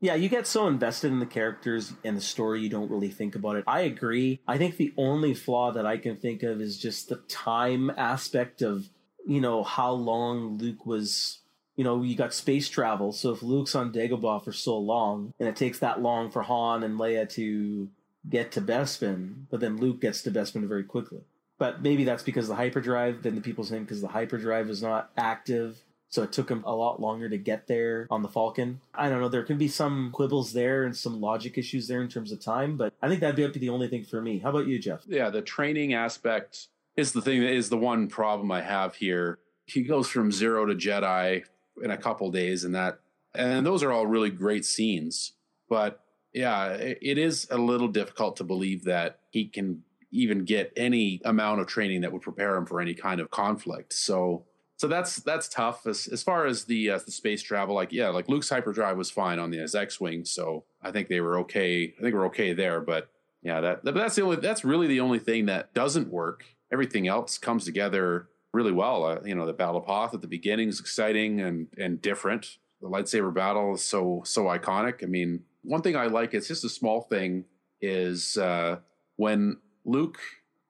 Yeah, you get so invested in the characters and the story, you don't really think about it. I agree. I think the only flaw that I can think of is just the time aspect of, you know, how long Luke was. You know, you got space travel, so if Luke's on Dagobah for so long, and it takes that long for Han and Leia to get to Bespin, but then Luke gets to Bespin very quickly. But maybe that's because the hyperdrive, then the people saying because the hyperdrive was not active so it took him a lot longer to get there on the Falcon. I don't know. There can be some quibbles there and some logic issues there in terms of time, but I think that'd be the only thing for me. How about you, Geoff? Yeah, the training aspect is the thing that is the one problem I have here. He goes from zero to Jedi in a couple days, and that, and those are all really great scenes. But yeah, it is a little difficult to believe that he can even get any amount of training that would prepare him for any kind of conflict. So so that's that's tough as as far as the uh, the space travel. Like yeah, like Luke's hyperdrive was fine on the X wing, so I think they were okay. I think we're okay there. But yeah, that that's the only that's really the only thing that doesn't work. Everything else comes together really well. Uh, you know, the Battle of at the beginning is exciting and and different. The lightsaber battle is so so iconic. I mean, one thing I like, it's just a small thing, is uh, when Luke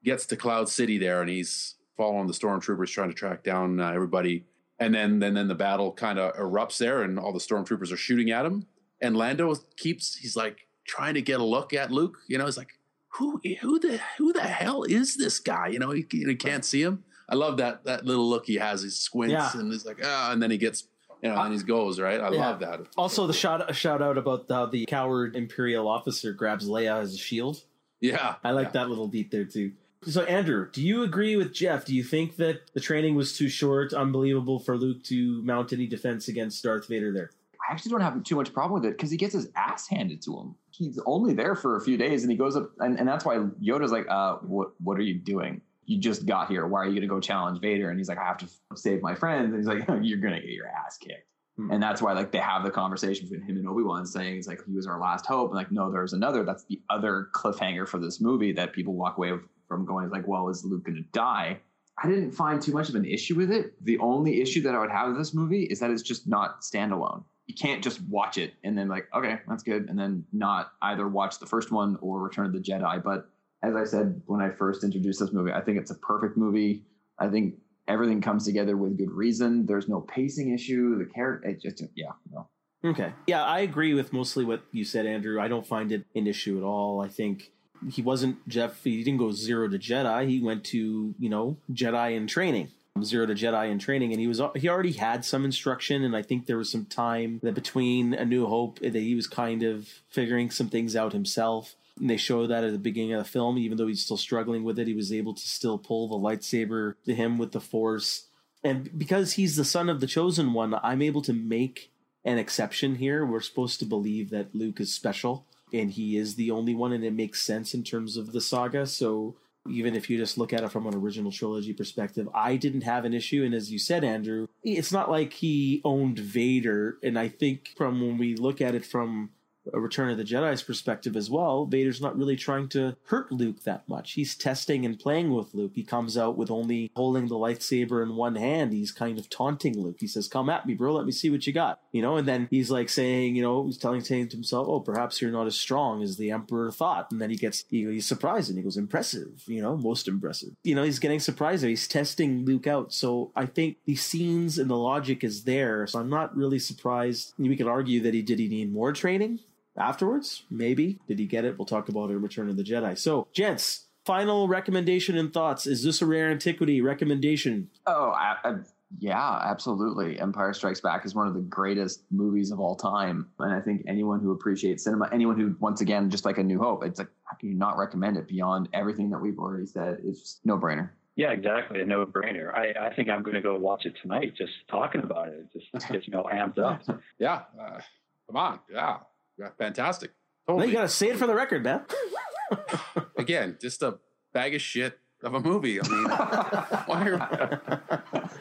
gets to Cloud City there and he's following the stormtroopers trying to track down uh, everybody. And then, then, then the battle kind of erupts there, and all the stormtroopers are shooting at him. And Lando keeps he's like trying to get a look at Luke. You know, he's like, who, who the, who the hell is this guy? You know, he, he can't see him. I love that that little look he has. He squints yeah. and he's like, ah, and then he gets you know, and he goes right. I yeah. love that. Also, the shout a shout out about how the coward Imperial officer grabs Leia as a shield. Yeah, I like yeah. that little beat there too. So, Andrew, do you agree with Geoff? Do you think that the training was too short, unbelievable for Luke to mount any defense against Darth Vader there? I actually don't have too much problem with it because he gets his ass handed to him. He's only there for a few days and he goes up, and, and that's why Yoda's like, uh, what, what are you doing? You just got here. Why are you going to go challenge Vader? And he's like, I have to save my friends. And he's like, you're going to get your ass kicked. Hmm. And that's why, like, they have the conversation between him and Obi Wan, saying he's like he was our last hope, and like, no, there's another. That's the other cliffhanger for this movie that people walk away from going like, well, is Luke going to die? I didn't find too much of an issue with it. The only issue that I would have with this movie is that it's just not standalone. You can't just watch it and then like, okay, that's good, and then not either watch the first one or Return of the Jedi. But as I said when I first introduced this movie, I think it's a perfect movie. I think everything comes together with good reason. There's no pacing issue. The character, it just yeah, no. Okay, yeah, I agree with mostly what you said, Andrew. I don't find it an issue at all. I think he wasn't Geoff. He didn't go zero to Jedi. He went to you know Jedi in training, zero to Jedi in training, and he was he already had some instruction. And I think there was some time that between A New Hope that he was kind of figuring some things out himself. And they show that at the beginning of the film, even though he's still struggling with it, he was able to still pull the lightsaber to him with the Force. And because he's the son of the chosen one, I'm able to make an exception here. We're supposed to believe that Luke is special and he is the only one, and it makes sense in terms of the saga. So even if you just look at it from an original trilogy perspective, I didn't have an issue. And as you said, Andrew, it's not like he owned Vader. And I think from when we look at it from a Return of the Jedi's perspective as well, Vader's not really trying to hurt Luke that much. He's testing and playing with Luke. He comes out with only holding the lightsaber in one hand. He's kind of taunting Luke. He says, "Come at me, bro. Let me see what you got." You know, and then he's like saying, you know, he's telling saying to himself, "Oh, perhaps you're not as strong as the Emperor thought." And then he gets he, he's surprised and he goes, "Impressive." You know, most impressive. You know, he's getting surprised. He's testing Luke out. So I think the scenes and the logic is there. So I'm not really surprised. We could argue that he did he need more training afterwards. Maybe. Did he get it? We'll talk about it in Return of the Jedi. So, gents, final recommendation and thoughts. Is this a rare antiquity recommendation? Oh, I, I, yeah, absolutely. Empire Strikes Back is one of the greatest movies of all time. And I think anyone who appreciates cinema, anyone who, once again, just like A New Hope, it's like, how can you not recommend it beyond everything that we've already said? It's just no brainer. Yeah, exactly. A no brainer. I, I think I'm going to go watch it tonight just talking about it. It just gets me all amped up. yeah. Uh, come on. Yeah. Fantastic. Totally. You got to say it for the record, man. Again, just a bag of shit of a movie. I mean, why are,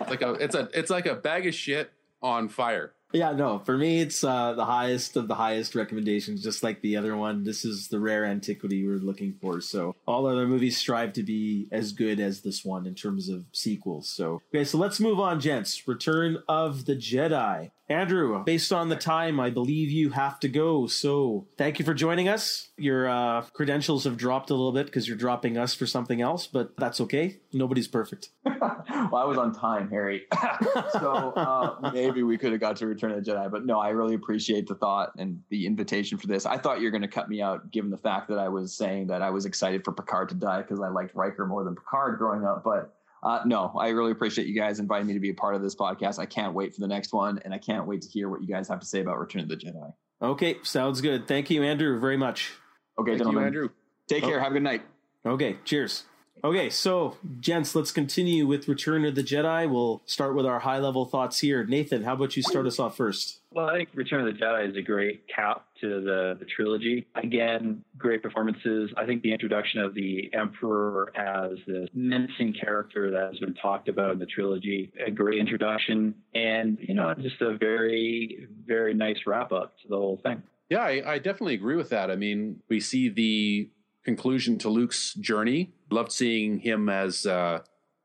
it's like a it's a it's like a bag of shit on fire. Yeah, no, for me, it's uh, the highest of the highest recommendations, just like the other one. This is the rare antiquity we're looking for. So, all other movies strive to be as good as this one in terms of sequels. So, okay, so let's move on, gents. Return of the Jedi. Andrew, based on the time, I believe you have to go. So, thank you for joining us. Your uh, credentials have dropped a little bit because you're dropping us for something else, but that's okay. Nobody's perfect. well, I was on time, Harry. so uh, maybe we could have got to Return of the Jedi, but no, I really appreciate the thought and the invitation for this. I thought you were going to cut me out, given the fact that I was saying that I was excited for Picard to die because I liked Riker more than Picard growing up. But uh, no, I really appreciate you guys inviting me to be a part of this podcast. I can't wait for the next one, and I can't wait to hear what you guys have to say about Return of the Jedi. Okay, sounds good. Thank you, Andrew, very much. Okay, Thank gentlemen. you, Andrew. Take care. Oh. Have a good night. Okay, cheers. Okay, so gents, let's continue with Return of the Jedi. We'll start with our high level thoughts here. Nathan, how about you start us off first? Well, I think Return of the Jedi is a great cap to the, the trilogy. Again, great performances. I think the introduction of the Emperor as this menacing character that has been talked about in the trilogy, a great introduction, and you know, just a very, very nice wrap up to the whole thing. Yeah, I, I definitely agree with that. I mean, we see the conclusion to Luke's journey. Loved seeing him as uh,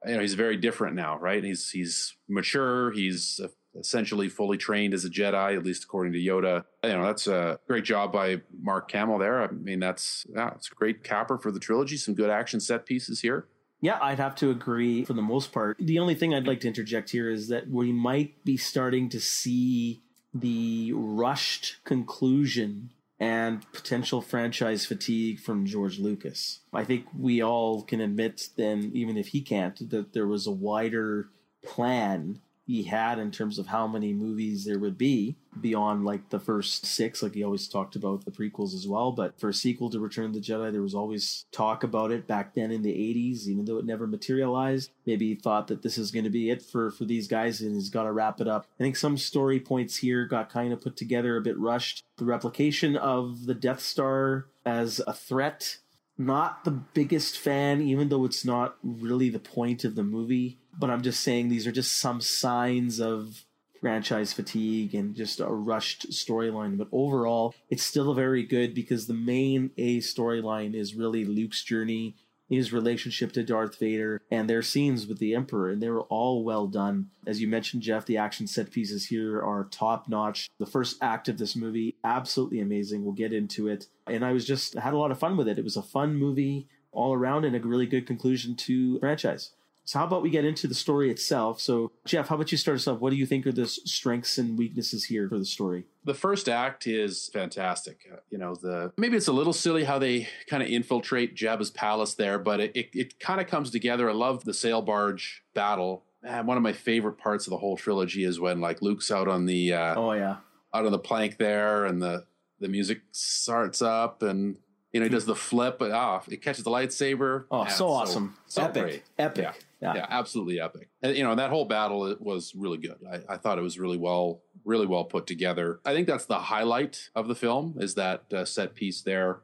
you know he's very different now, right? He's he's mature. He's essentially fully trained as a Jedi, at least according to Yoda. You know, that's a great job by Mark Hamill there. I mean, that's a great capper for the trilogy. Some good action set pieces here. Yeah, I'd have to agree for the most part. The only thing I'd like to interject here is that we might be starting to see the rushed conclusion and potential franchise fatigue from George Lucas. I think we all can admit, then, even if he can't, that there was a wider plan he had in terms of how many movies there would be beyond like the first six like he always talked about the prequels as well. But for a sequel to return of the jedi there was always talk about it back then in the 80s even though it never materialized. Maybe he thought that this is going to be it for for these guys and he's got to wrap it up. I think some story points here got kind of put together a bit rushed. The replication of the death star as a threat not the biggest fan, even though it's not really the point of the movie. But I'm just saying these are just some signs of franchise fatigue and just a rushed storyline. But overall, it's still very good because the main A storyline is really Luke's journey, his relationship to Darth Vader, and their scenes with the Emperor. And they were all well done. As you mentioned, Geoff, the action set pieces here are top notch. The first act of this movie, absolutely amazing. We'll get into it. And I was just had a lot of fun with it. It was a fun movie all around and a really good conclusion to franchise. So how about we get into the story itself? So Geoff, how about you start us off? What do you think are the strengths and weaknesses here for the story? The first act is fantastic. Uh, you know, the maybe it's a little silly how they kind of infiltrate Jabba's palace there, but it, it, it kind of comes together. I love the sail barge battle. Man, one of my favorite parts of the whole trilogy is when like Luke's out on the uh, Oh yeah. out on the plank there, and the the music starts up, and you know he does the flip, but off it catches the lightsaber. Oh, Man, so awesome. so Epic. great. Epic. Yeah. Yeah. yeah, absolutely epic. And you know that whole battle it was really good. I, I thought it was really well, really well put together. I think that's the highlight of the film is that uh, set piece there.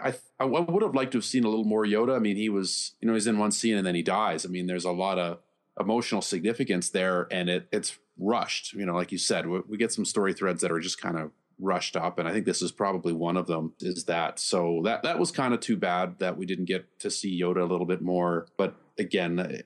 I I would have liked to have seen a little more Yoda. I mean, he was you know he's in one scene and then he dies. I mean, there's a lot of emotional significance there, and it it's rushed. You know, like you said, we, we get some story threads that are just kind of rushed up and i think this is probably one of them is that so that that was kind of too bad that we didn't get to see yoda a little bit more but again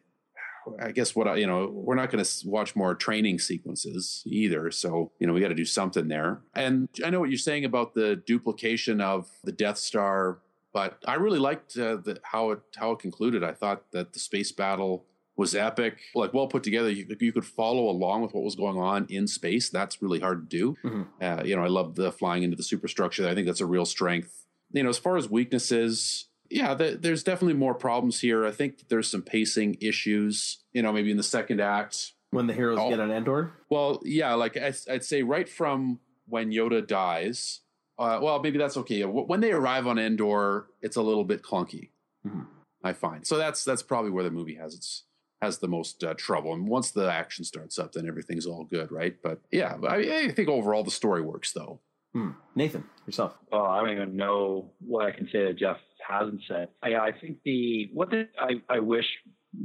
I guess what I, you know, we're not going to watch more training sequences either. So, you know, we got to do something there. And I know what you're saying about the duplication of the Death Star, but I really liked uh, the, how it how it concluded. I thought that the space battle was epic, like well put together. You, you could follow along with what was going on in space. That's really hard to do. Mhm. Uh, you know, I love the flying into the superstructure. I think that's a real strength. You know, as far as weaknesses, yeah, the, there's definitely more problems here. I think there's some pacing issues. You know, maybe in the second act. When the heroes Oh. get on Endor. Well, yeah, like I, I'd say right from when Yoda dies. Uh, well, maybe that's okay. When they arrive on Endor, it's a little bit clunky. Mhm. I find so that's that's probably where the movie has its has the most uh, trouble. And once the action starts up, then everything's all good, right? But yeah, I, I think overall the story works though. Hmm. Nathan, yourself. Oh, I don't even know what I can say that Geoff hasn't said. I, I think the what the, I, I wish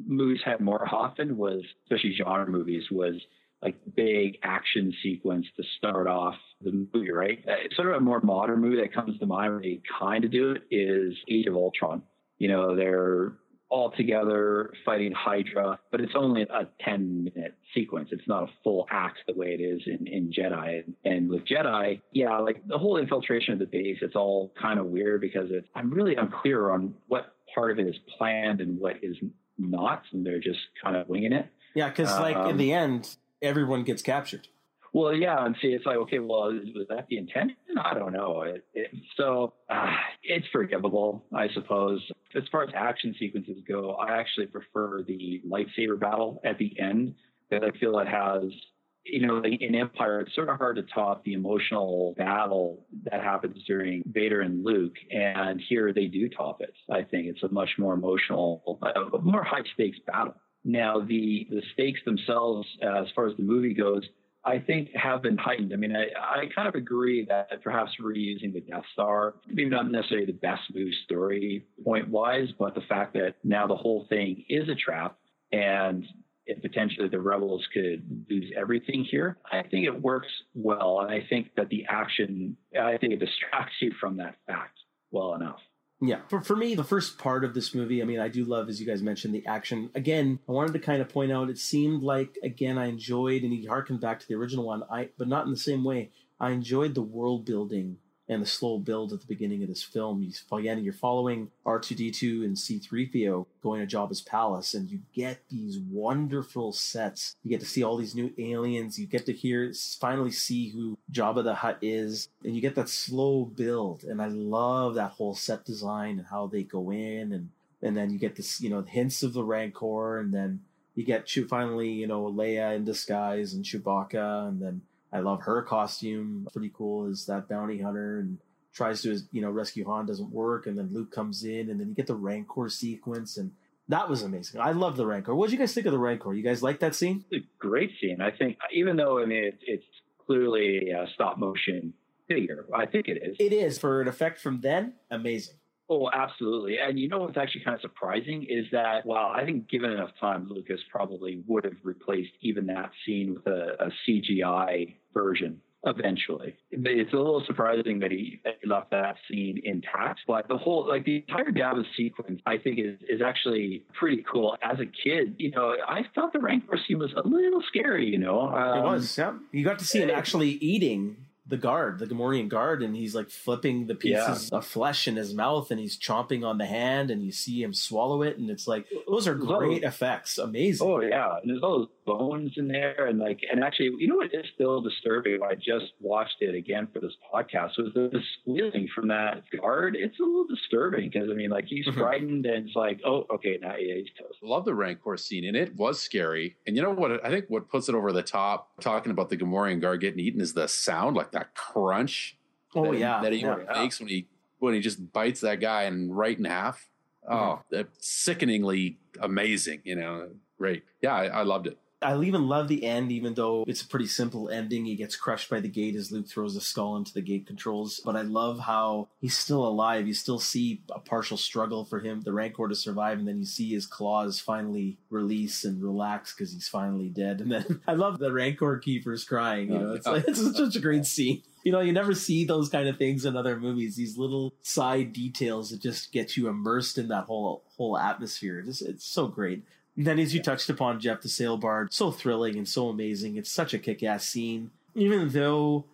movies had more often was, especially genre movies, was like big action sequence to start off the movie, right? Uh, sort of a more modern movie that comes to mind where they kind of do it is Age of Ultron. You know, they're all together fighting Hydra, but it's only a 10 minute sequence. It's not a full act the way it is in, in Jedi. And with Jedi, yeah, like the whole infiltration of the base, it's all kind of weird because it's, I'm really unclear on what part of it is planned and what is not. And they're just kind of winging it. Yeah, because like in Um, the end, everyone gets captured. Well, yeah, and see, it's like, okay, well, was that the intention? I don't know. It, it, so uh, it's forgivable, I suppose. As far as action sequences go, I actually prefer the lightsaber battle at the end because I feel it has, you know, in Empire, it's sort of hard to top the emotional battle that happens during Vader and Luke, and here they do top it. I think it's a much more emotional, a more high stakes battle. Now, the the stakes themselves, uh, as far as the movie goes, I think have been heightened. I mean, I, I kind of agree that perhaps reusing the Death Star, maybe not necessarily the best move story point wise, but the fact that now the whole thing is a trap and if potentially the rebels could lose everything here, I think it works well. And I think that the action, I think it distracts you from that fact well enough. Yeah, for, for me, the first part of this movie, I mean, I do love, as you guys mentioned, the action. Again, I wanted to kind of point out, it seemed like, again, I enjoyed, and he harkened back to the original one, I but not in the same way. I enjoyed the world building and the slow build at the beginning of this film. You, again, you're following R2D2 and C3PO going to Jabba's palace, and you get these wonderful sets. You get to see all these new aliens. You get to hear, finally see who Jabba the Hutt is, and you get that slow build. And I love that whole set design and how they go in, and and then you get this, you know, hints of the Rancor, and then you get finally, you know, Leia in disguise and Chewbacca, and then I love her costume. Pretty cool is that bounty hunter and tries to, you know, rescue Han doesn't work, and then Luke comes in, and then you get the Rancor sequence, and that was amazing. I love the Rancor. What did you guys think of the Rancor? You guys like that scene? It's a great scene. I think, even though I mean it's, it's clearly a stop motion figure, I think it is. It is for an effect from then. Amazing. Oh, absolutely. And you know what's actually kind of surprising is that, well, I think given enough time, Lucas probably would have replaced even that scene with a, a CGI version eventually. It's a little surprising that he, that he left that scene intact. But the whole, like the entire Jabba sequence, I think is, is actually pretty cool. As a kid, you know, I thought the Rancor scene was a little scary, you know. Um, it was. Yeah. You got to see him actually eating the guard, the Gamorrean guard, and he's like flipping the pieces of flesh in his mouth, and he's chomping on the hand, and you see him swallow it, and it's like those are great effects, amazing. Oh yeah, and there's all those bones in there, and like, and actually, you know what is still disturbing? I just watched it again for this podcast. Was the, the squealing from that guard? It's a little disturbing because I mean, like he's Mhm. frightened, and it's like, oh, okay, now yeah, he's toast. love the Rancor scene, and it was scary. And you know what? I think what puts it over the top, talking about the Gamorrean guard getting eaten, is the sound, like that crunch. Oh, that, yeah, that he yeah. makes when he when he just bites that guy and right in half. Oh, Mm-hmm. sickeningly amazing. You know, great. Yeah, I, I loved it. I even love the end, even though it's a pretty simple ending. He gets crushed by the gate as Luke throws the skull into the gate controls. But I love how he's still alive. You still see a partial struggle for him, the Rancor, to survive, and then you see his claws finally release and relax because he's finally dead. And then I love the Rancor keepers crying. You oh, know, it's oh, like it's oh, such a great scene. You know, you never see those kind of things in other movies. These little side details that just get you immersed in that whole whole atmosphere. It's, it's so great. And then, as you touched upon, Geoff, the sail barge, so thrilling and so amazing. It's such a kick-ass scene. Even though,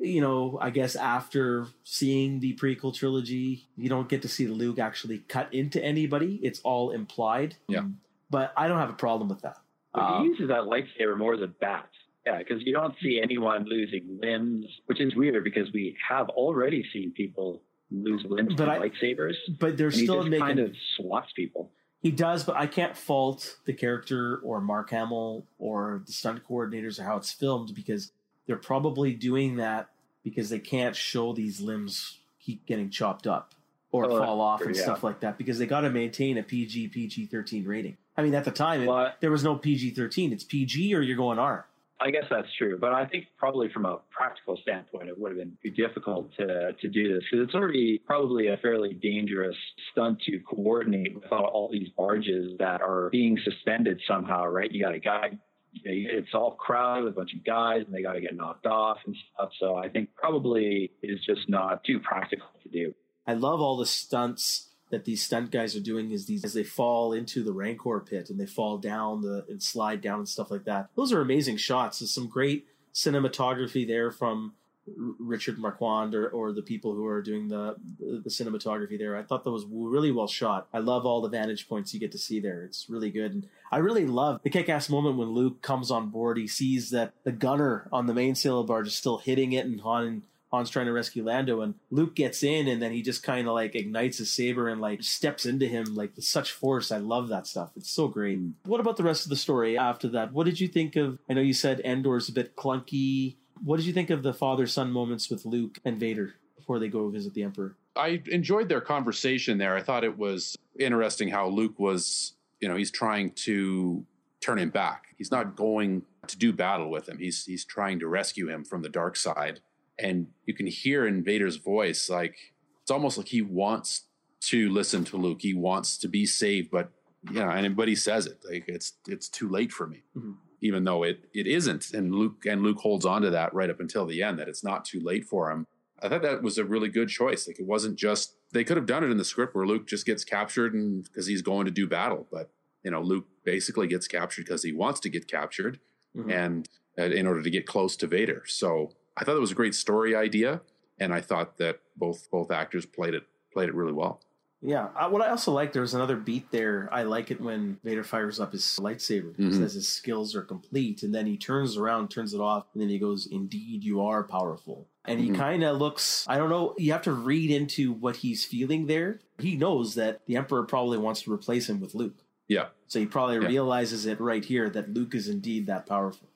you know, I guess after seeing the prequel trilogy, you don't get to see Luke actually cut into anybody. It's all implied. Yeah. But I don't have a problem with that. But Um, he uses that lightsaber more as a bat. Yeah, because you don't see anyone losing limbs, which is weird because we have already seen people lose limbs But to I- lightsabers. but they're and he still just making kind of swats people. He does, but I can't fault the character or Mark Hamill or the stunt coordinators or how it's filmed because they're probably doing that because they can't show these limbs keep getting chopped up or Oh, fall off and yeah. stuff like that because they got to maintain a PG PG thirteen rating. I mean, at the time, it- there was no PG thirteen. It's PG or you're going R. I guess that's true, but I think probably from a practical standpoint, it would have been too difficult to to do this because it's already probably a fairly dangerous stunt to coordinate with all, all these barges that are being suspended somehow, right? You got a guy it's all crowded with a bunch of guys and they got to get knocked off and stuff. So I think probably is just not too practical to do. I love all the stunts that these stunt guys are doing is these as they fall into the Rancor pit and they fall down the and slide down and stuff like that. Those are amazing shots. There's some great cinematography there from Richard Marquand or, or the people who are doing the the cinematography there. I thought that was really well shot. I love all the vantage points you get to see there. It's really good. And I really love the kick-ass moment when Luke comes on board. He sees that the gunner on the mainsail barge is still hitting it and Han Han's trying to rescue Lando and Luke gets in and then he just kind of like ignites his saber and like steps into him like with such force. I love that stuff. It's so great. Mm. What about the rest of the story after that? What did you think of? I know you said Endor's a bit clunky. What did you think of the father son moments with Luke and Vader before they go visit the Emperor? I enjoyed their conversation there. I thought it was interesting how Luke was, you know, he's trying to turn him back. He's not going to do battle with him. He's he's trying to rescue him from the dark side and you can hear in Vader's voice like it's almost like he wants to listen to Luke. He wants to be saved, but you know, and but he says it like it's it's too late for me, mm-hmm. even though it it isn't. And Luke and Luke holds on to that right up until the end that it's not too late for him. I thought that was a really good choice. Like it wasn't just they could have done it in the script where Luke just gets captured and because he's going to do battle, but you know Luke basically gets captured because he wants to get captured, mm-hmm. and uh, in order to get close to Vader. So I thought it was a great story idea, and I thought that both both actors played it played it really well. Yeah, uh, what I also like there was another beat there. I like it when Vader fires up his lightsaber, mm-hmm. says his skills are complete, and then he turns around, turns it off, and then he goes, "Indeed, you are powerful." And he mm-hmm. kind of looks, I don't know, you have to read into what he's feeling there. He knows that the Emperor probably wants to replace him with Luke. Yeah. So he probably yeah. realizes it right here that Luke is indeed that powerful.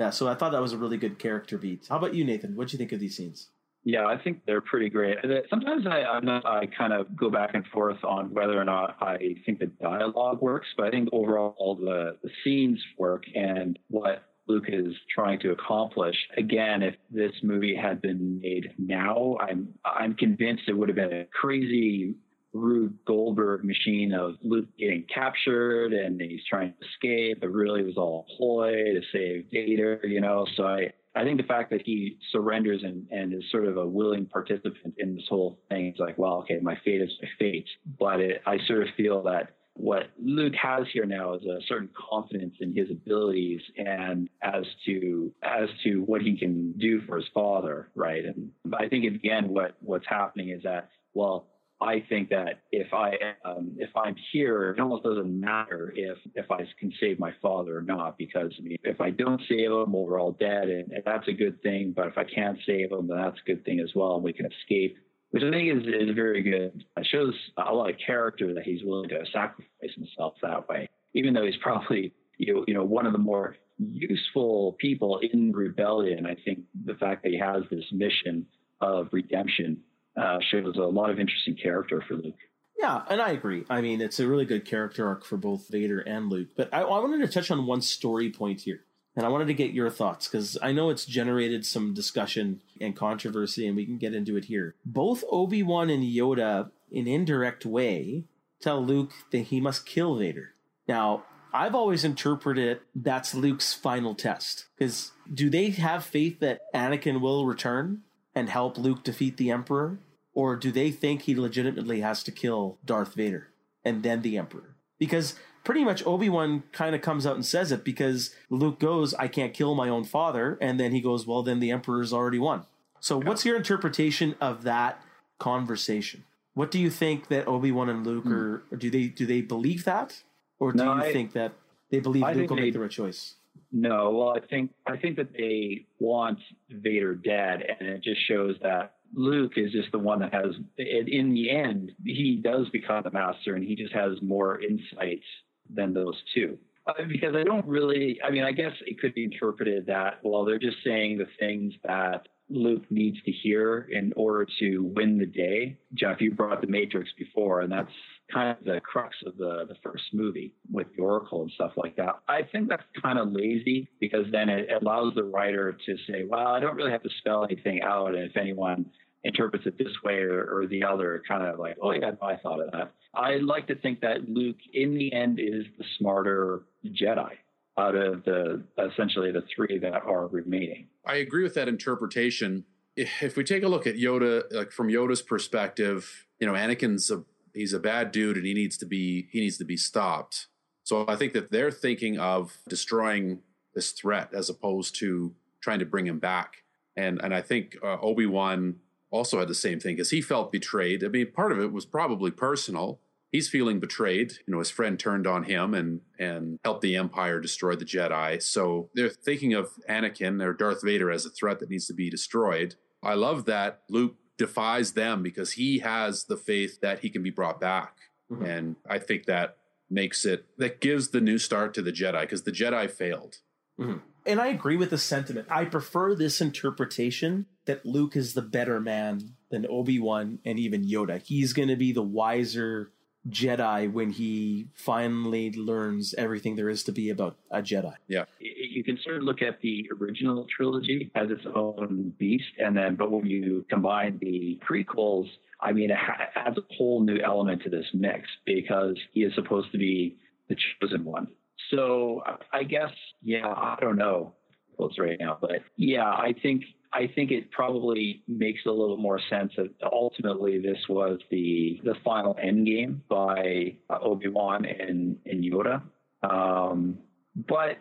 Yeah. So I thought that was a really good character beat. How about you, Nathan? What do you think of these scenes? Yeah, I think they're pretty great. Uh, sometimes I I kind of go back and forth on whether or not I think the dialogue works, but I think overall all the, the scenes work and what Luke is trying to accomplish. Again, if this movie had been made now, I'm I'm convinced it would have been a crazy Rube Goldberg machine of Luke getting captured and he's trying to escape. It really was all a ploy to save Vader, you know. So I, I think the fact that he surrenders and, and is sort of a willing participant in this whole thing, it's like, well, okay, my fate is my fate. But it, I sort of feel that what Luke has here now is a certain confidence in his abilities and as to as to what he can do for his father, right? And I think in the end, what what's happening is that well, I think that if I um, if I'm here, it almost doesn't matter if if I can save my father or not, because I mean, if I don't save him, well, we're all dead, and, and that's a good thing. But if I can't save him, then that's a good thing as well, and we can escape, which I think is is very good. It shows a lot of character that he's willing to sacrifice himself that way, even though he's probably you know, you know one of the more useful people in rebellion. I think the fact that he has this mission of redemption uh, shows a lot of interesting character for Luke. Yeah, and I agree. I mean, it's a really good character arc for both Vader and Luke. But I, I wanted to touch on one story point here. And I wanted to get your thoughts because I know it's generated some discussion and controversy, and we can get into it here. Both Obi Wan and Yoda, in indirect way, tell Luke that he must kill Vader. Now, I've always interpreted that's Luke's final test. Because do they have faith that Anakin will return? And help Luke defeat the Emperor? Or do they think he legitimately has to kill Darth Vader and then the Emperor? Because pretty much Obi-Wan kind of comes out and says it because Luke goes, I can't kill my own father. And then he goes, well, then the Emperor's already won. So yeah. what's your interpretation of that conversation? What do you think that Obi-Wan and Luke hmm. are, or do they, do they believe that? Or do no, you I, think that they believe I Luke will they, make the right choice? No, well, I think I think that they want Vader dead, and it just shows that Luke is just the one that has. In the end, he does become the master, and he just has more insight than those two. Uh, because I don't really. I mean, I guess it could be interpreted that well, they're just saying the things that Luke needs to hear in order to win the day. Geoff, you brought the Matrix before, and that's kind of the crux of the, the first movie with the Oracle and stuff like that. I think that's kind of lazy because then it allows the writer to say, well, I don't really have to spell anything out. And if anyone interprets it this way or, or the other, kind of like, oh, yeah, I thought of that. I like to think that Luke, in the end, is the smarter Jedi out of the essentially the three that are remaining. I agree with that interpretation. If we take a look at Yoda, like from Yoda's perspective, you know, Anakin's a he's a bad dude and he needs to be he needs to be stopped. So I think that they're thinking of destroying this threat as opposed to trying to bring him back. And and I think uh, Obi Wan also had the same thing because he felt betrayed. I mean, part of it was probably personal. He's feeling betrayed. You know, his friend turned on him and and helped the Empire destroy the Jedi. So they're thinking of Anakin or Darth Vader as a threat that needs to be destroyed. I love that Luke defies them because he has the faith that he can be brought back. Mm-hmm. And I think that makes it that gives the new start to the Jedi because the Jedi failed. Mm-hmm. And I agree with the sentiment. I prefer this interpretation that Luke is the better man than Obi Wan and even Yoda. He's going to be the wiser Jedi when he finally learns everything there is to be about a Jedi. Yeah. You can sort of look at the original trilogy as its own beast, and then, but when you combine the prequels, I mean, it adds a whole new element to this mix because he is supposed to be the chosen one. So I guess, yeah, I don't know right now, but yeah, I think I think it probably makes a little more sense that ultimately this was the the final end game by uh, Obi Wan and and Yoda. Um, but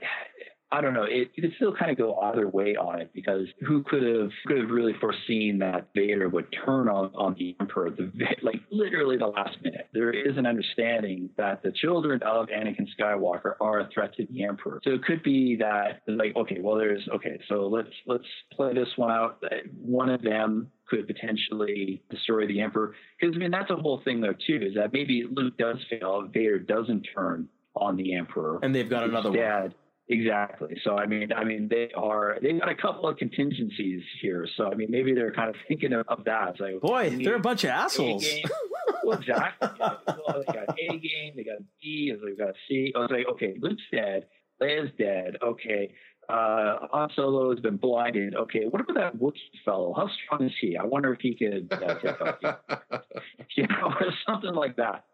I don't know. It, you could still kind of go either way on it because who could have could have really foreseen that Vader would turn on on the Emperor the like literally the last minute. There is an understanding that the children of Anakin Skywalker are a threat to the Emperor. So it could be that like okay, well there's okay, so let's let's play this one out. One of them could potentially destroy the Emperor because I mean that's a whole thing though too is that maybe Luke does fail, Vader doesn't turn on the Emperor, and they've got another one. Exactly. So I mean, I mean, they are they've got a couple of contingencies here. So I mean, maybe they're kind of thinking of, of that. It's like, boy, they're a bunch of assholes. well, exactly. well, they got A game, they got B, they got C. I was like, okay, Luke's dead, Leia's dead. Okay, uh, Han Solo has been blinded. Okay, what about that Wookiee fellow? How strong is he? I wonder if he could uh, you, you know, or something like that.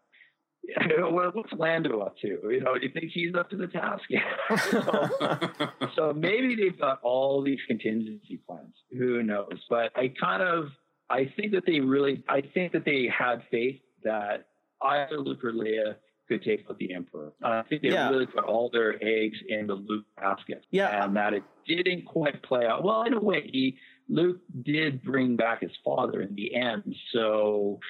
what's Lando up to? You know, do you think he's up to the task? so, so maybe they've got all these contingency plans. Who knows? But I kind of, I think that they really, I think that they had faith that either Luke or Leia could take out the Emperor. Uh, I think they yeah. really put all their eggs in the Luke basket. Yeah. And that it didn't quite play out. Well, in a way, he, Luke did bring back his father in the end. So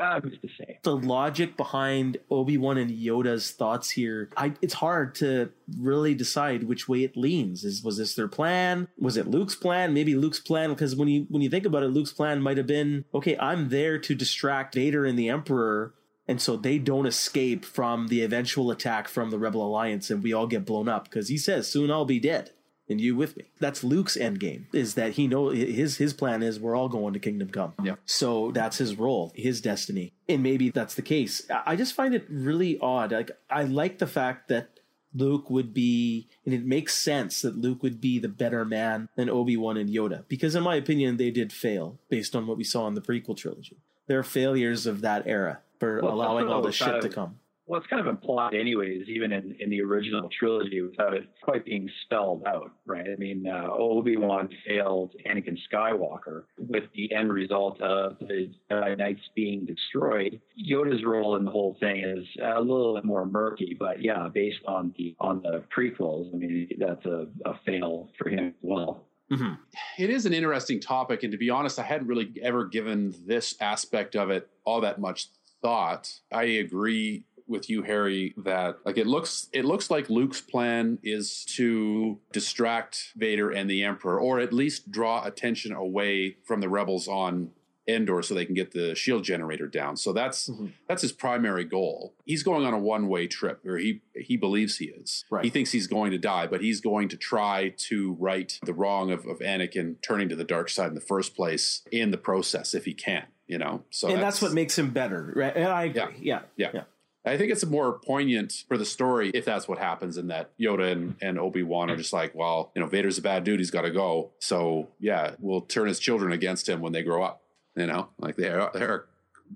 uh, who's to say? The logic behind Obi Wan and Yoda's thoughts here, I, it's hard to really decide which way it leans. Is was this their plan? Was it Luke's plan? Maybe Luke's plan because when you when you think about it, Luke's plan might have been okay. I'm there to distract Vader and the Emperor and so they don't escape from the eventual attack from the Rebel Alliance, and we all get blown up because he says, "Soon I'll be dead." And you with me. That's Luke's end game. Is that he know his his plan is we're all going to Kingdom Come. Yeah. So that's his role, his destiny, and maybe that's the case. I just find it really odd. Like I like the fact that Luke would be, and it makes sense that Luke would be the better man than Obi Wan and Yoda, because in my opinion, they did fail based on what we saw in the prequel trilogy. They're failures of that era for well, allowing all this shit to come well, it's kind of implied, anyways, even in, in the original trilogy, without it quite being spelled out, right? I mean, uh, Obi Wan failed Anakin Skywalker with the end result of the Jedi Knights being destroyed. Yoda's role in the whole thing is a little bit more murky, but yeah, based on the on the prequels, I mean, that's a, a fail for him as well. Mm-hmm. It is an interesting topic, and to be honest, I hadn't really ever given this aspect of it all that much thought. I agree with you, Harry, that like it looks it looks like Luke's plan is to distract Vader and the Emperor, or at least draw attention away from the rebels on Endor so they can get the shield generator down. So that's mm-hmm. that's his primary goal. He's going on a one way trip, or he he believes he is. Right. He thinks he's going to die, but he's going to try to right the wrong of, of Anakin turning to the dark side in the first place in the process if he can. You know, so and that's, that's what makes him better, right? And I agree. Yeah, yeah. yeah. yeah. I think it's more poignant for the story if that's what happens, and that Yoda and, and Obi Wan are just like, well, you know, Vader's a bad dude; he's got to go. So yeah, we'll turn his children against him when they grow up. You know, like they're they're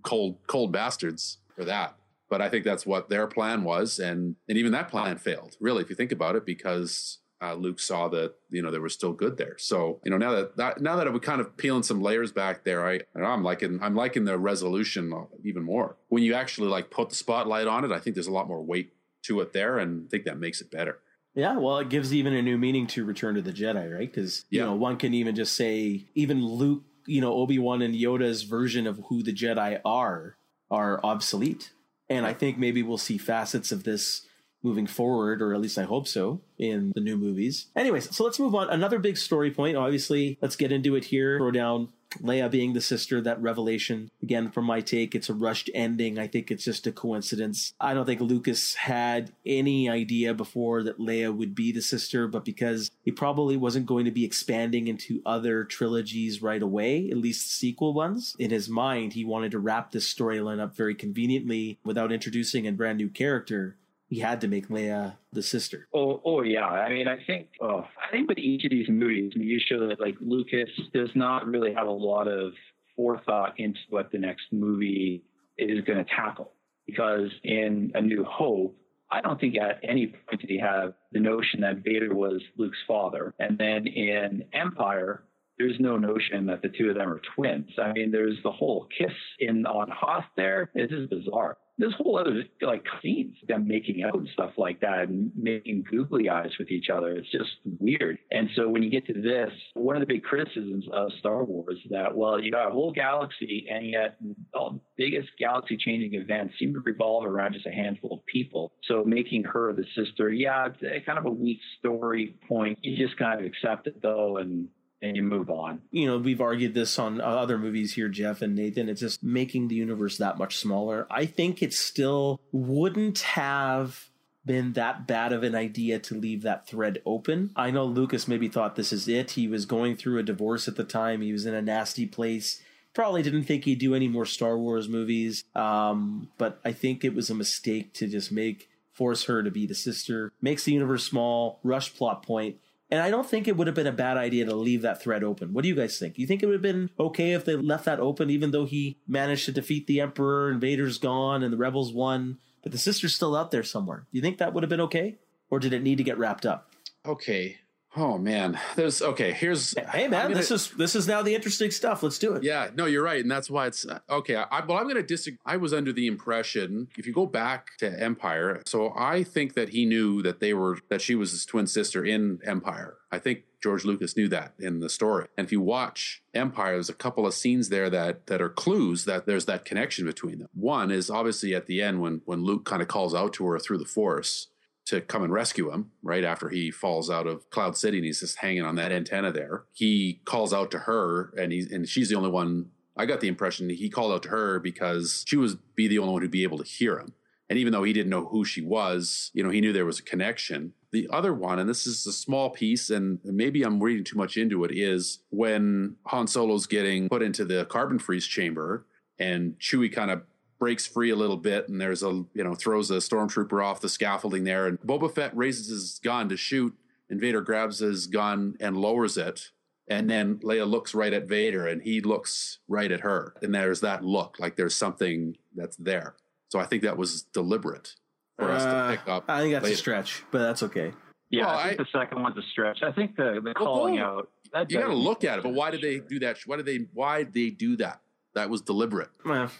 cold cold bastards for that. But I think that's what their plan was, and and even that plan failed. Really, if you think about it, because uh, Luke saw that you know there was still good there. So you know now that, that now that I'm kind of peeling some layers back there, I, I am liking I'm liking the resolution even more. When you actually like put the spotlight on it, I think there's a lot more weight to it there, and I think that makes it better. Yeah, well, it gives even a new meaning to Return to the Jedi, right? Because you Yeah. know one can even just say even Luke, you know Obi Wan and Yoda's version of who the Jedi are are obsolete, and I think maybe we'll see facets of this moving forward, or at least I hope so, in the new movies. Anyways, so let's move on. Another big story point, obviously, let's get into it here. Throw down Leia being the sister, that revelation. Again, from my take, it's a rushed ending. I think it's just a coincidence. I don't think Lucas had any idea before that Leia would be the sister, but because he probably wasn't going to be expanding into other trilogies right away, at least sequel ones, in his mind, he wanted to wrap this storyline up very conveniently without introducing a brand new character. He had to make Leia the sister. Oh, oh yeah. I mean, I think, oh, I think with each of these movies, you show that like Lucas does not really have a lot of forethought into what the next movie is going to tackle. Because in A New Hope, I don't think at any point did he have the notion that Vader was Luke's father. And then in Empire, there's no notion that the two of them are twins. I mean, there's the whole kiss in on Hoth there. It's just bizarre. There's whole other like scenes, them making out and stuff like that and making googly eyes with each other. It's just weird. And so when you get to this, one of the big criticisms of Star Wars is that, well, you got a whole galaxy and yet the biggest galaxy changing events seem to revolve around just a handful of people. So making her the sister, yeah, kind of a weak story point. You just kind of accept it though and and you move on. you know, we've argued this on uh, other movies here, Geoff and Nathan. It's just making the universe that much smaller. I think it still wouldn't have been that bad of an idea to leave that thread open. I know Lucas maybe thought this is it. He was going through a divorce at the time. He was in a nasty place. Probably didn't think he'd do any more Star Wars movies. Um, but I think it was a mistake to just make force her to be the sister. Makes the universe small, rush plot point. And I don't think it would have been a bad idea to leave that thread open. What do you guys think? You think it would have been okay if they left that open, even though he managed to defeat the Emperor and Vader's gone and the rebels won, but the sister's still out there somewhere? Do you think that would have been okay? Or did it need to get wrapped up? Okay. Oh man, there's okay. Here's Hey man, gonna- this is this is now the interesting stuff. Let's do it. Yeah, no, you're right, and that's why it's uh, okay. I, well, I'm going to disagree. I was under the impression if you go back to Empire, so I think that he knew that they were that she was his twin sister in Empire. I think George Lucas knew that in the story. And if you watch Empire, there's a couple of scenes there that that are clues that there's that connection between them. One is obviously at the end when when Luke kind of calls out to her through the Force to come and rescue him right after he falls out of Cloud City and he's just hanging on that antenna there. He calls out to her and he's and she's the only one I got the impression he called out to her because she was be the only one who'd be able to hear him. And even though he didn't know who she was, you know, he knew there was a connection. The other one, and this is a small piece, and maybe I'm reading too much into it, is when Han Solo's getting put into the carbon freeze chamber and Chewie kind of breaks free a little bit and there's a you know throws a stormtrooper off the scaffolding there and Boba Fett raises his gun to shoot and Vader grabs his gun and lowers it and then Leia looks right at Vader and he looks right at her and there's that look like there's something that's there so I think that was deliberate for us Uh, to pick up I think that's later. a stretch, but that's okay. Yeah, Well, I think I- the second one's a stretch. I think the the Well, calling go- out that you got to look at it but why did they do that why did they why did they do that that was deliberate Well,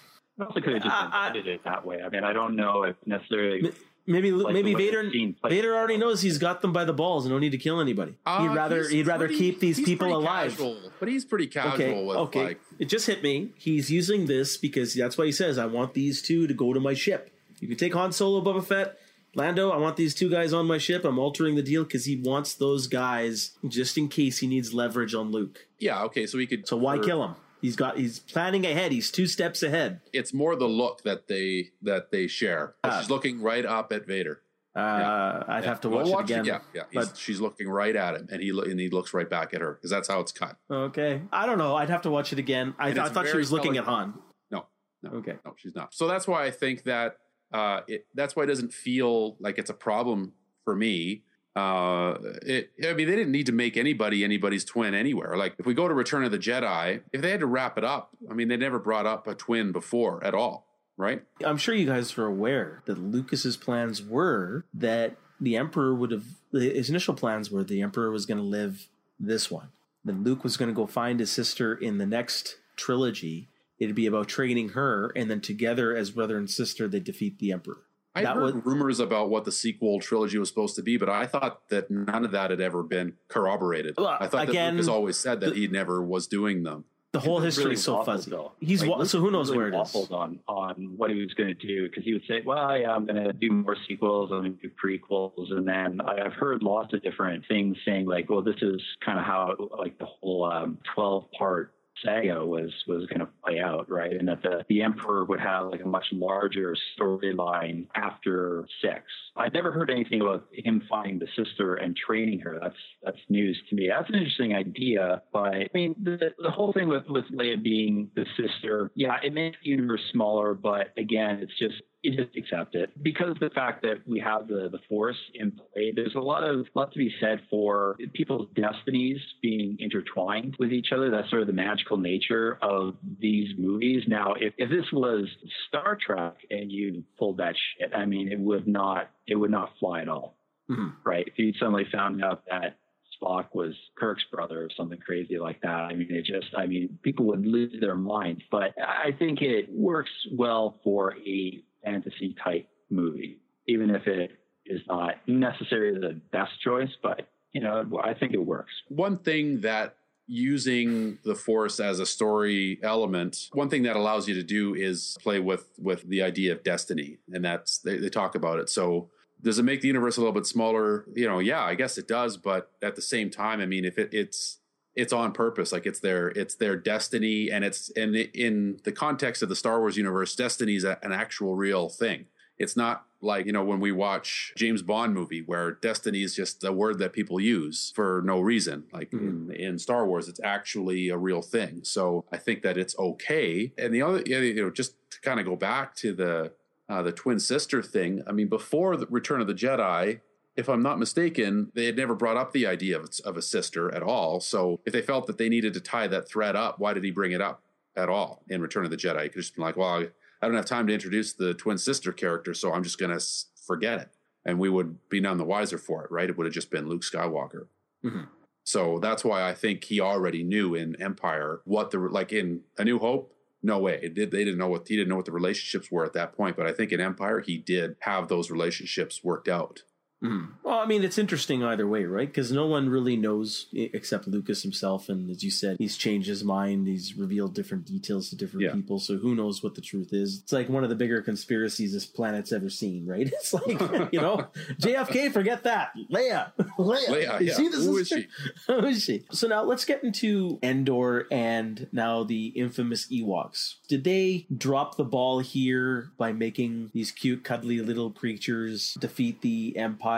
I also could have just I- I- edited it that way. I mean, I don't know if necessarily. maybe Like maybe Vader the scene plays. Vader already knows he's got them by the balls and no need to kill anybody. Uh, he'd rather he'd rather pretty- keep these people alive. casual, but he's pretty casual Okay, with okay. like it just hit me. He's using this because that's why he says, "I want these two to go to my ship." You can take Han Solo, Boba Fett, Lando. I want these two guys on my ship. I'm altering the deal because he wants those guys just in case he needs leverage on Luke. yeah okay so he could So why for- kill him? He's got he's planning ahead. He's two steps ahead. it's more the look that they that they share. Ah. she's looking right up at Vader. Uh, I'd have to We'll watch, it again. Yeah, yeah. He's- But she's looking right at him, and he lo- and he looks right back at her because that's how it's cut. okay, I don't know. I'd have to watch it again. I, And I thought she was looking at. Han. No, no, Okay. no, she's not. So that's why I think that uh, it, that's why it doesn't feel like it's a problem for me. Uh, it, I mean, they didn't need to make anybody anybody's twin anywhere. Like, if we go to Return of the Jedi, if they had to wrap it up, I mean, they never brought up a twin before at all, right? I'm sure you guys are aware that Lucas's plans were that the Emperor would have his initial plans were the Emperor was going to live this one. Then Luke was going to go find his sister in the next trilogy. It'd be about training her, and then together as brother and sister, they defeat the Emperor. I That heard was- rumors about what the sequel trilogy was supposed to be, but I thought that none of that had ever been corroborated. Well, I thought again, that Lucas always said that the- he never was doing them. The whole history really is so fuzzy. though. He's Like, wa- so who knows really where it is. waffled on on what he was going to do because he would say, "Well, yeah, I'm going to do more sequels, I'm going to do prequels," and then I, I've heard lots of different things saying like, "Well, this is kind of how like the whole um, 12 part." Saga was was going to play out right? And that the the emperor would have like a much larger storyline after six. I'd never heard anything about him finding the sister and training her. That's that's news to me. That's an interesting idea but i mean the the whole thing with with leia being the sister yeah it makes the universe smaller but again it's just you just accept it because of the fact that we have the the force in play there's a lot of lot to be said for people's destinies being intertwined with each other that's sort of the magical nature of these movies now if, if this was star trek and you pulled that shit i mean it would not it would not fly at all Mhm. right if you suddenly found out that Spock was Kirk's brother or something crazy like that. I mean, it just, I mean, people would lose their minds. But I think it works well for a fantasy type movie, even if it is not necessarily the best choice. But, you know, I think it works. one thing that using the force as a story element one thing that allows you to do is play with with the idea of destiny and that's they, they talk about it so does it make the universe a little bit smaller you know yeah i guess it does but at the same time i mean if it, it's it's on purpose like it's their it's their destiny and it's and in the context of the star wars universe destiny is a, an actual real thing it's not like you know when we watch James Bond movie where destiny is just a word that people use for no reason. Like in, in Star Wars, it's actually a real thing. So I think that it's okay. And the other, you know, just to kind of go back to the uh, the twin sister thing. I mean, before the Return of the Jedi, if I'm not mistaken, they had never brought up the idea of, of a sister at all. So if they felt that they needed to tie that thread up, why did he bring it up at all in Return of the Jedi? He could just been like, well, I, I don't have time to introduce the twin sister character, so I'm just going to forget it. And we would be none the wiser for it, right? It would have just been Luke Skywalker. Mhm. So that's why I think he already knew in Empire what the like in A New Hope. No way, it did. They didn't know what he didn't know what the relationships were at that point. But I think in Empire he did have those relationships worked out. Mhm. Well, I mean, it's interesting either way, right? Because no one really knows except Lucas himself. And as you said, he's changed his mind. He's revealed different details to different Yeah. people. So who knows what the truth is? It's like one of the bigger conspiracies this planet's ever seen, right? It's like, you know, JFK, forget that. Leia. Leia. Leia, Is yeah. she the Who is sister? she? Who is she? So now let's get into Endor and now the infamous Ewoks. Did they drop the ball here by making these cute, cuddly little creatures defeat the Empire?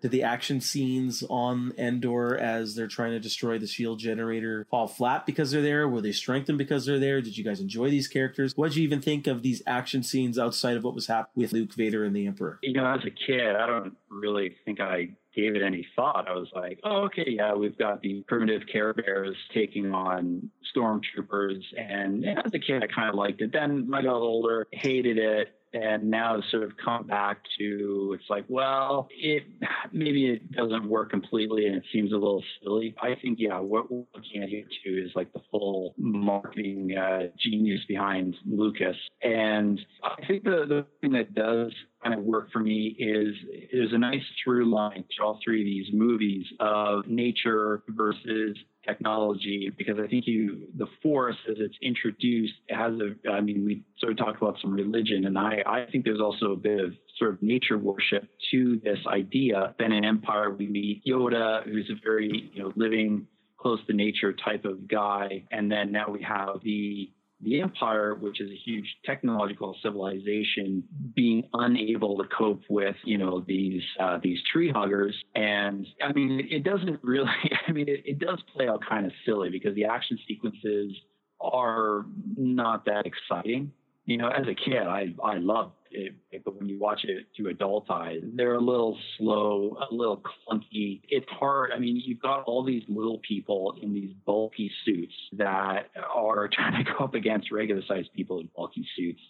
Did the action scenes on Endor as they're trying to destroy the shield generator fall flat because they're there? Were they strengthened because they're there? Did you guys enjoy these characters? What did you even think of these action scenes outside of what was happening with Luke, Vader, and the Emperor? You know, as a kid, I don't really think I gave it any thought. I was like, oh, okay, yeah, we've got the primitive Care Bears taking on stormtroopers. And, and as a kid, I kind of liked it. Then I got older, hated it. And now it's sort of come back to it's like, well, it maybe it doesn't work completely and it seems a little silly. I think, yeah, what we're looking at here too is like the full marketing uh, genius behind Lucas. And I think the, the thing that does kind of work for me is there's a nice through line to all three of these movies of nature versus technology because I think you the force as it's introduced has a I mean we sort of talked about some religion and I I think there's also a bit of sort of nature worship to this idea. Then in Empire we meet Yoda who's a very you know living close to nature type of guy and then now we have the the empire, which is a huge technological civilization, being unable to cope with, you know, these uh, these tree huggers. And I mean, it, doesn't really. I mean, it, it does play out kind of silly because the action sequences are not that exciting. You know, as a kid, I I loved it, but when you watch it through adult eyes, they're a little slow, a little clunky. It's hard. I mean, you've got all these little people in these bulky suits that are trying to go up against regular sized people in bulky suits.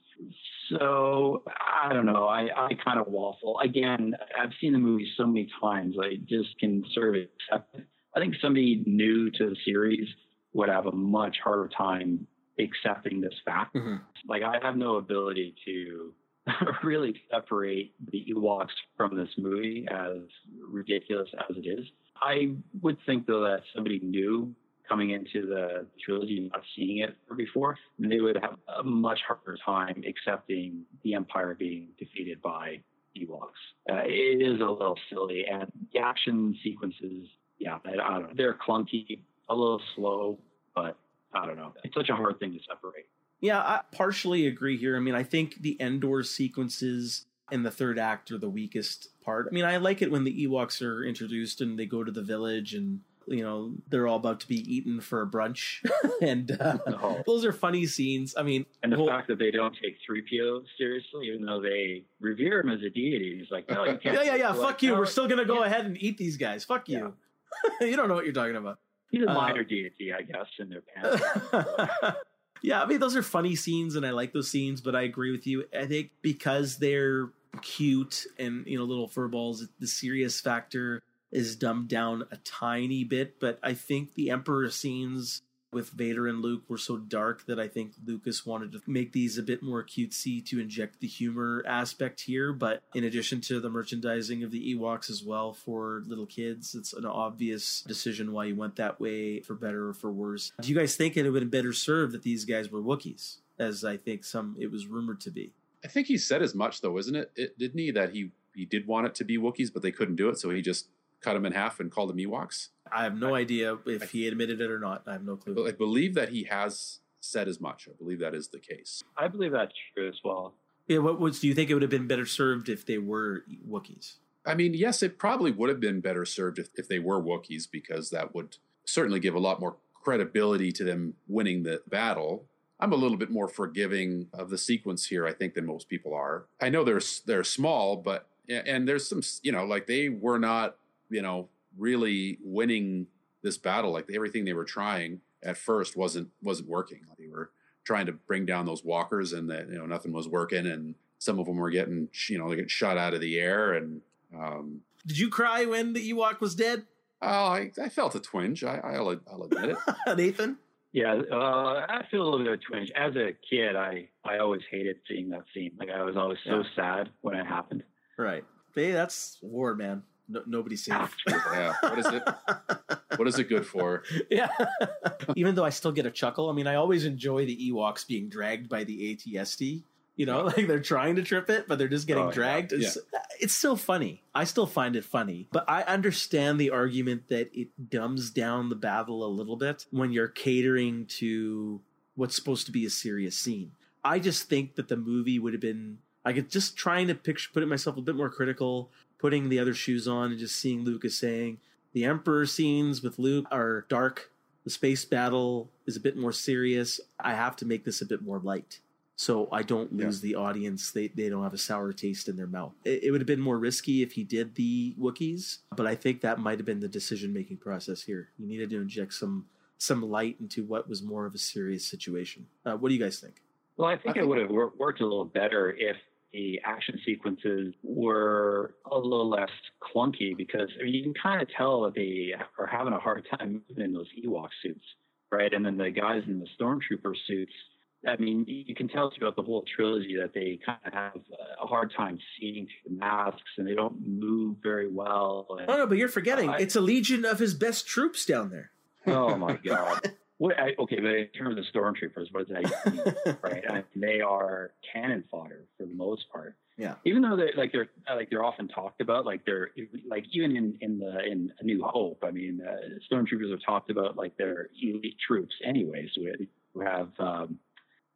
So I don't know. I, I kind of waffle. Again, I've seen the movie so many times. I just can sort of accept it. I think somebody new to the series would have a much harder time accepting this fact. Mm-hmm. Like I have no ability to really separate the Ewoks from this movie, as ridiculous as it is. I would think though that somebody new coming into the trilogy, not seeing it before, they would have a much harder time accepting the Empire being defeated by Ewoks. Uh, it is a little silly, and the action sequences, yeah, I, I don't know, they're clunky, a little slow, but I don't know. It's such a hard thing to separate. Yeah, I partially agree here. I mean, I think the Endor sequences in the third act are the weakest part. I mean, I like it when the Ewoks are introduced and they go to the village and you know they're all about to be eaten for a brunch, and uh, No. those are funny scenes. I mean, And the well, fact that they don't take 3PO seriously, even though they revere him as a deity, he's like, no, you can't. yeah, yeah, yeah. Fuck you. We're still gonna go ahead and eat these guys. Fuck you. you don't know what you're talking about. He's a uh, minor deity, I guess, in their pants. yeah, I mean those are funny scenes, and I like those scenes. But I agree with you. I think because they're cute and you know little furballs, the serious factor is dumbed down a tiny bit. But I think the Emperor scenes with Vader and Luke were so dark that I think Lucas wanted to make these a bit more cutesy to inject the humor aspect here. But in addition to the merchandising of the Ewoks as well for little kids, it's an obvious decision why you went that way, for better or for worse. Do you guys think it would have been better served that these guys were Wookiees, as I think some it was rumored to be? I think he said as much though, isn't it? it didn't he that he he did want it to be Wookiees, but they couldn't do it, so he just cut them in half and called them Ewoks. I have no idea if he admitted it or not. I have no clue. But I believe that he has said as much. I believe that is the case. I believe that's true as well. Yeah, what, what do you think it would have been better served if they were Wookiees? I mean, yes, it probably would have been better served if, if they were Wookiees because that would certainly give a lot more credibility to them winning the battle. I'm a little bit more forgiving of the sequence here, I think, than most people are. I know they're they're small, but and there's some, you know, like they were not, you know, really winning this battle. Like everything they were trying at first wasn't wasn't working. They were trying to bring down those walkers, and that you know nothing was working, and some of them were getting, you know, they get shot out of the air, and um, Did you cry when the Ewok was dead, Oh, I, I felt a twinge. I, I'll, I'll admit it. Nathan? Yeah, uh, I feel a little bit of a twinge. As a kid, I, I always hated seeing that scene. Like I was always so Yeah. sad when it happened. Right. Hey, that's war, man. No, nobody's safe. yeah. What is it? What is it good for? yeah. Even though I still get a chuckle, I mean, I always enjoy the Ewoks being dragged by the AT-ST. You know, like they're trying to trip it, but they're just getting Oh, yeah. dragged. It's, it's still funny. I still find it funny, but I understand the argument that it dumbs down the battle a little bit when you're catering to what's supposed to be a serious scene. I just think that the movie would have been I could just trying to picture put it myself a bit more critical, putting the other shoes on and just seeing Lucas saying the Emperor scenes with Luke are dark. The space battle is a bit more serious. I have to make this a bit more light. So I don't lose the audience. They they don't have a sour taste in their mouth. It, it would have been more risky if he did the Wookiees, but I think that might have been the decision making process here. You needed to inject some some light into what was more of a serious situation. Uh, what do you guys think? Well, I think it would have worked a little better if the action sequences were a little less clunky because I mean, you can kind of tell that they are having a hard time moving in those Ewok suits, right? And then the guys in the Stormtrooper suits, I mean, you can tell throughout the whole trilogy that they kind of have a hard time seeing through the masks and they don't move very well. And, Oh no, but you're forgetting. Uh, I- it's a legion of his best troops down there. oh my God. What, I, okay, but in terms of stormtroopers, what does that mean? right? I mean, they are cannon fodder for the most part. Yeah. Even though they're like they're like they're often talked about, like they're like even in in the in A New Hope. I mean, uh, stormtroopers are talked about like they're elite troops, anyways, who who have um,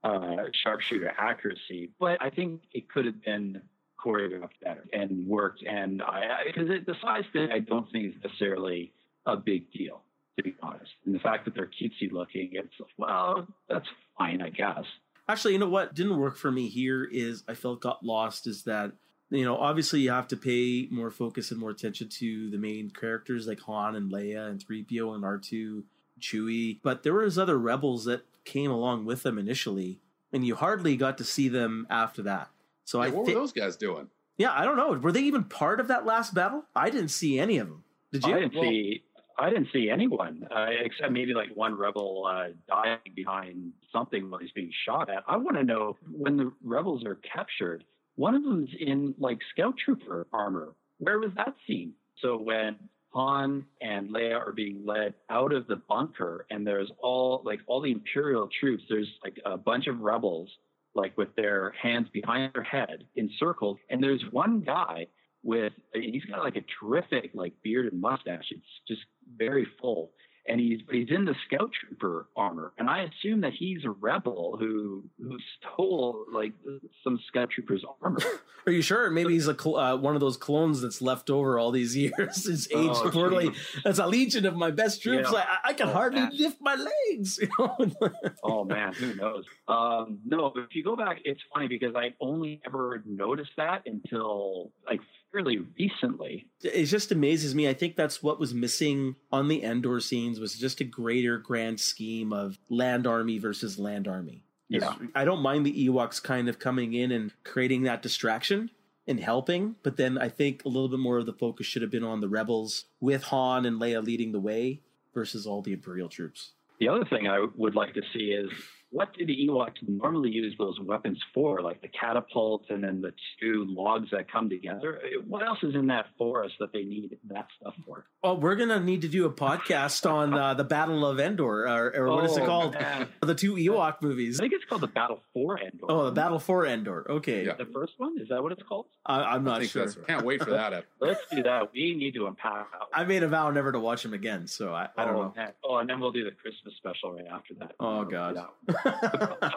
uh, sharpshooter accuracy. But I think it could have been choreographed better and worked. And I because the size thing, I don't think is necessarily a big deal to be honest. And the fact that they're cutesy looking, it's well, that's fine, I guess. Actually, you know what didn't work for me here is I felt got lost is that you know obviously you have to pay more focus and more attention to the main characters like Han and Leia and 3PO and R2, Chewie, but there was other rebels that came along with them initially and you hardly got to see them after that. So Yeah, I what thi- were those guys doing? Yeah, I don't know. Were they even part of that last battle? I didn't see any of them. Did you? I didn't see. I didn't see anyone uh, except maybe like one rebel uh, dying behind something while he's being shot at. I want to know when the rebels are captured. One of them's in like scout trooper armor. Where was that scene? So when Han and Leia are being led out of the bunker, and there's all like all the Imperial troops. There's like a bunch of rebels, like with their hands behind their head, encircled, and there's one guy with he's got like a terrific like beard and mustache. It's just very full. And he's he's in the scout trooper armor, and I assume that he's a rebel who who stole like some scout trooper's armor. Are you sure? Maybe he's a cl- uh, one of those clones that's left over all these years. It's aged Oh, poorly. That's a legion of my best troops. Yeah. I, I can Oh, hardly man. lift my legs. You know? oh man, who knows? Um, no, if you go back, it's funny because I only ever noticed that until like fairly recently. it just amazes me. I think that's what was missing on the Endor scenes was just a greater grand scheme of land army versus land army. Yeah. I don't mind the Ewoks kind of coming in and creating that distraction and helping, but then I think a little bit more of the focus should have been on the rebels with Han and Leia leading the way versus all the Imperial troops. The other thing I would like to see is what do the Ewoks normally use those weapons for, like the catapults and then the two logs that come together? What else is in that forest that they need that stuff for? Oh, we're gonna need to do a podcast on uh, the Battle of Endor, or, or what is it Oh, called? man. The two Ewok movies. I think it's called the Battle for Endor. Oh, the Battle for Endor. Okay, Yeah. The first one is that what it's called? I, I'm not think sure. that's can't wait for that. Let's do that. We need to empower. I made a vow never to watch them again, so I, I don't oh, know. man. Oh, and then we'll do the Christmas special right after that. Oh, God.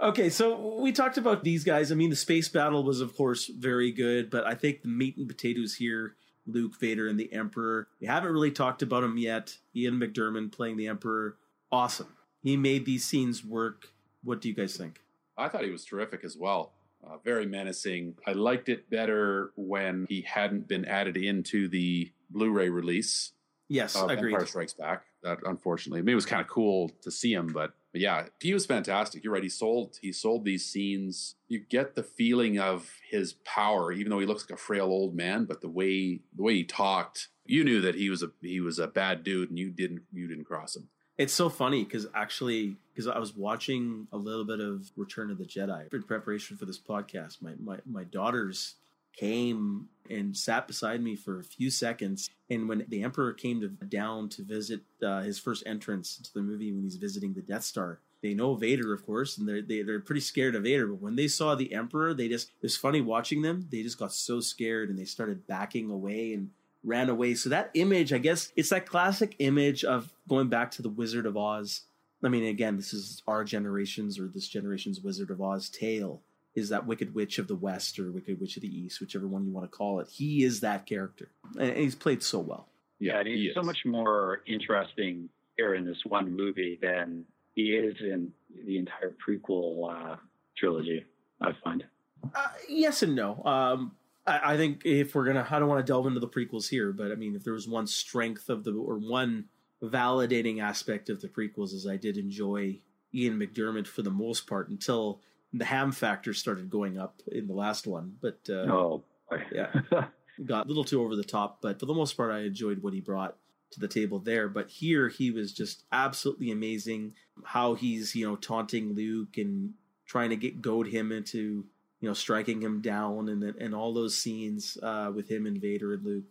Okay, so we talked about these guys. I mean, the space battle was, of course, very good, but I think the meat and potatoes here, Luke, Vader, and the Emperor, we haven't really talked about him yet. Ian McDiarmid playing the Emperor, awesome. He made these scenes work. What do you guys think? I thought he was terrific as well. Uh, very menacing. I liked it better when he hadn't been added into the Blu-ray release Yes, of agreed. Empire Strikes Back. That unfortunately, I mean, it was kind of cool to see him, but, but yeah, he was fantastic. You're right. He sold he sold these scenes. You get the feeling of his power, even though he looks like a frail old man. But the way the way he talked, you knew that he was a he was a bad dude, and you didn't you didn't cross him. It's so funny because actually, because I was watching a little bit of Return of the Jedi in preparation for this podcast. My my my daughters came and sat beside me for a few seconds, and when the Emperor came to down to visit uh, his first entrance to the movie when he's visiting the Death Star. They know Vader, of course, and they're they, they're pretty scared of Vader. But when they saw the Emperor, they just it was funny watching them. They just got so scared and they started backing away and ran away. So that image, I guess, it's that classic image of going back to the Wizard of Oz. I mean, again, this is our generation's or this generation's Wizard of Oz tale. Is that Wicked Witch of the West or Wicked Witch of the East, whichever one you want to call it? He is that character, and he's played so well. Yeah, and he he's so much more interesting here in this one movie than he is in the entire prequel uh, trilogy. I find. Uh, yes and no. Um, I, I think if we're gonna, I don't want to delve into the prequels here, but I mean, if there was one strength of the or one validating aspect of the prequels, is I did enjoy Ian McDiarmid for the most part until the ham factor started going up in the last one. But uh, oh, yeah. got a little too over the top. But for the most part, I enjoyed what he brought to the table there. But here, he was just absolutely amazing. How he's you know taunting Luke and trying to get goad him into you know striking him down, and and all those scenes uh, with him and Vader and Luke.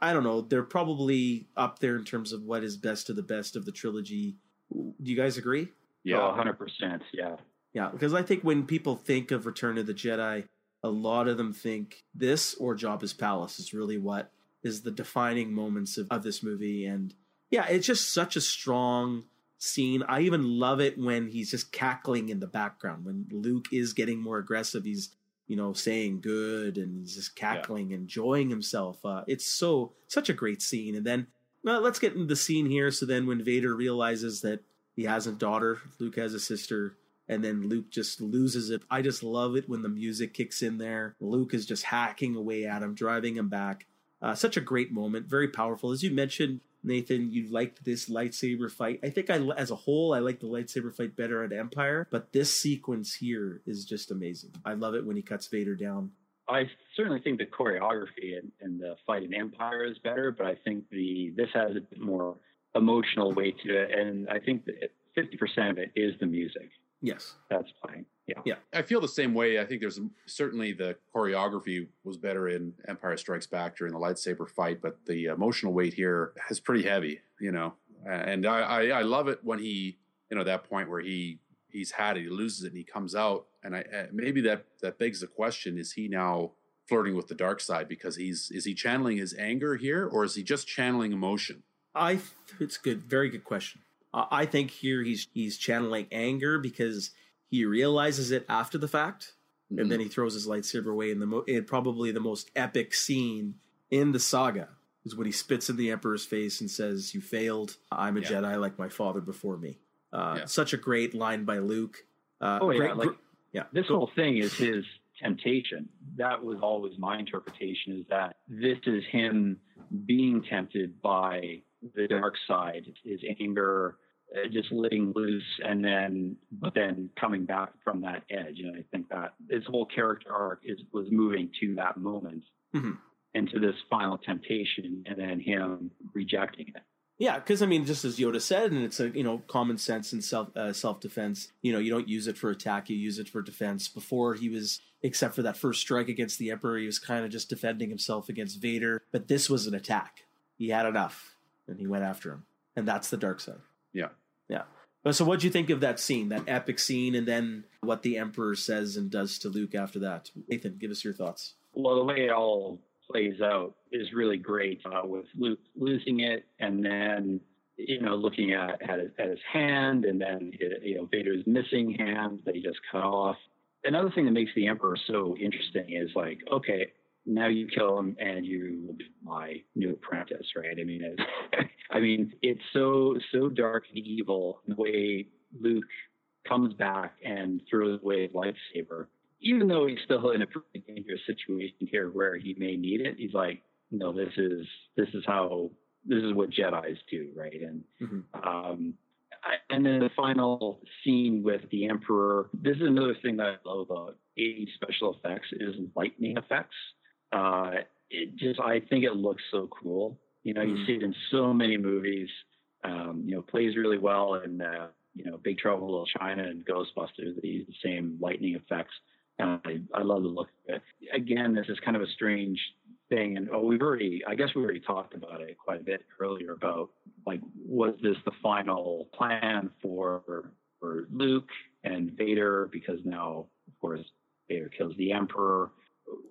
I don't know. They're probably up there in terms of what is best of the best of the trilogy. Do you guys agree? yeah, oh, hundred percent. Yeah, Yeah, because I think when people think of Return of the Jedi, a lot of them think this or Jabba's Palace is really what is the defining moments of, of this movie. And yeah, it's just such a strong scene. I even love it when he's just cackling in the background. When Luke is getting more aggressive, he's, you know, saying good and he's just cackling, enjoying himself. Uh, it's so, such a great scene. And then, well, let's get into the scene here. So then when Vader realizes that he has a daughter, Luke has a sister, and then Luke just loses it. I just love it when the music kicks in there. Luke is just hacking away at him, driving him back. Uh, such a great moment, very powerful. As you mentioned, Nathan, you liked this lightsaber fight. I think I, as a whole, I like the lightsaber fight better at Empire, but this sequence here is just amazing. I love it when he cuts Vader down. I certainly think the choreography and, and the fight in Empire is better, but I think the this has a bit more emotional weight to it, and I think that fifty percent of it is the music. Yes, that's fine. Yeah, yeah. I feel the same way. I think there's certainly the choreography was better in Empire Strikes Back during the lightsaber fight, but the emotional weight here is pretty heavy. You know, and I, I, I love it when he you know that point where he he's had it, he loses it, and he comes out, and I uh, maybe that that begs the question: Is he now flirting with the dark side because he's is he channeling his anger here, or is he just channeling emotion? I it's good, very good question. I think here he's he's channeling anger because he realizes it after the fact, mm-hmm. and then he throws his lightsaber away. In the mo- in probably the most epic scene in the saga is when he spits in the Emperor's face and says, "You failed. I'm a yeah. Jedi like my father before me." Uh, yeah. Such a great line by Luke. Uh, oh yeah, great, like, yeah. This whole thing is his temptation. That was always my interpretation. Is that this is him being tempted by the dark side, his anger, uh, just letting loose and then but then coming back from that edge. And i think that his whole character arc is was moving to that moment mm-hmm. into this final temptation and then him rejecting it. Yeah because i mean just as yoda said and it's a you know common sense and self uh, self-defense you know you don't use it for attack you use it for defense. Before he was except for that first strike against the emperor he was kind of just defending himself against vader but this was an attack. He had enough and he went after him. And that's the dark side yeah yeah. So, what do you think of that scene, that epic scene, and then what the Emperor says and does to Luke after that? Nathan, give us your thoughts. Well, the way it all plays out is really great uh, with Luke losing it, and then you know looking at at his, at his hand, and then you know Vader's missing hand that he just cut off. Another thing that makes the Emperor so interesting is like, okay, now you kill him and you will be my new apprentice, right? I mean, it's, I mean, it's so so dark and evil the way Luke comes back and throws away his lightsaber, even though he's still in a pretty dangerous situation here where he may need it. He's like, no, this is this is how this is what Jedi's do, right? And mm-hmm. um, and then the final scene with the Emperor. This is another thing that I love about 80 special effects is lightning effects uh, it just I think it looks so cool. You know, you mm. see it in so many movies. Um, you know, plays really well in uh, you know Big Trouble in Little China and Ghostbusters. They use the same lightning effects. And I, I love the look of it. Again, this is kind of a strange thing, and oh, we've already I guess we already talked about it quite a bit earlier about like was this the final plan for for Luke and Vader because now of course Vader kills the Emperor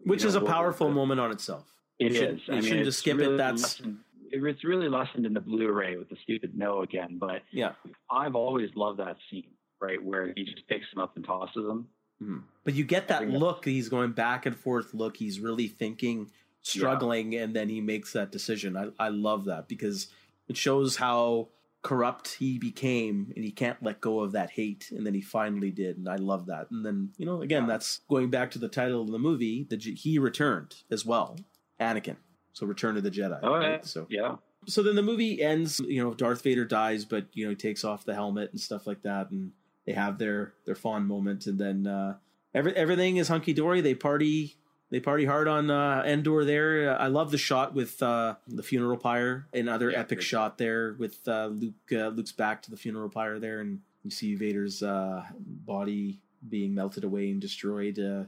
which know, is a powerful moment on itself. It you is. Should, I mean, just skip really it. That's lessened, it's really lessened in the Blu-ray with the stupid no again. But yeah, I've always loved that scene, right, where he just picks him up and tosses him. Mm-hmm. But you get that look. He's going back and forth. Look, he's really thinking, struggling, yeah. and then he makes that decision. I, I love that because it shows how corrupt he became and he can't let go of that hate and then he finally did and i love that. And then you know again that's going back to the title of the movie the he returned as well anakin. So return of the jedi oh right? so yeah. So then the movie ends you know darth vader dies but you know he takes off the helmet and stuff like that and they have their their fond moment and then uh every, everything is hunky-dory. They party they party hard on uh, Endor there. I love the shot with uh, the funeral pyre. Another yeah, epic shot there with uh, Luke. Uh, Luke's back to the funeral pyre there, and you see Vader's uh, body being melted away and destroyed. Uh,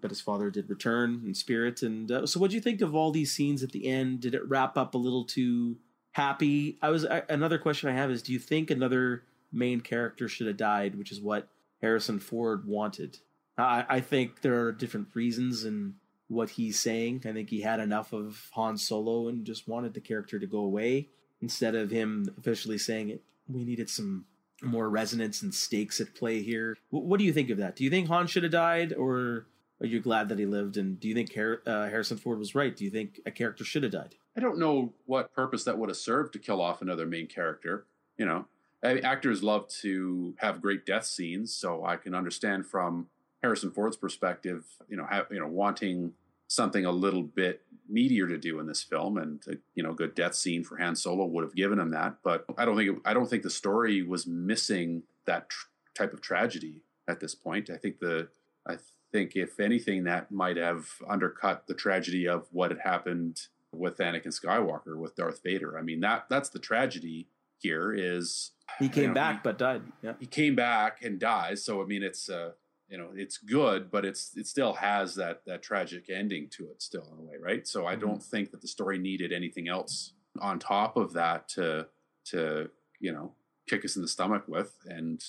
but his father did return in spirit. And so, what do you think of all these scenes at the end? Did it wrap up a little too happy? I was another question I have is: Do you think another main character should have died, which is what Harrison Ford wanted? I, I think there are different reasons and what he's saying. I think he had enough of Han Solo and just wanted the character to go away instead of him officially saying it. We needed some more resonance and stakes at play here. what do you think of that? Do you think Han should have died, or are you glad that he lived? And do you think uh, Harrison Ford was right? Do you think a character should have died? I don't know what purpose that would have served to kill off another main character. You know, I- actors love to have great death scenes, so I can understand from Harrison Ford's perspective, you know, have, you know, wanting something a little bit meatier to do in this film, and a, you know, good death scene for Han Solo would have given him that. But I don't think it, I don't think the story was missing that tr- type of tragedy at this point. I think the I think if anything, that might have undercut the tragedy of what had happened with Anakin Skywalker with Darth Vader. I mean that that's the tragedy here is He you came know, back but died. Yeah. he came back and dies. So I mean, it's uh, you know, it's good, but it's it still has that that tragic ending to it, still in a way, right? So I don't think that the story needed anything else on top of that to to you know kick us in the stomach with, and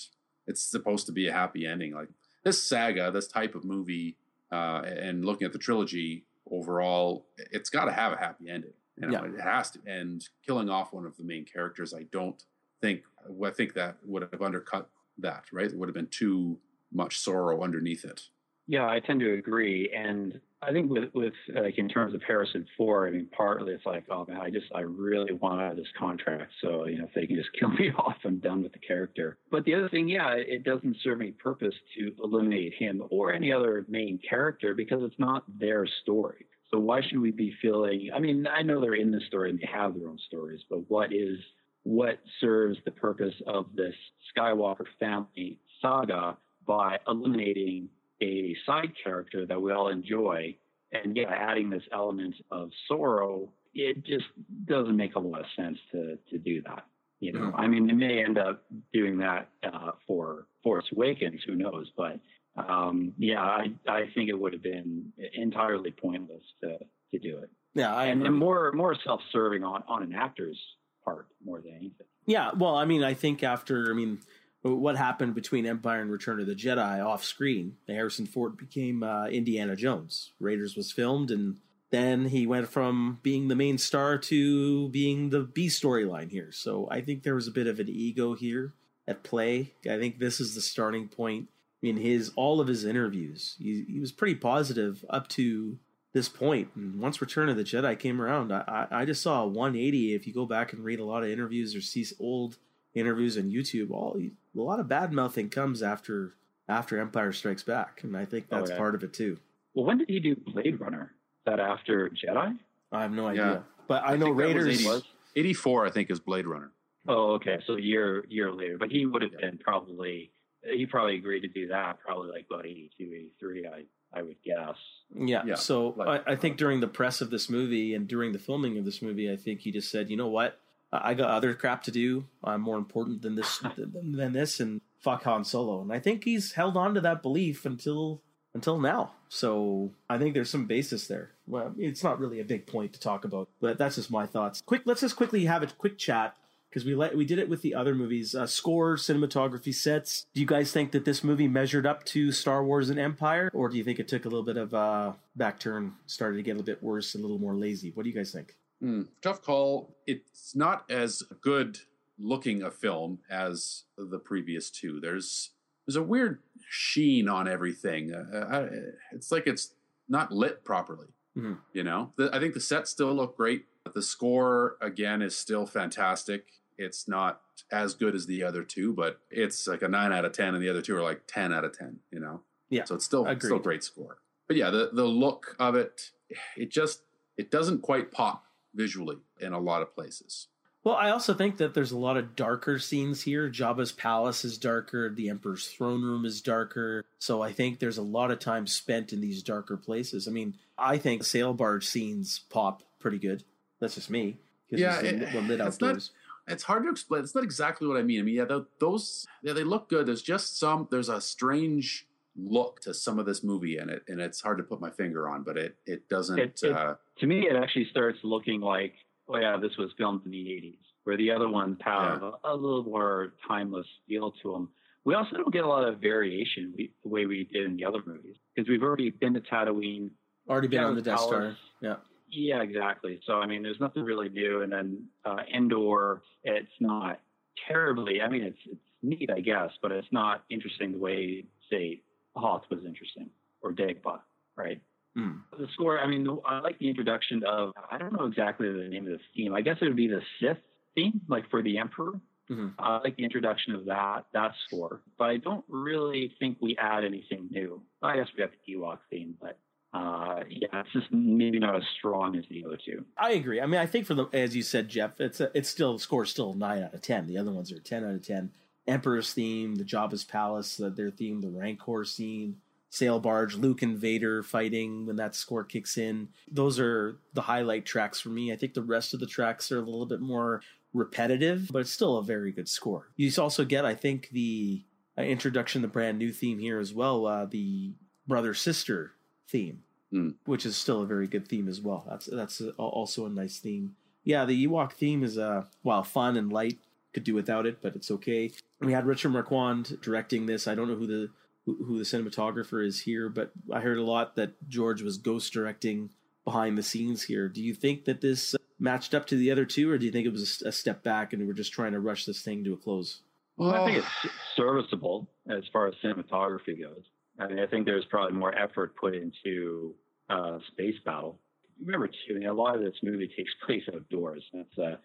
it's supposed to be a happy ending. Like this saga, this type of movie, uh, and looking at the trilogy overall, it's got to have a happy ending. You know, Yeah. it has to. And killing off one of the main characters, I don't think. I think that would have undercut that. Right? It would have been too much sorrow underneath it. Yeah, I tend to agree, and I think with with like in terms of Harrison Ford, I mean, partly it's like, oh man, I just I really want out of this contract, so you know if they can just kill me off, I'm done with the character. But the other thing, yeah, it doesn't serve any purpose to eliminate him or any other main character because it's not their story. So why should we be feeling? I mean, I know they're in the story and they have their own stories, but what is what serves the purpose of this Skywalker family saga by eliminating a side character that we all enjoy and yeah, adding this element of sorrow, it just doesn't make a lot of sense to to do that. You know, I mean, they may end up doing that uh, for Force Awakens, who knows? But um, yeah, I I think it would have been entirely pointless to to do it, Yeah, I and, and more more self serving on on an actor's part more than anything. Yeah, well, I mean, I think after, I mean, what happened between Empire and Return of the Jedi off screen, Harrison Ford became uh, Indiana Jones. Raiders was filmed, and then he went from being the main star to being the B storyline here. So I think there was a bit of an ego here at play. I think this is the starting point in his all of his interviews. He, he was pretty positive up to this point. And once Return of the Jedi came around, I, I, I just saw a 180. If you go back and read a lot of interviews or see old interviews on YouTube, all a lot of bad mouthing comes after after Empire Strikes Back, and I think Oh, that's yeah. part of it too. Well, when did he do Blade Runner? Is that after Jedi? I have no idea, Yeah. but I, know think that was Raiders. 80 Eighty four, I think, is Blade Runner. Oh, okay. So a year year later, but he would have been probably he probably agreed to do that probably like about 82, 83, I I would guess. Yeah. Yeah, so like- I, I think uh, during the press of this movie and during the filming of this movie, I think he just said, "You know what? I got other crap to do. I'm more important than this than, this." And fuck Han Solo. And I think he's held on to that belief until until now. So I think there's some basis there. Well, it's not really a big point to talk about, but that's just my thoughts. Quick, let's just quickly have a quick chat because we let we did it with the other movies. Uh, score, cinematography, sets. Do you guys think that this movie measured up to Star Wars and Empire, or do you think it took a little bit of a back turn, started to get a little bit worse, a little more lazy? What do you guys think? Hmm, tough call. It's not as good looking a film as the previous two. There's there's a weird sheen on everything. Uh, I, it's like it's not lit properly. Mhm. You know, the, I think the sets still look great. The score again is still fantastic. It's not as good as the other two, but it's like a nine out of ten, and the other two are like ten out of ten. You know, Yeah, So it's still agreed. still great score. But yeah, the the look of it, it just it doesn't quite pop visually in a lot of places. Well, I also think that there's a lot of darker scenes here. Jabba's palace is darker. The Emperor's throne room is darker. So I think there's a lot of time spent in these darker places. I mean, I think sail barge scenes pop pretty good. That's just me. Yeah, it's it- lit- it's not- outdoors. It's hard to explain. It's not exactly what I mean. I mean, yeah, tho- those yeah, they look good. There's just some. There's a strange look to some of this movie, and it and it's hard to put my finger on, but it it doesn't. It- it- uh, To me, it actually starts looking like, oh yeah, this was filmed in the '80s, where the other ones have a, a little more timeless feel to them. We also don't get a lot of variation we, the way we did in the other movies because we've already been to Tatooine. Already been on the Jabba's Death Star. Yeah. Yeah, exactly. So I mean, there's nothing really new, and then uh, Endor, it's not terribly. I mean, it's it's neat, I guess, but it's not interesting the way say Hoth was interesting or Dagobah, right? Hmm. The score. I mean, I like the introduction of. I don't know exactly the name of the theme. I guess it would be the Sith theme, like for the Emperor. Mhm. I like the introduction of that that score, but I don't really think we add anything new. I guess we have the Ewok theme, but uh, yeah, it's just maybe not as strong as the other two. I agree. I mean, I think for the as you said, Geoff, it's a, it's still the score is still nine out of ten. The other ones are ten out of ten. Emperor's theme, the Jabba's palace, the, their theme, the Rancor scene, sail barge, Luke and Vader fighting when that score kicks in. Those are the highlight tracks for me. I think the rest of the tracks are a little bit more repetitive, but it's still a very good score. You also get, I think, the uh, introduction, the brand new theme here as well, uh, the brother sister theme, Mm. which is still a very good theme as well. That's that's a, also a nice theme. Yeah, the Ewok theme is uh, while fun and light, could do without it, but it's okay. We had Richard Marquand directing this. I don't know who the who, who the cinematographer is here, but I heard a lot that George was ghost directing behind the scenes here. Do you think that this uh, matched up to the other two, or do you think it was a, a step back and we're just trying to rush this thing to a close? Well, I think it's serviceable as far as cinematography goes. I mean, I think there's probably more effort put into uh, space battle. Remember, too, I mean, a lot of this movie takes place outdoors. That's, uh,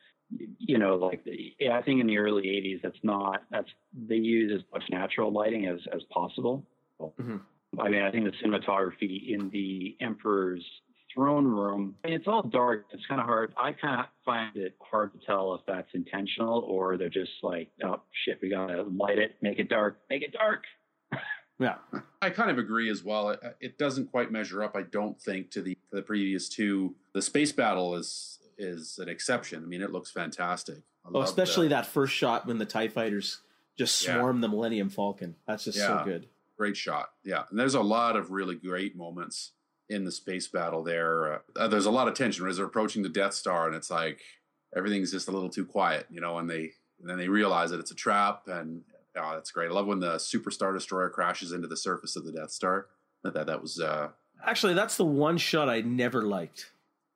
you know, like the, yeah, I think in the early '80s, that's not that's they use as much natural lighting as as possible. Mhm. I mean, I think the cinematography in the Emperor's throne room, it's all dark. It's kind of hard. I kind of find it hard to tell if that's intentional or they're just like, oh shit, we gotta light it, make it dark, make it dark. Yeah, I kind of agree as well. It, it doesn't quite measure up, I don't think, to the to the previous two. The space battle is is an exception. I mean, it looks fantastic. I oh, especially the- that first shot when the Tie Fighters just Yeah. swarm the Millennium Falcon. That's just so good. great shot. Yeah, and there's a lot of really great moments in the space battle there. Uh, there's a lot of tension as they're approaching the Death Star, and it's like everything's just a little too quiet, you know. And they and then they realize that it's a trap, and oh, that's great. I love when the Super Star Destroyer crashes into the surface of the Death Star. That that, that was uh, Actually, that's the one shot I never liked.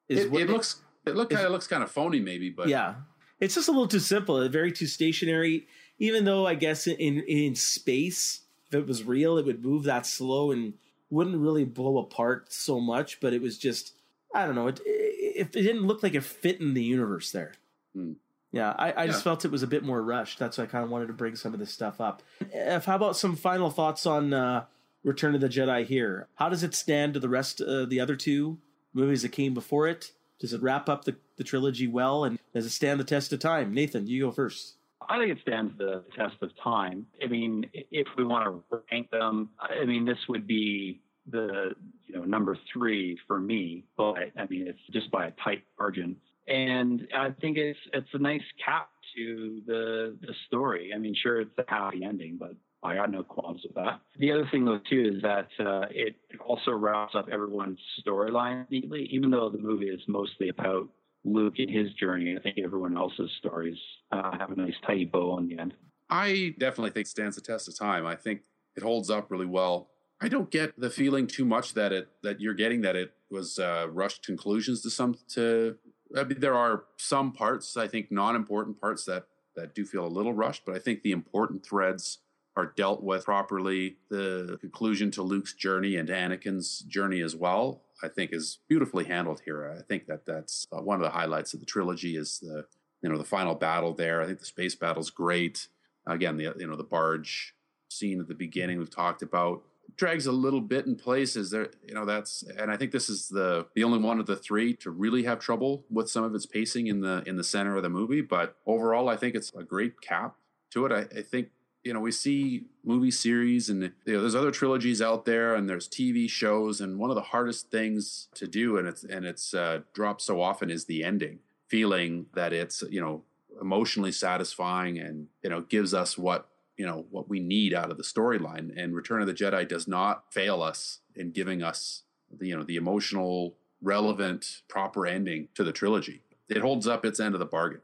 Is it, it looks it look kind of looks kind of phony maybe, but yeah, it's just a little too simple. Very too stationary. Even though I guess in in space, if it was real, it would move that slow and wouldn't really blow apart so much. But it was just I don't know. It it, it didn't look like it fit in the universe there. Hmm. Yeah, I, I just felt it was a bit more rushed. That's why I kind of wanted to bring some of this stuff up. If, how about some final thoughts on uh, Return of the Jedi here? How does it stand to the rest of the other two movies that came before it? Does it wrap up the, the trilogy well, and does it stand the test of time? Nathan, you go first. I think it stands the test of time. I mean, if we want to rank them, I mean, this would be the you know number three for me. But I mean, it's just by a tight margin, and I think it's it's a nice cap to the the story. I mean, sure, it's a happy ending, but I got no qualms with that. The other thing, though, too, is that uh, it also wraps up everyone's storyline neatly. Even though the movie is mostly about Luke and his journey, I think everyone else's stories uh, have a nice tidy bow on the end. I definitely think stands the test of time. I think it holds up really well. I don't get the feeling too much that it that you're getting that it was uh, rushed conclusions to some to. I mean, there are some parts I think non-important parts that that do feel a little rushed, but I think the important threads are dealt with properly. The conclusion to Luke's journey and Anakin's journey as well, I think, is beautifully handled here. I think that that's uh, one of the highlights of the trilogy is the you know the final battle there. I think the space battle's great. Again, the you know the barge scene at the beginning we've talked about drags a little bit in places there you know that's and i think this is the the only one of the three to really have trouble with some of its pacing in the in the center of the movie but overall i think it's a great cap to it i, I think you know we see movie series and you know there's other trilogies out there and there's tv shows and one of the hardest things to do and it's and it's uh, dropped so often is the ending feeling that it's you know emotionally satisfying and you know gives us what you know what we need out of the storyline. And return of the jedi does not fail us in giving us the you know the emotional relevant proper ending to the trilogy. It holds up its end of the bargain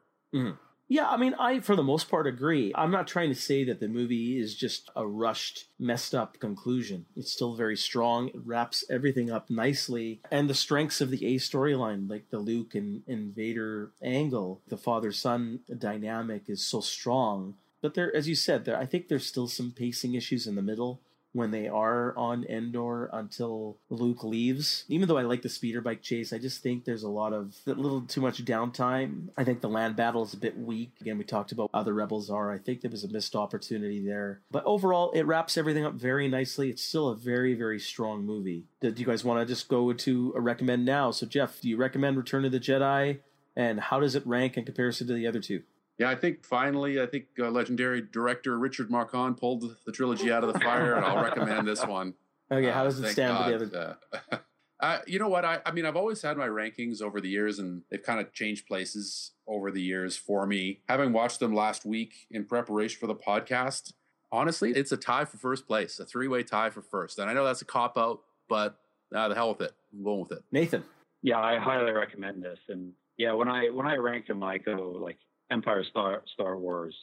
Yeah, I mean, I for the most part agree. I'm not trying to say that the movie is just a rushed, messed up conclusion. It's still very strong. It wraps everything up nicely, and the strengths of the A storyline, like the Luke and, and Vader angle, the father son dynamic, is so strong. But there, as you said, there I think there's still some pacing issues in the middle when they are on Endor until Luke leaves. Even though I like the speeder bike chase, I just think there's a lot of a little too much downtime. I think the land battle is a bit weak. Again, we talked about how the rebels are. I think there was a missed opportunity there. But overall, it wraps everything up very nicely. It's still a very, very strong movie. Do you guys want to just go to a recommend now? So, Geoff, do you recommend Return of the Jedi? And how does it rank in comparison to the other two? Yeah, I think finally, I think uh, legendary director Richard Marquand pulled the trilogy out of the fire, and I'll recommend this one. Okay, how does it stand God. with the other? Uh, uh, you know what? I, I mean, I've always had my rankings over the years, and they've kind of changed places over the years for me. Having watched them last week in preparation for the podcast, honestly, it's a tie for first place, a three way tie for first. And I know that's a cop out, but uh, the hell with it. I'm going with it. Nathan. Yeah, I highly recommend this. And yeah, when I when I rank them, I go like Empire, Star Star Wars,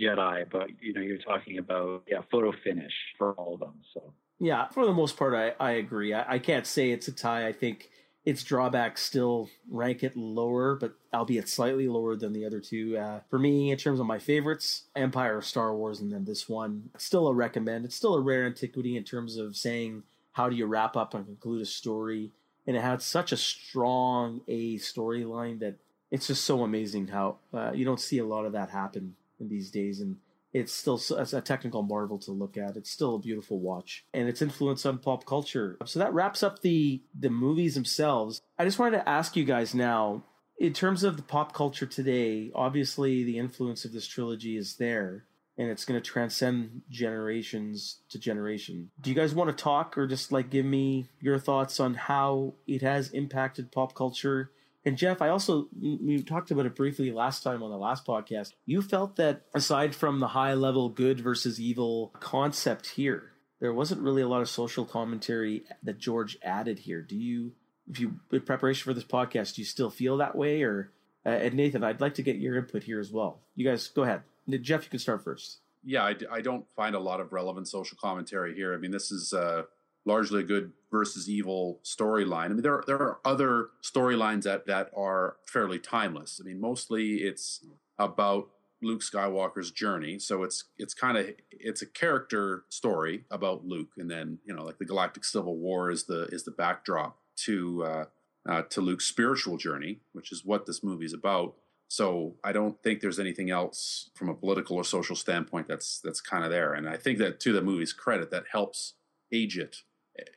Jedi. But you know, you're talking about yeah, photo finish for all of them. So yeah, for the most part, I I agree. I, I can't say it's a tie. I think its drawbacks still rank it lower, but albeit slightly lower than the other two. Uh, for me, in terms of my favorites, Empire, Star Wars, and then this one, still a recommend. It's still a rare antiquity in terms of saying how do you wrap up and conclude a story. And it had such a strong A storyline that it's just so amazing how uh, you don't see a lot of that happen in these days. And it's still a technical marvel to look at. It's still a beautiful watch, and its influence on pop culture. So that wraps up the the movies themselves. I just wanted to ask you guys now, in terms of the pop culture today. Obviously, the influence of this trilogy is there, and it's going to transcend generations to generation. Do you guys want to talk, or just like give me your thoughts on how it has impacted pop culture? And Geoff, I also we talked about it briefly last time on the last podcast. You felt that aside from the high level good versus evil concept here, there wasn't really a lot of social commentary that George added here. Do you, if you in preparation for this podcast, do you still feel that way? Or uh, and Nathan, I'd like to get your input here as well. You guys go ahead. Geoff, you can start first. Yeah, I, I don't find a lot of relevant social commentary here. I mean, this is. Uh largely a good versus evil storyline. I mean, there there are other storylines that that are fairly timeless. I mean, mostly it's about Luke Skywalker's journey. So it's it's kind of it's a character story about Luke, and then you know, like the Galactic Civil War is the is the backdrop to uh, uh, to Luke's spiritual journey, which is what this movie is about. So I don't think there's anything else from a political or social standpoint that's that's kind of there. And I think that to the movie's credit, that helps age it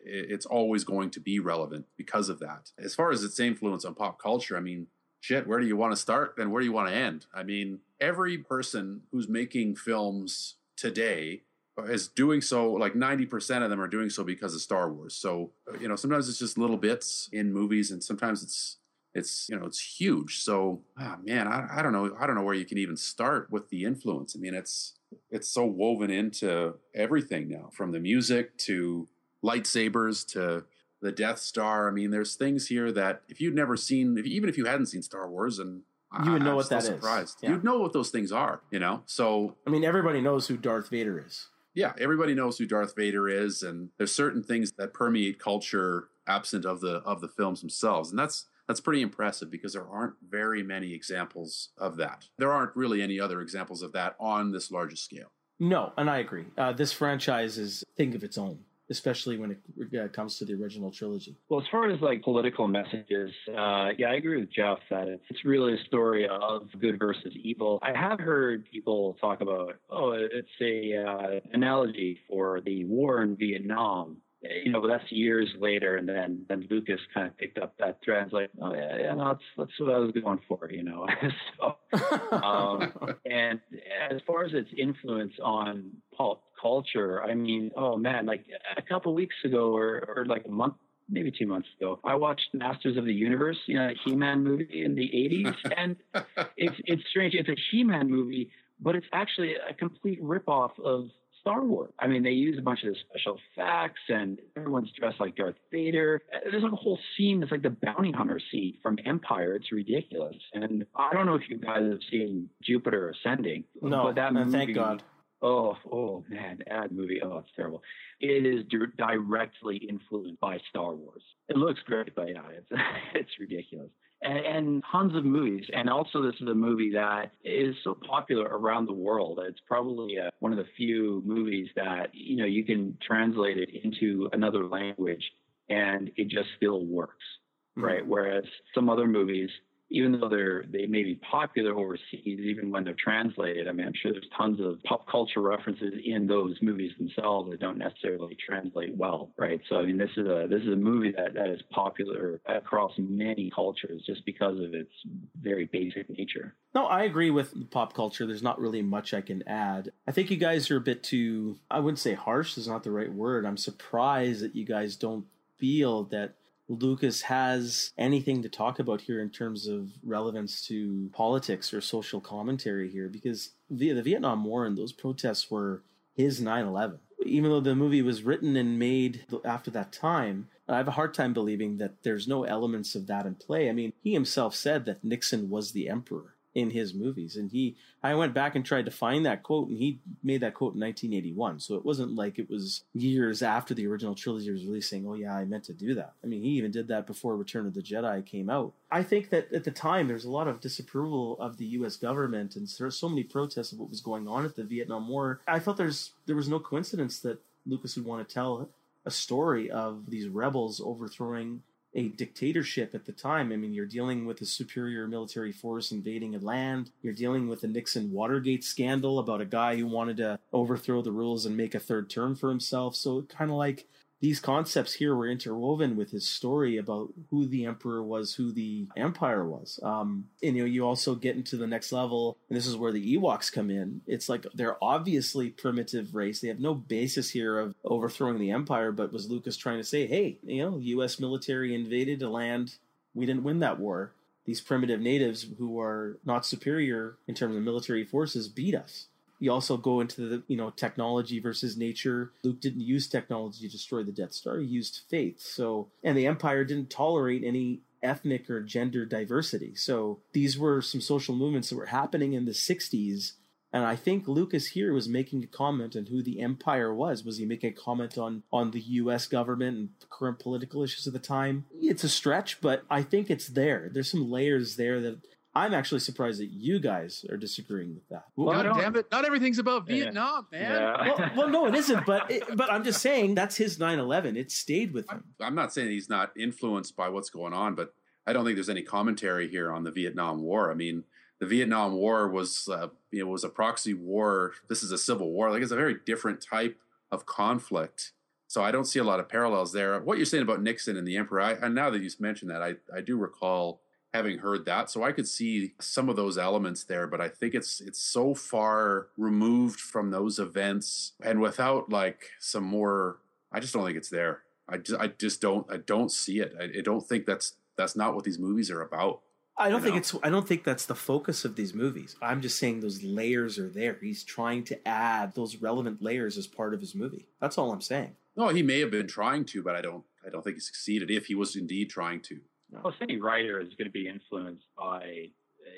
it's always going to be relevant because of that. As far as its influence on pop culture, I mean, shit, where do you want to start and where do you want to end? I mean, every person who's making films today is doing so like 90% of them are doing so because of Star Wars. So, uh, you know, sometimes it's just little bits in movies and sometimes it's it's you know it's huge so oh, man I, I don't know i don't know where you can even start with the influence i mean it's it's so woven into everything now from the music to lightsabers to the Death Star. I mean, there's things here that if you'd never seen, if, even if you hadn't seen Star Wars, and you would know I'm what that surprised. is. Yeah. You'd know what those things are, you know. So I mean, everybody knows who Darth Vader is. Yeah, everybody knows who Darth Vader is, and there's certain things that permeate culture absent of the of the films themselves, and that's that's pretty impressive because there aren't very many examples of that. There aren't really any other examples of that on this larger scale. No, and I agree. Uh, this franchise is a thing of its own especially when it comes to the original trilogy. Well, as far as like political messages, uh, yeah, I agree with Geoff that it's, it's really a story of good versus evil. I have heard people talk about, oh, it's a uh, analogy for the war in Vietnam you know, that's years later, and then then Lucas kind of picked up that thread. It's like, oh yeah, yeah, no, that's that's what I was going for, you know. so, um, and as far as its influence on pop culture, I mean, oh man, like a couple weeks ago, or or like a month maybe two months ago. I watched Masters of the Universe, you know, a He-Man movie in the 80s. And it's, it's strange. It's a He-Man movie, but it's actually a complete ripoff of Star Wars. I mean, they use a bunch of the special effects and everyone's dressed like Darth Vader. There's like a whole scene that's like the bounty hunter scene from Empire. It's ridiculous. And I don't know if you guys have seen Jupiter Ascending. No, but that movie, thank God. Oh, oh man, that movie. Oh, it's terrible. It is di- directly influenced by Star Wars. It looks great, but yeah, it's it's ridiculous. and, and tons of movies. And also, this is a movie that is so popular around the world. It's probably uh, one of the few movies that you know you can translate it into another language and it just still works, mm-hmm. right? Whereas some other movies even though they're they may be popular overseas, even when they're translated. I mean, I'm sure there's tons of pop culture references in those movies themselves that don't necessarily translate well, right? So I mean, this is a this is a movie that that is popular across many cultures just because of its very basic nature. No, I agree with pop culture. There's not really much I can add. I think you guys are a bit too. I wouldn't say harsh is not the right word. I'm surprised that you guys don't feel that Lucas has anything to talk about here in terms of relevance to politics or social commentary here, because via the Vietnam War and those protests were his 9 11. Even though the movie was written and made after that time, I have a hard time believing that there's no elements of that in play. I mean, he himself said that Nixon was the emperor in his movies. And he, I went back and tried to find that quote, and he made that quote in 1981. So it wasn't like it was years after the original trilogy was released saying, oh, yeah, I meant to do that. I mean, he even did that before Return of the Jedi came out. I think that at the time, there's a lot of disapproval of the U.S. government, and there were so many protests of what was going on at the Vietnam War. I felt there's there was no coincidence that Lucas would want to tell a story of these rebels overthrowing a dictatorship at the time. I mean, you're dealing with a superior military force invading a land. You're dealing with the Nixon Watergate scandal about a guy who wanted to overthrow the rules and make a third term for himself. So kind of like these concepts here were interwoven with his story about who the emperor was, who the empire was. Um, and you know, you also get into the next level, and this is where the Ewoks come in. It's like they're obviously primitive race. They have no basis here of overthrowing the empire, but was Lucas trying to say, hey, you know, U.S. military invaded a land, we didn't win that war. These primitive natives who are not superior in terms of military forces beat us you also go into the you know technology versus nature luke didn't use technology to destroy the death star he used faith so and the empire didn't tolerate any ethnic or gender diversity so these were some social movements that were happening in the 60s and I think Lucas here was making a comment on who the empire was. Was he making a comment on on the U.S. government and current political issues of the time? It's a stretch, but I think it's there. There's some layers there that I'm actually surprised that you guys are disagreeing with that. Well, God damn it! Not everything's about Vietnam, yeah. man. Yeah. well, well, no, it isn't. But it, but I'm just saying that's his 9/11. It stayed with him. I'm not saying he's not influenced by what's going on, but I don't think there's any commentary here on the Vietnam War. I mean, the Vietnam War was uh, you know was a proxy war. This is a civil war. Like it's a very different type of conflict. So I don't see a lot of parallels there. What you're saying about Nixon and the emperor, I, and now that you mentioned that, I I do recall having heard that. So I could see some of those elements there, but I think it's it's so far removed from those events and without like some more I just don't think it's there. I just I just don't I don't see it. I, I don't think that's that's not what these movies are about. I don't think know? it's I don't think that's the focus of these movies. I'm just saying those layers are there. He's trying to add those relevant layers as part of his movie. That's all I'm saying. No, he may have been trying to, but I don't I don't think he succeeded if he was indeed trying to. Well, any writer is going to be influenced by,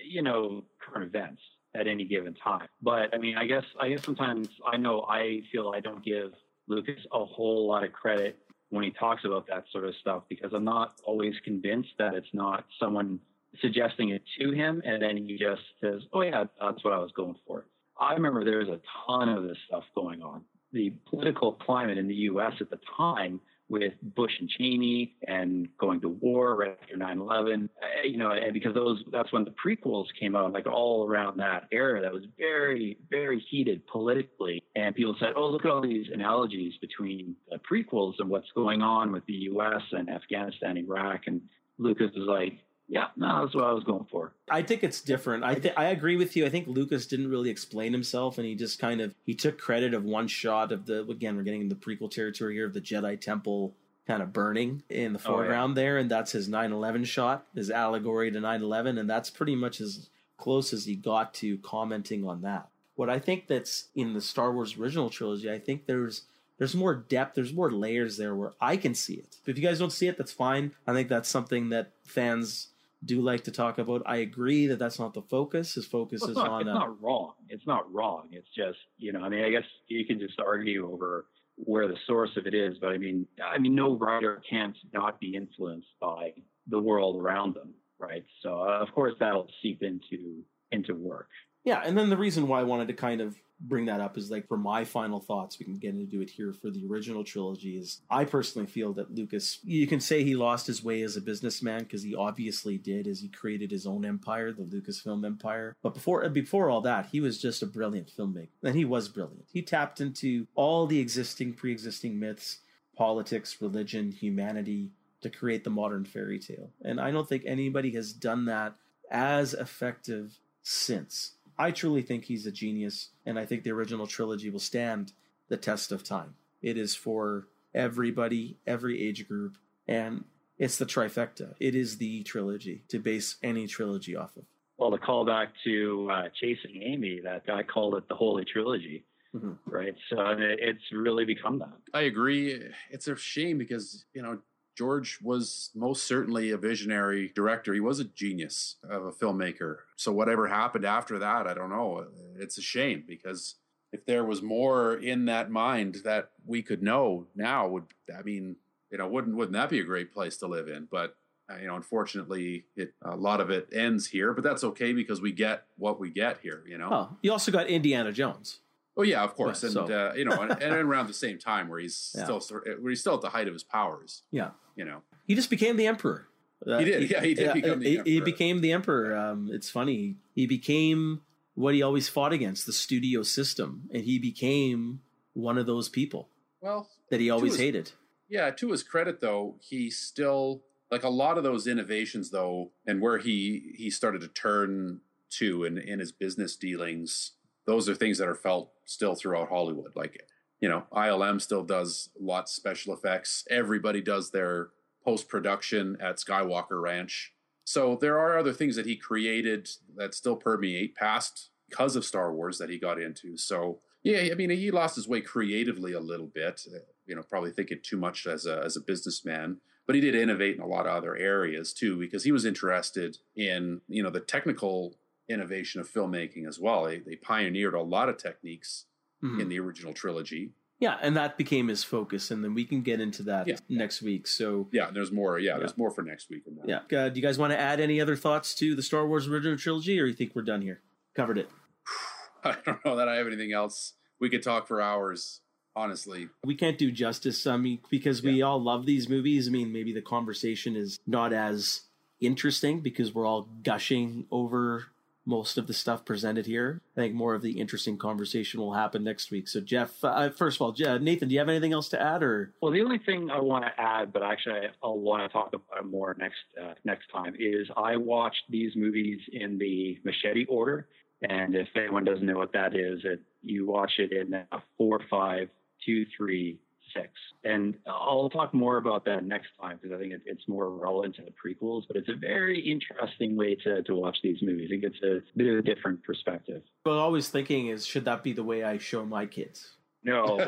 you know, current events at any given time. But I mean, I guess I guess sometimes I know I feel I don't give Lucas a whole lot of credit when he talks about that sort of stuff because I'm not always convinced that it's not someone suggesting it to him and then he just says, "Oh yeah, that's what I was going for." I remember there was a ton of this stuff going on. The political climate in the U.S. at the time with Bush and Cheney and going to war right after 9/11. Uh, you know, and because those that's when the prequels came out, like all around that era, that was very very heated politically. And people said, "Oh, look at all these analogies between the prequels and what's going on with the U.S. and Afghanistan, Iraq." And Lucas was like, yeah, no, that's what I was going for. I think it's different. I th- I agree with you. I think Lucas didn't really explain himself, and he just kind of he took credit of one shot of the again we're getting in the prequel territory here of the Jedi Temple kind of burning in the foreground oh, yeah. there, and that's his 9/11 shot, his allegory to 9/11, and that's pretty much as close as he got to commenting on that. What I think that's in the Star Wars original trilogy, I think there's there's more depth, there's more layers there where I can see it. If you guys don't see it, that's fine. I think that's something that fans do like to talk about. I agree that that's not the focus. His focus well, is not, on. It's uh, not wrong. It's not wrong. It's just you know. I mean, I guess you can just argue over where the source of it is, but I mean, I mean, no writer can't not be influenced by the world around them, right? So uh, of course that'll seep into into work. Yeah, and then the reason why I wanted to kind of bring that up is like for my final thoughts, we can get into it here for the original trilogy. Is I personally feel that Lucas, you can say he lost his way as a businessman because he obviously did, as he created his own empire, the Lucasfilm empire. But before before all that, he was just a brilliant filmmaker, and he was brilliant. He tapped into all the existing, pre-existing myths, politics, religion, humanity to create the modern fairy tale, and I don't think anybody has done that as effective since. I truly think he's a genius, and I think the original trilogy will stand the test of time. It is for everybody, every age group, and it's the trifecta. It is the trilogy to base any trilogy off of. Well, the callback to uh, Chasing Amy, that guy called it the Holy Trilogy, mm-hmm. right? So it's really become that. I agree. It's a shame because, you know, George was most certainly a visionary director. He was a genius of a filmmaker. So whatever happened after that, I don't know. It's a shame because if there was more in that mind that we could know now, would I mean, you know, wouldn't wouldn't that be a great place to live in? But uh, you know, unfortunately, it a lot of it ends here. But that's okay because we get what we get here. You know. Oh, you also got Indiana Jones. Oh yeah, of course, yeah, and so. uh, you know, and, and, around the same time where he's yeah. still where he's still at the height of his powers. Yeah, you know, he just became the emperor. Uh, he did, yeah, he did. become the he, he became the emperor. Um, it's funny. He became what he always fought against, the studio system, and he became one of those people. Well, that he always his, hated. Yeah, to his credit, though, he still like a lot of those innovations, though, and where he he started to turn to in in his business dealings those are things that are felt still throughout Hollywood. Like, you know, ILM still does lots of special effects. Everybody does their post production at Skywalker Ranch. So there are other things that he created that still permeate past because of Star Wars that he got into. So yeah, I mean, he lost his way creatively a little bit. Uh, you know, probably thinking too much as a as a businessman. But he did innovate in a lot of other areas too, because he was interested in you know the technical innovation of filmmaking as well. They, they pioneered a lot of techniques mm-hmm. in the original trilogy. Yeah, and that became his focus, and then we can get into that yeah. next week. So yeah, there's more. Yeah, yeah, there's more for next week. Yeah. Uh, do you guys want to add any other thoughts to the Star Wars original trilogy, or you think we're done here? Covered it. I don't know that I have anything else. We could talk for hours. Honestly, we can't do justice. I mean, because we yeah. all love these movies. I mean, maybe the conversation is not as interesting because we're all gushing over most of the stuff presented here. I think more of the interesting conversation will happen next week. So, Geoff, uh, first of all, Geoff, Nathan, do you have anything else to add? Or well, the only thing I want to add, but actually I'll want to talk about it more next uh, next time, is I watched these movies in the machete order. And if anyone doesn't know what that is, it, you watch it in a four, five, two, three, six. And I'll talk more about that next time because I think it, it's more relevant to the prequels, but it's a very interesting way to, to watch these movies. It gets a bit of a different perspective. But always thinking is, should that be the way I show my kids? No,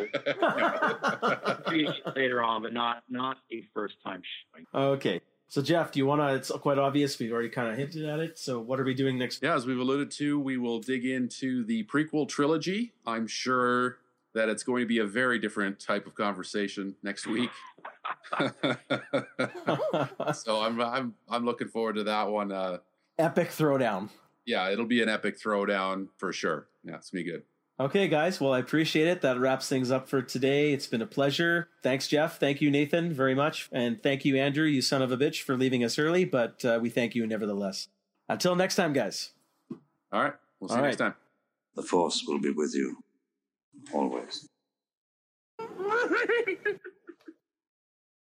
later on, but not not a first time showing. Okay. So Geoff, do you want to? It's quite obvious. We've already kind of hinted at it. So what are we doing next? Yeah, as we've alluded to, we will dig into the prequel trilogy. I'm sure that it's going to be a very different type of conversation next week. so I'm I'm I'm looking forward to that one. Uh, epic throwdown. Yeah, it'll be an epic throwdown for sure. Yeah, it's gonna be good. Okay, guys. Well, I appreciate it. That wraps things up for today. It's been a pleasure. Thanks, Geoff. Thank you, Nathan, very much. And thank you, Andrew, you son of a bitch, for leaving us early, but uh, we thank you nevertheless. Until next time, guys. All right. We'll see All you right. next time. The Force will be with you always.